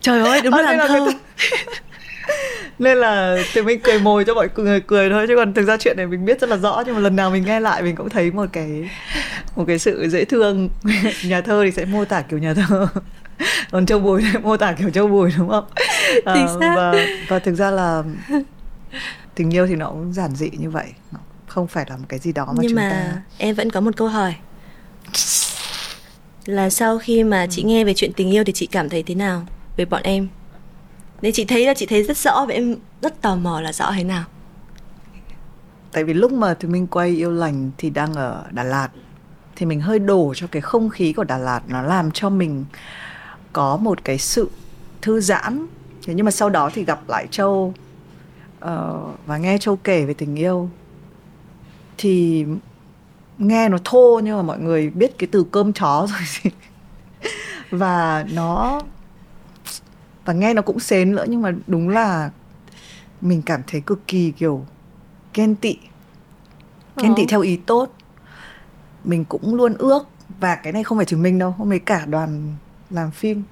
trời ơi đúng [LAUGHS] là làm thơ. [LAUGHS] nên là thì mình cười mồi cho mọi người cười thôi chứ còn thực ra chuyện này mình biết rất là rõ nhưng mà lần nào mình nghe lại mình cũng thấy một cái một cái sự dễ thương. [LAUGHS] Nhà thơ thì sẽ mô tả kiểu nhà thơ. Còn châu bùi thì mô tả kiểu châu bùi đúng không? À, và và thực ra là tình yêu thì nó cũng giản dị như vậy. Nó không phải là một cái gì đó mà nhưng chúng mà ta em vẫn có một câu hỏi là sau khi mà ừ. chị nghe về chuyện tình yêu thì chị cảm thấy thế nào về bọn em? Nên chị thấy là chị thấy rất rõ và em rất tò mò là rõ thế nào? Tại vì lúc mà tụi mình quay yêu lành thì đang ở Đà Lạt thì mình hơi đổ cho cái không khí của Đà Lạt nó làm cho mình có một cái sự thư giãn. Thế nhưng mà sau đó thì gặp lại Châu uh, và nghe Châu kể về tình yêu. Thì nghe nó thô nhưng mà mọi người biết cái từ cơm chó [LAUGHS] rồi gì. Và nó và nghe nó cũng xến nữa nhưng mà đúng là mình cảm thấy cực kỳ kiểu ghen tị. Ghen tị ờ. theo ý tốt. Mình cũng luôn ước và cái này không phải chỉ mình đâu hôm ấy cả đoàn làm phim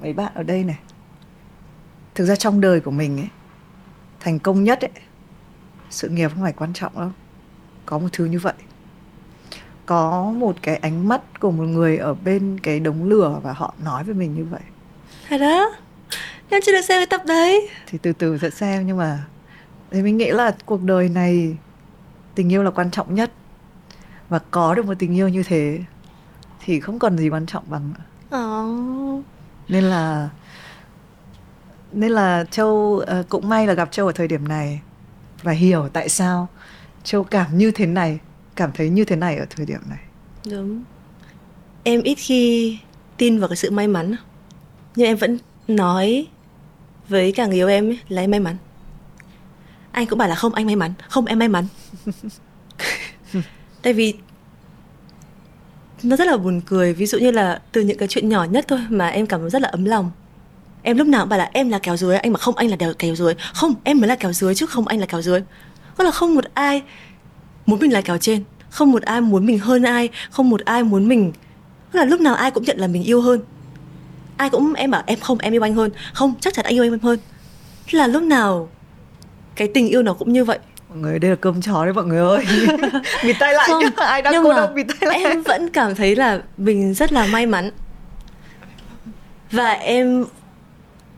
mấy bạn ở đây này. Thực ra trong đời của mình ấy thành công nhất ấy sự nghiệp không phải quan trọng đâu. Có một thứ như vậy có một cái ánh mắt của một người ở bên cái đống lửa và họ nói với mình như vậy? Thật đó em chưa được xem cái tập đấy. Thì từ từ sẽ xem nhưng mà thì mình nghĩ là cuộc đời này tình yêu là quan trọng nhất. Và có được một tình yêu như thế thì không còn gì quan trọng bằng oh. nên là nên là châu uh, cũng may là gặp châu ở thời điểm này và hiểu tại sao châu cảm như thế này cảm thấy như thế này ở thời điểm này? Đúng em ít khi tin vào cái sự may mắn nhưng em vẫn nói với cả người yêu em ấy, là em may mắn. Anh cũng bảo là không anh may mắn. Không em may mắn. [LAUGHS] Tại vì nó rất là buồn cười. Ví dụ như là từ những cái chuyện nhỏ nhất thôi mà em cảm thấy rất là ấm lòng. Em lúc nào cũng bảo là em là kéo dưới anh mà không anh là kéo, dưới không em mới là kéo dưới chứ không anh là kéo dưới có là không một ai muốn mình là kéo trên không một ai muốn mình hơn ai không một ai muốn mình. Là lúc nào ai cũng nhận là mình yêu hơn. Ai cũng em bảo em không em yêu anh hơn. Không chắc chắn anh yêu em hơn. Là lúc nào cái tình yêu nó cũng như vậy. Mọi người đây là cơm chó đấy mọi người ơi. [LAUGHS] Bịt tay lại không, nhá. Ai đang nhưng cô đâu bịt tay lại? em vẫn cảm thấy là mình rất là may mắn. Và em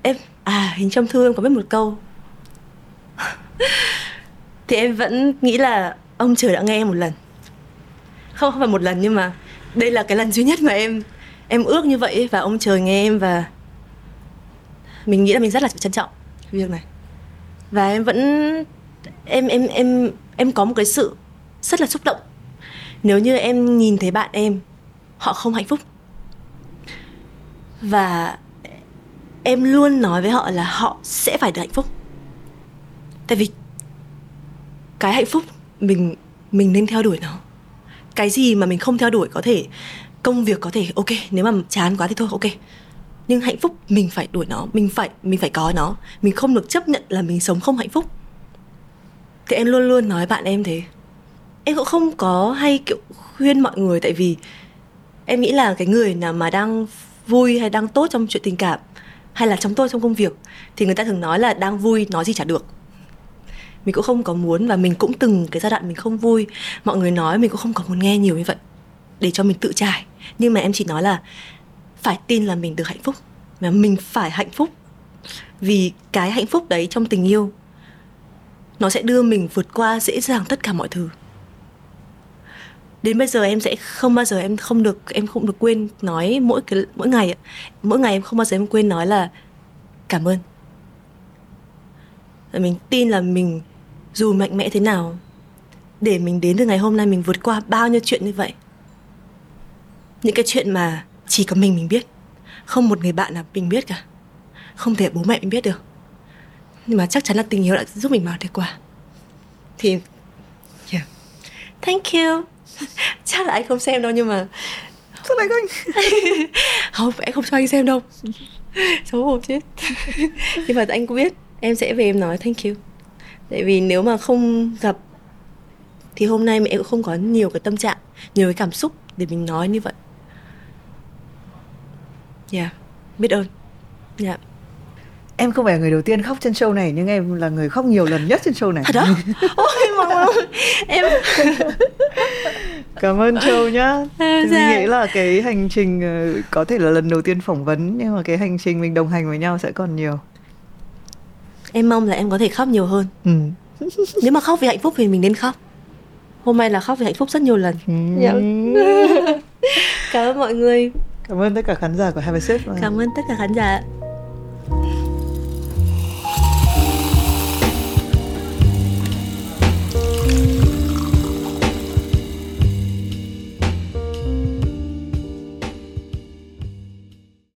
em à hình trong thư em có biết một câu. [LAUGHS] Thì em vẫn nghĩ là ông trời đã nghe em một lần. Không không phải một lần nhưng mà đây là cái lần duy nhất mà em em ước như vậy và ông trời nghe em và mình nghĩ là mình rất là trân trọng việc này. Và em vẫn, em em em em có một cái sự rất là xúc động. Nếu như em nhìn thấy bạn em, họ không hạnh phúc. Và em luôn nói với họ là họ sẽ phải được hạnh phúc. Tại vì cái hạnh phúc mình mình nên theo đuổi nó. Cái gì mà mình không theo đuổi có thể, công việc có thể, ok, nếu mà chán quá thì thôi, ok. Nhưng hạnh phúc, mình phải đuổi nó, mình phải mình phải có nó. Mình không được chấp nhận là mình sống không hạnh phúc. Thì em luôn luôn nói bạn em thế. Em cũng không có hay, kiểu, khuyên mọi người tại vì em nghĩ là cái người nào mà đang vui hay đang tốt trong chuyện tình cảm, hay là trong tôi trong công việc, thì người ta thường nói là đang vui, nói gì chả được mình cũng không có muốn và mình cũng từng cái giai đoạn mình không vui. Mọi người nói mình cũng không có muốn nghe nhiều như vậy để cho mình tự trải. Nhưng mà em chỉ nói là phải tin là mình được hạnh phúc. Mà mình phải hạnh phúc vì cái hạnh phúc đấy trong tình yêu, nó sẽ đưa mình vượt qua dễ dàng tất cả mọi thứ. Đến bây giờ em sẽ không bao giờ em không được, em không được quên nói mỗi cái, mỗi ngày mỗi ngày em không bao giờ em quên nói là cảm ơn. Mình tin là mình dù mạnh mẽ thế nào để mình đến được ngày hôm nay mình vượt qua bao nhiêu chuyện như vậy những cái chuyện mà chỉ có mình mình biết không một người bạn nào mình biết cả không thể bố mẹ mình biết được. Nhưng mà chắc chắn là tình yêu đã giúp mình vào được qua thì yeah. thank you. [LAUGHS] Chắc là anh không xem đâu nhưng mà sao lại anh [LAUGHS] không em không cho anh xem đâu. Xấu hổ chết. [LAUGHS] Nhưng mà anh cũng biết em sẽ về em nói thank you tại vì nếu mà không gặp thì hôm nay mẹ cũng không có nhiều cái tâm trạng nhiều cái cảm xúc để mình nói như vậy. Dạ yeah. biết ơn. Dạ yeah. em không phải người đầu tiên khóc trên show này nhưng em là người khóc nhiều lần nhất trên show này. Thật đó [LAUGHS] ôi mong em [LAUGHS] cảm ơn châu nhá. Thì mình nghĩ là cái hành trình ờ, có thể là lần đầu tiên phỏng vấn nhưng mà cái hành trình mình đồng hành với nhau sẽ còn nhiều em mong là em có thể khóc nhiều hơn ừ. [LAUGHS] nếu mà khóc vì hạnh phúc thì mình nên khóc hôm nay là khóc vì hạnh phúc rất nhiều lần ừ. dạ. [LAUGHS] cảm ơn mọi người cảm ơn tất cả khán giả của Have a Sip cảm ơn tất cả khán giả